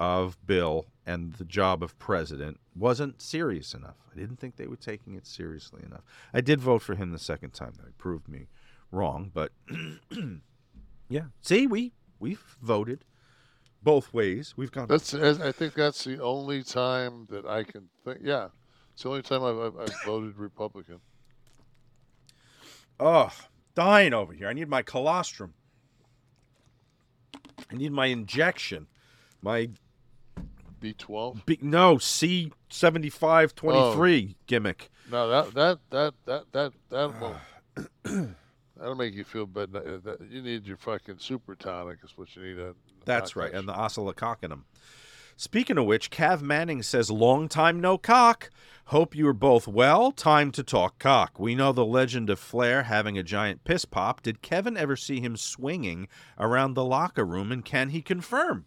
S3: of Bill and the job of president wasn't serious enough. I didn't think they were taking it seriously enough. I did vote for him the second time. They proved me wrong, but yeah. See, we we've voted both ways. We've gone
S4: That's I think that's the only time that I can think. Yeah, it's the only time I've, I've, I've voted Republican.
S3: Oh, dying over here. I need my colostrum. I need my injection. My
S4: B twelve.
S3: B, no C seventy five twenty three oh. gimmick.
S4: No, that that that that that that ah. will that'll make you feel better. You need your fucking super tonic. Is what you need.
S3: That's right, and the oscillococcinum. Speaking of which, Cav Manning says, "Long time no cock. Hope you are both well. Time to talk cock. We know the legend of Flair having a giant piss pop. Did Kevin ever see him swinging around the locker room, and can he confirm?"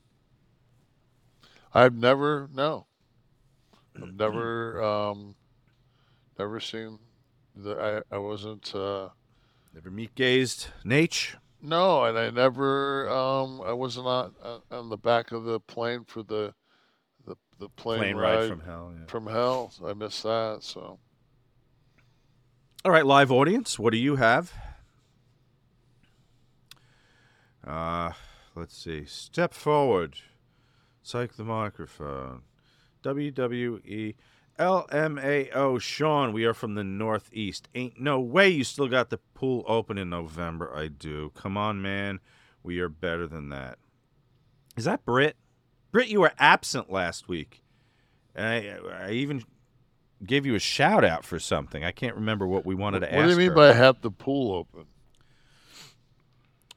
S4: I've never no. I've never um, never seen the. I I wasn't. Uh,
S3: Never meet gazed Nate.
S4: No, and I never. Um, I wasn't on uh, on the back of the plane for the the the plane,
S3: Plane ride from hell, yeah.
S4: From hell, so I missed that. So
S3: All right, live audience, what do you have? Uh, let's see. Step forward. Psych the microphone. WWE LMAO. Sean, we are from the Northeast. Ain't no way you still got the pool open in November. I do. Come on, man. We are better than that. Is that Britt? Britt, you were absent last week. And I, I even gave you a shout out for something. I can't remember what we wanted to
S4: What
S3: ask.
S4: What do you mean
S3: her.
S4: by have the pool open?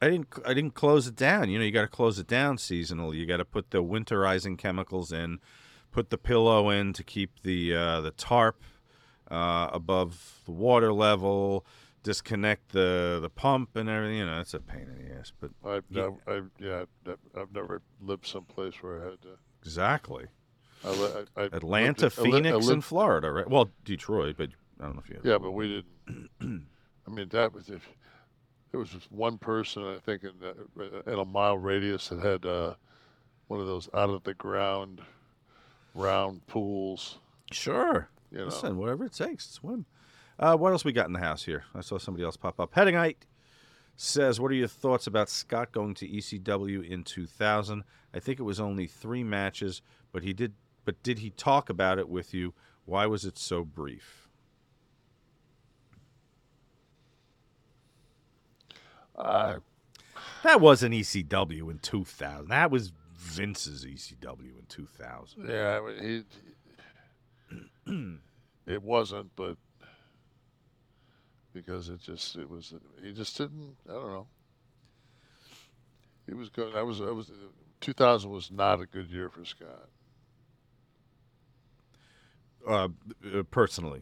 S3: I didn't. I didn't close it down. You know, you got to close it down seasonal. You got to put the winterizing chemicals in, put the pillow in to keep the uh, the tarp uh, above the water level, disconnect the the pump and everything. You know, it's a pain in the ass. But
S4: I've,
S3: Yeah.
S4: never, I've yeah, I've, never lived someplace where I had to.
S3: exactly.
S4: I, I, I
S3: Atlanta,
S4: I
S3: Phoenix,
S4: lived-
S3: and Florida, right? Well, Detroit, but I don't know if you.
S4: Yeah, but we didn't. I mean, that was if there was just one person I think in, the, in a mile radius that had uh, one of those out of the ground round pools.
S3: Sure.
S4: You know.
S3: Listen, whatever it takes, swim. Uh, what else we got in the house here? I saw somebody else pop up. Headingite says, "What are your thoughts about Scott going to ECW in 2000? I think it was only three matches, but he did. But did he talk about it with you? Why was it so brief?"
S4: Uh,
S3: that wasn't ECW in 2000. That was Vince's ECW in 2000.
S4: Yeah, I mean, he. it wasn't, but because it just it was he just didn't. I don't know. He was good. That was that was 2000 was not a good year for Scott.
S3: Uh, uh, personally,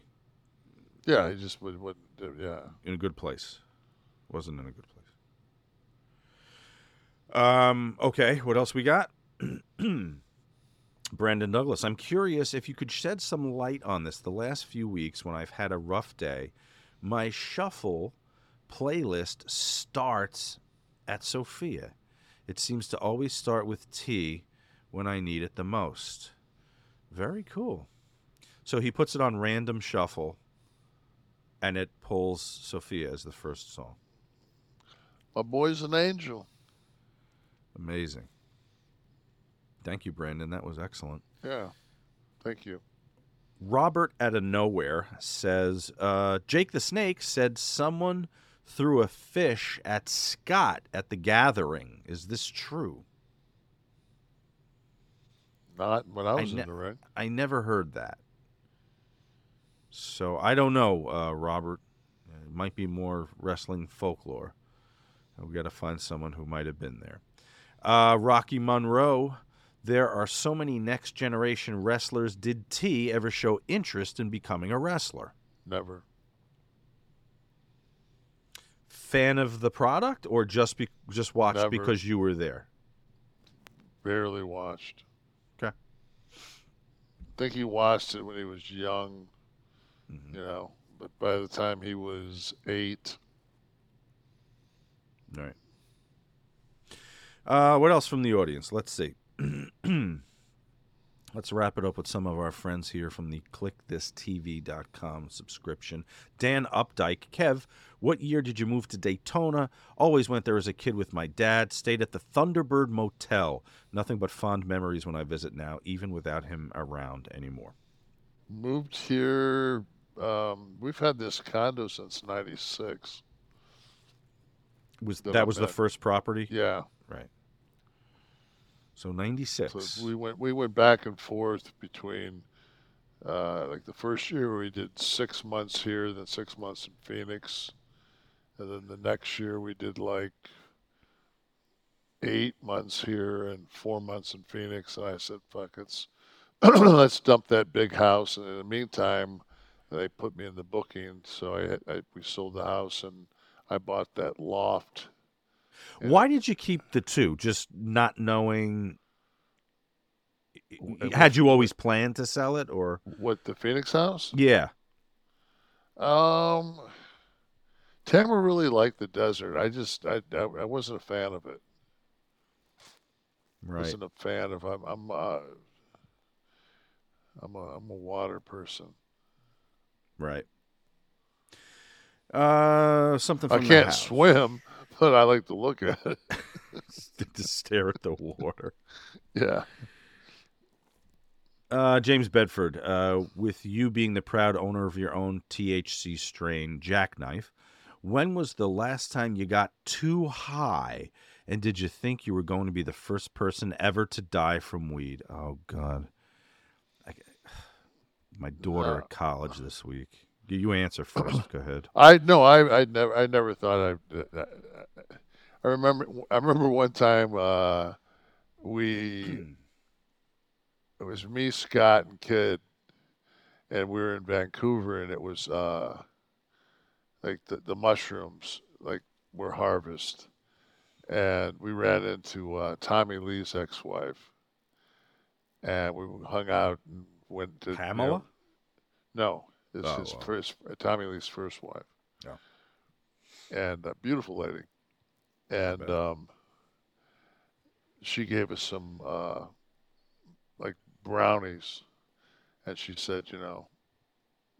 S4: Yeah, he just would would yeah.
S3: in a good place. Wasn't in a good place. Um, okay, what else we got? Brandon Douglas, I'm curious if you could shed some light on this. The last few weeks, when I've had a rough day, my shuffle playlist starts at Sophia. It seems to always start with T when I need it the most. Very cool. So he puts it on random shuffle and it pulls Sophia as the first song.
S4: My boy's an angel.
S3: Amazing. Thank you, Brandon. That was excellent.
S4: Yeah. Thank you.
S3: Robert out of nowhere says uh, Jake the Snake said someone threw a fish at Scott at the gathering. Is this true?
S4: Not when I was
S3: ne-
S4: in the ring.
S3: I never heard that. So I don't know, uh, Robert. It might be more wrestling folklore. We got to find someone who might have been there. Uh, Rocky Monroe. There are so many next generation wrestlers. Did T ever show interest in becoming a wrestler?
S4: Never.
S3: Fan of the product, or just be, just watched
S4: Never.
S3: because you were there?
S4: Barely watched.
S3: Okay.
S4: I think he watched it when he was young.
S3: Mm-hmm.
S4: You know, but by the time he was eight,
S3: All right. Uh, what else from the audience? Let's see. Let's wrap it up with some of our friends here from the KliqthisTV.com subscription. Dan Updike. Kev, what year did you move to Daytona? Always went there as a kid with my dad. Stayed at the Thunderbird Motel. Nothing but fond memories when I visit now, even without him around anymore.
S4: moved here. Um, we've had this condo since '96.
S3: Was
S4: That
S3: that, was the first property?
S4: Yeah.
S3: Right. So 96.
S4: So we went we went back and forth between uh, like the first year we did six months here, then six months in Phoenix, and then the next year we did like eight months here and four months in Phoenix. And I said, "Fuck, it's let's dump that big house." And in the meantime, they put me in the booking, so I, I we sold the house and I bought that loft.
S3: Why did you keep the two? Just not knowing.
S4: w-
S3: Had you always planned to sell it, or
S4: What the Phoenix house?
S3: yeah?
S4: Um, Tamara really liked the desert. I just I I, I wasn't a fan of it.
S3: Right.
S4: Wasn't a fan of I'm I'm uh, I'm a I'm a water person.
S3: Right. Uh, something
S4: I can't swim, but I like to look at it.
S3: to stare at the water.
S4: Yeah.
S3: Uh, James Bedford, uh, with you being the proud owner of your own THC strain, Jackknife, when was the last time you got too high? And did you think you were going to be the first person ever to die from weed? Oh, God. I, my daughter at college this week. You answer first. Go ahead.
S4: I no, I I never I never thought I. I remember I remember one time uh, we it was me, Scott, and Kid, and we were in Vancouver, and it was uh, like the the mushrooms like were harvest, and we ran into uh, Tommy Lee's ex-wife, and we hung out and went to you know-
S3: Pamela?
S4: no, it's
S3: Oh,
S4: his
S3: wow.
S4: first Tommy Lee's first wife.
S3: Yeah.
S4: And a beautiful lady. And um, she gave us some uh, like brownies, and she said, you know,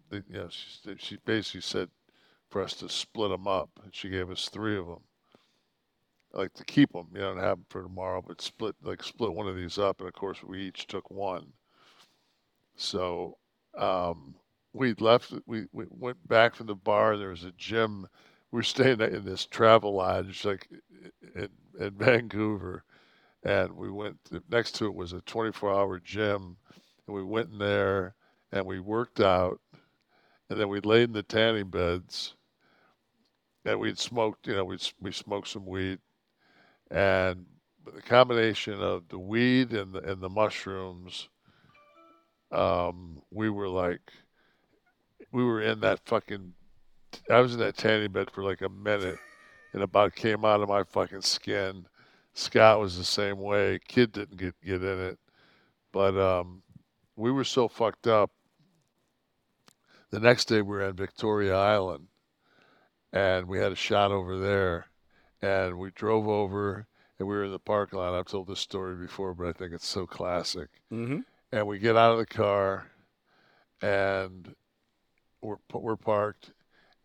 S4: the, you know, she she basically said for us to split them up, and she gave us three of them. Like to keep them, you know, and have them for tomorrow, but split like split one of these up, and of course we each took one. So um, we left. We, we went back from the bar. There was a gym. We were staying in this travel lodge, like in, in Vancouver, and we went. Next to it was a 24-hour gym, and we went in there and we worked out, and then we laid in the tanning beds, and we'd smoked. You know, we we smoked some weed, and the combination of the weed and the and the mushrooms um, we were like, we were in that fucking. I was in that tanning bed for like a minute, and about came out of my fucking skin. Scott was the same way. Kid didn't get get in it, but um, we were so fucked up. The next day we were on Victoria Island, and we had a shot over there, and we drove over, and we were in the parking lot. I've told this story before, but I think it's so classic
S3: Mm-hmm.
S4: and we get out of the car and we're we're parked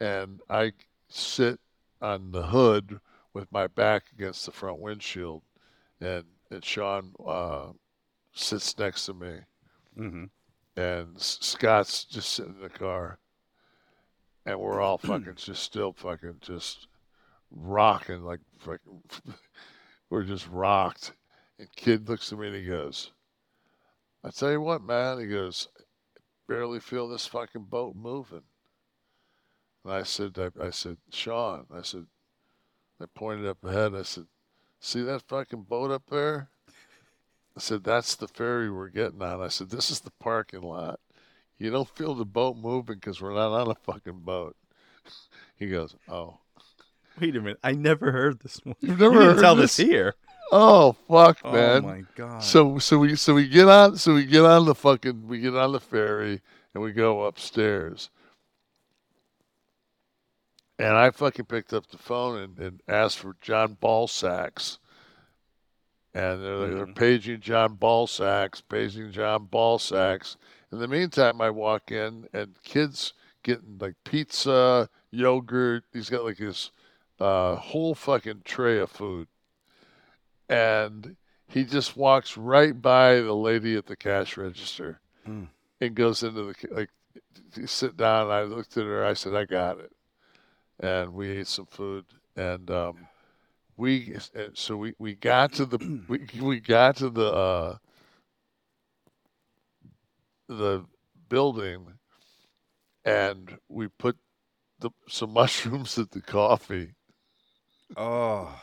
S4: and I sit on the hood with my back against the front windshield and and Sean uh, sits next to me
S3: Mm-hmm.
S4: and Scott's just sitting in the car and we're all fucking just still fucking just rocking like fucking we're just rocked and kid looks at me and he goes I tell you what, man. He goes, barely feel this fucking boat moving. And I said, I, I said, Sean, I said, I pointed up ahead. I said, see that fucking boat up there? I said, that's the ferry we're getting on. I said, this is the parking lot. You don't feel the boat moving because we're not on a fucking boat. He goes, oh.
S3: Wait a minute. I never heard this one.
S4: You've never
S3: you
S4: heard
S3: tell
S4: this?
S3: this here.
S4: Oh fuck,
S3: oh
S4: man!
S3: Oh, my God.
S4: So so we so we get on so we get on the fucking we get on the ferry and we go upstairs. And I fucking picked up the phone and, and asked for John Ballsacks. And they're, they're
S3: Mhm.
S4: paging John Ballsacks, paging John Ballsacks. In the meantime, I walk in and kids getting like pizza, yogurt. He's got like his uh, whole fucking tray of food and he just walks right by the lady at the cash register
S3: Mm.
S4: and goes into the like sit down i looked at her i said i got it and we ate some food and um, we so we, we got to the we, we got to the uh, the building and we put the, some mushrooms at the coffee
S3: Oh.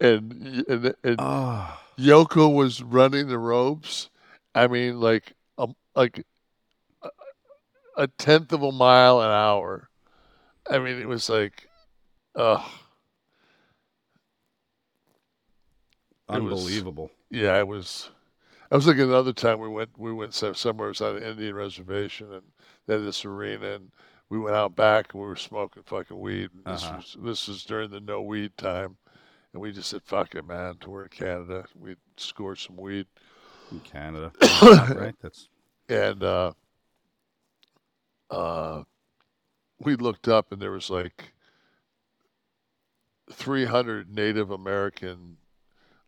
S4: and and, and
S3: Oh.
S4: Yoko was running the ropes. I mean, like um, like a, a tenth of a mile an hour. I mean, it was like, ugh. It was-
S3: Unbelievable.
S4: yeah, it was. I was thinking another time we went we went somewhere it was on an Indian reservation and they had this arena and we went out back and we were smoking fucking weed. And this
S3: Uh-huh.
S4: was this was during the no weed time, and we just said fuck it, man. We're in Canada. We scored some weed
S3: in Canada, right? That's
S4: and uh, uh, we looked up and there was like 300 Native American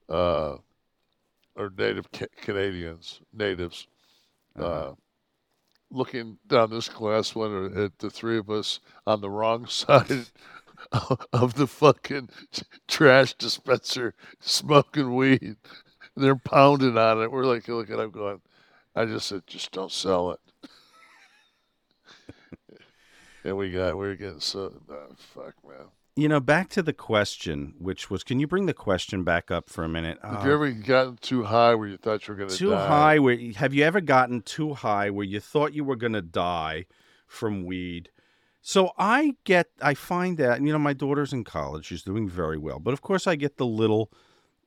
S4: uh, or Native ca- Canadians, natives, uh, looking down this glass window at the three of us on the wrong side of the fucking trash dispenser smoking weed. They're pounding on it. We're like looking at them going, I just said, just don't sell it. And we got, we are getting so, oh, fuck, man.
S3: You know, back to the question, which was, can you bring the question back up for a minute?
S4: Have
S3: Uh,
S4: you ever gotten too high where you thought you were going to die?
S3: too
S4: die?
S3: high? Where have you ever gotten too high where you thought you were going to die from weed? So I get, I find that, you know, my daughter's in college; she's doing very well. But of course, I get the little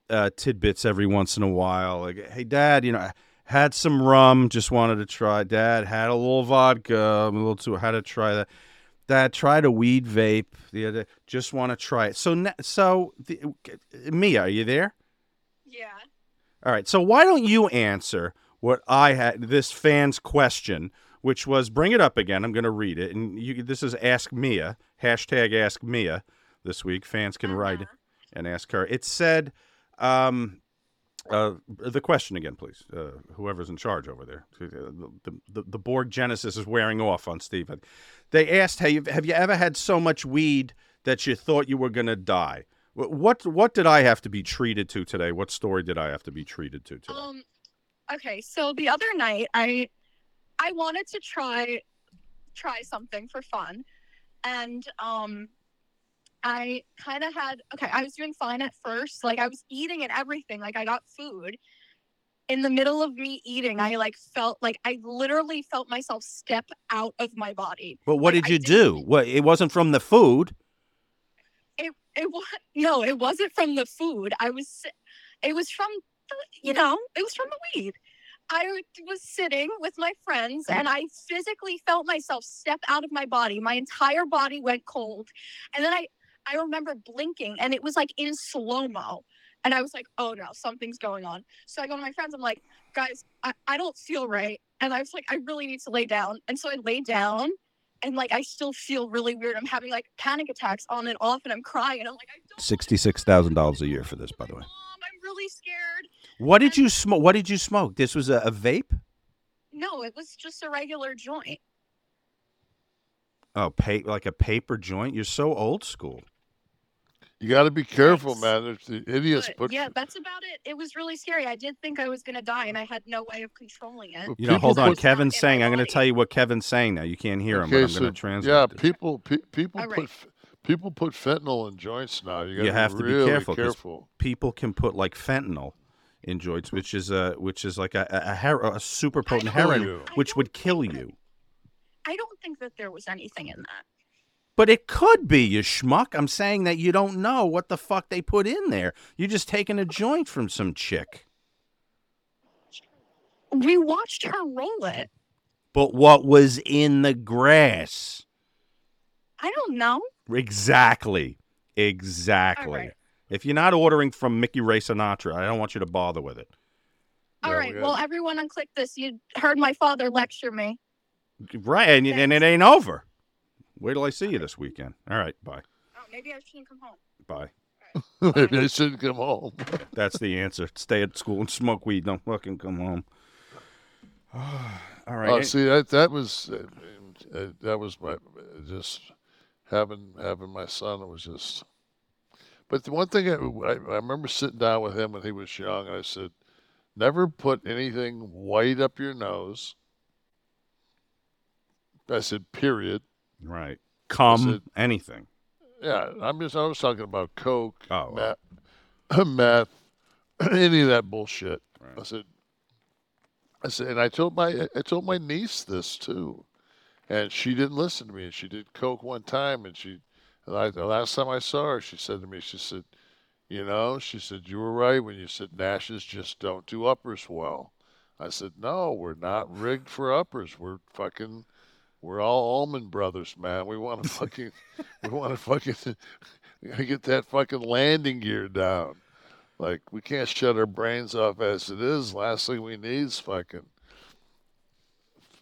S3: uh, tidbits every once in a while, like, "Hey, Dad, you know, had some rum, just wanted to try. Dad had a little vodka, a little too. Had to try that. Dad tried a weed vape the other. Just want to try it. So, so the, Mia, are you there?
S13: Yeah.
S3: All right. So why don't you answer what I had this fan's question, which was bring it up again. I'm going to read it, and you. This is Ask Mia hashtag Ask Mia this week. Fans can write it and ask her. It said, um, uh, the question again, please. Uh, whoever's in charge over there. The, the, the, Borg Genesis is wearing off on Stephen. They asked, "Hey, have you ever had so much weed that you thought you were going to die?" Wh- What what did I have to be treated to today? What story did I have to be treated to today?
S13: Um okay, so the other night I I wanted to try try something for fun. And um I kind of had okay, I was doing fine at first. Like I was eating and everything. Like I got food. In the middle of me eating, I like felt like I literally felt myself step out of my body.
S3: But what did you do? What it wasn't from the food.
S13: It it was no, it wasn't from the food. I was it was from the, you know, it was from the weed. I was sitting with my friends and I physically felt myself step out of my body. My entire body went cold. And then I I remember blinking and it was like in slow-mo. And I was like, oh no, something's going on. So I go to my friends, I'm like, guys, I, I don't feel right. And I was like, I really need to lay down. And so I lay down and like I still feel really weird. I'm having like panic attacks on and off and I'm crying. And I'm like, I
S3: Sixty six thousand dollars a year for this, by the way.
S13: Mom, I'm really scared.
S3: What did you smoke? What did you smoke? This was a, a vape.
S13: No, it was just a regular joint.
S3: Oh, pa- like a paper joint. You're so old school.
S4: You got to be careful, man. There's the idiots
S13: But
S4: put
S13: yeah, that's about it. It was really scary. I did think I was gonna die and I had no way of controlling it.
S3: You know, hold on. Kevin's saying. I'm going to tell you what Kevin's saying now. You can't hear him, but I'm
S4: so
S3: going to translate.
S4: yeah,
S3: this.
S4: people pe- people
S13: All
S4: put people put fentanyl in joints now. You, gotta
S3: you have to
S4: really
S3: be careful. 'cause
S4: careful.
S3: People can put like fentanyl in joints, which is a which is like a a, a, her- a super potent
S4: kill
S3: heroin, which would kill you.
S13: I don't think that there was anything in that.
S3: But it could be, you schmuck. I'm saying that you don't know what the fuck they put in there. You're just taking a joint from some chick.
S13: We watched her roll it.
S3: But what was in the grass?
S13: I don't know.
S3: Exactly. Exactly. If you're not ordering from Mickey Ray Sinatra, I don't want you to bother with it.
S13: All right. Well, everyone on Kliq This. You heard my father lecture me.
S3: Right, and, and it ain't over. Wait till I see you this weekend. All right, bye.
S13: Oh, maybe I shouldn't come home.
S3: Bye.
S4: Maybe I shouldn't come home.
S3: That's the answer. Stay at school and smoke weed. Don't fucking come home. All right.
S4: Oh, see that that was uh, uh, that was my just having having my son was just. But the one thing I, I, I remember sitting down with him when he was young, and I said, "Never put anything white up your nose." I said, "Period."
S3: Right.
S4: Come
S3: anything.
S4: Yeah, I'm just I was talking about coke,
S3: Oh,
S4: meth, meth, any of that bullshit. I said, I said, and I told my I told my niece this too, and she didn't listen to me. And she did coke one time, and she, and I, the last time I saw her, she said to me, she said, you know, she said you were right when you said Nashes just don't do uppers well. I said, no, we're not rigged for uppers. We're fucking, we're all Allman Brothers, man. We want to fucking, we want to fucking, we gotta get that fucking landing gear down. Like we can't shut our brains off as it is. Last thing we need is fucking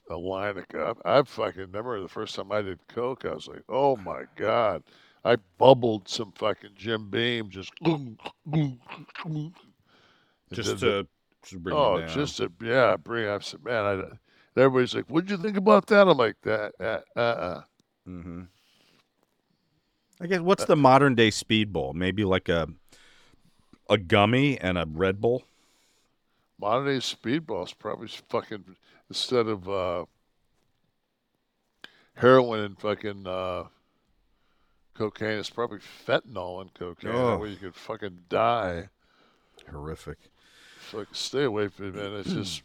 S4: a line of coke. I fucking remember the first time I did coke. I was like, oh my god.
S14: I bubbled some fucking Jim Beam just.
S3: Just to, to bring
S14: oh,
S3: it down.
S14: just to yeah, bring up some man. I, everybody's like, "What'd you think about that?" I'm like, "That, uh, uh."
S3: Mm-hmm. I guess what's the modern day speed speedball? Maybe like a a gummy and a Red Bull.
S14: Modern day speedballs probably fucking instead of uh, heroin and fucking uh, cocaine, it's probably fentanyl and cocaine.
S3: Oh.
S14: That way you could fucking die.
S3: Horrific.
S14: Fuck, stay away from it, man. It's just.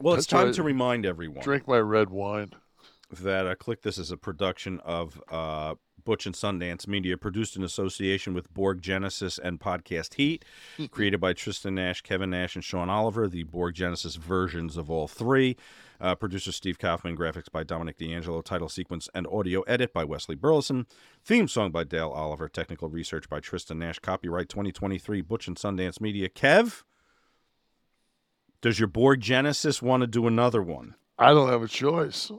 S3: Well, it's
S14: That's
S3: time
S14: I
S3: to remind everyone.
S14: Drink my red wine.
S3: that uh, Kliq This is a production of uh, Butch and Sundance Media, produced in association with Borg Genesis and Podcast Heat, created by Tristen Nash, Kevin Nash, and Sean Oliver, the Borg Genesis versions of all three. Uh, producer Steve Kaufman, graphics by Dominic D'Angelo, title sequence and audio edit by Wesley Burleson, theme song by Dale Oliver, technical research by Tristen Nash, copyright 2023, Butch and Sundance Media. Kev, does your Borg Genesis want to do another one?
S14: I don't have a choice.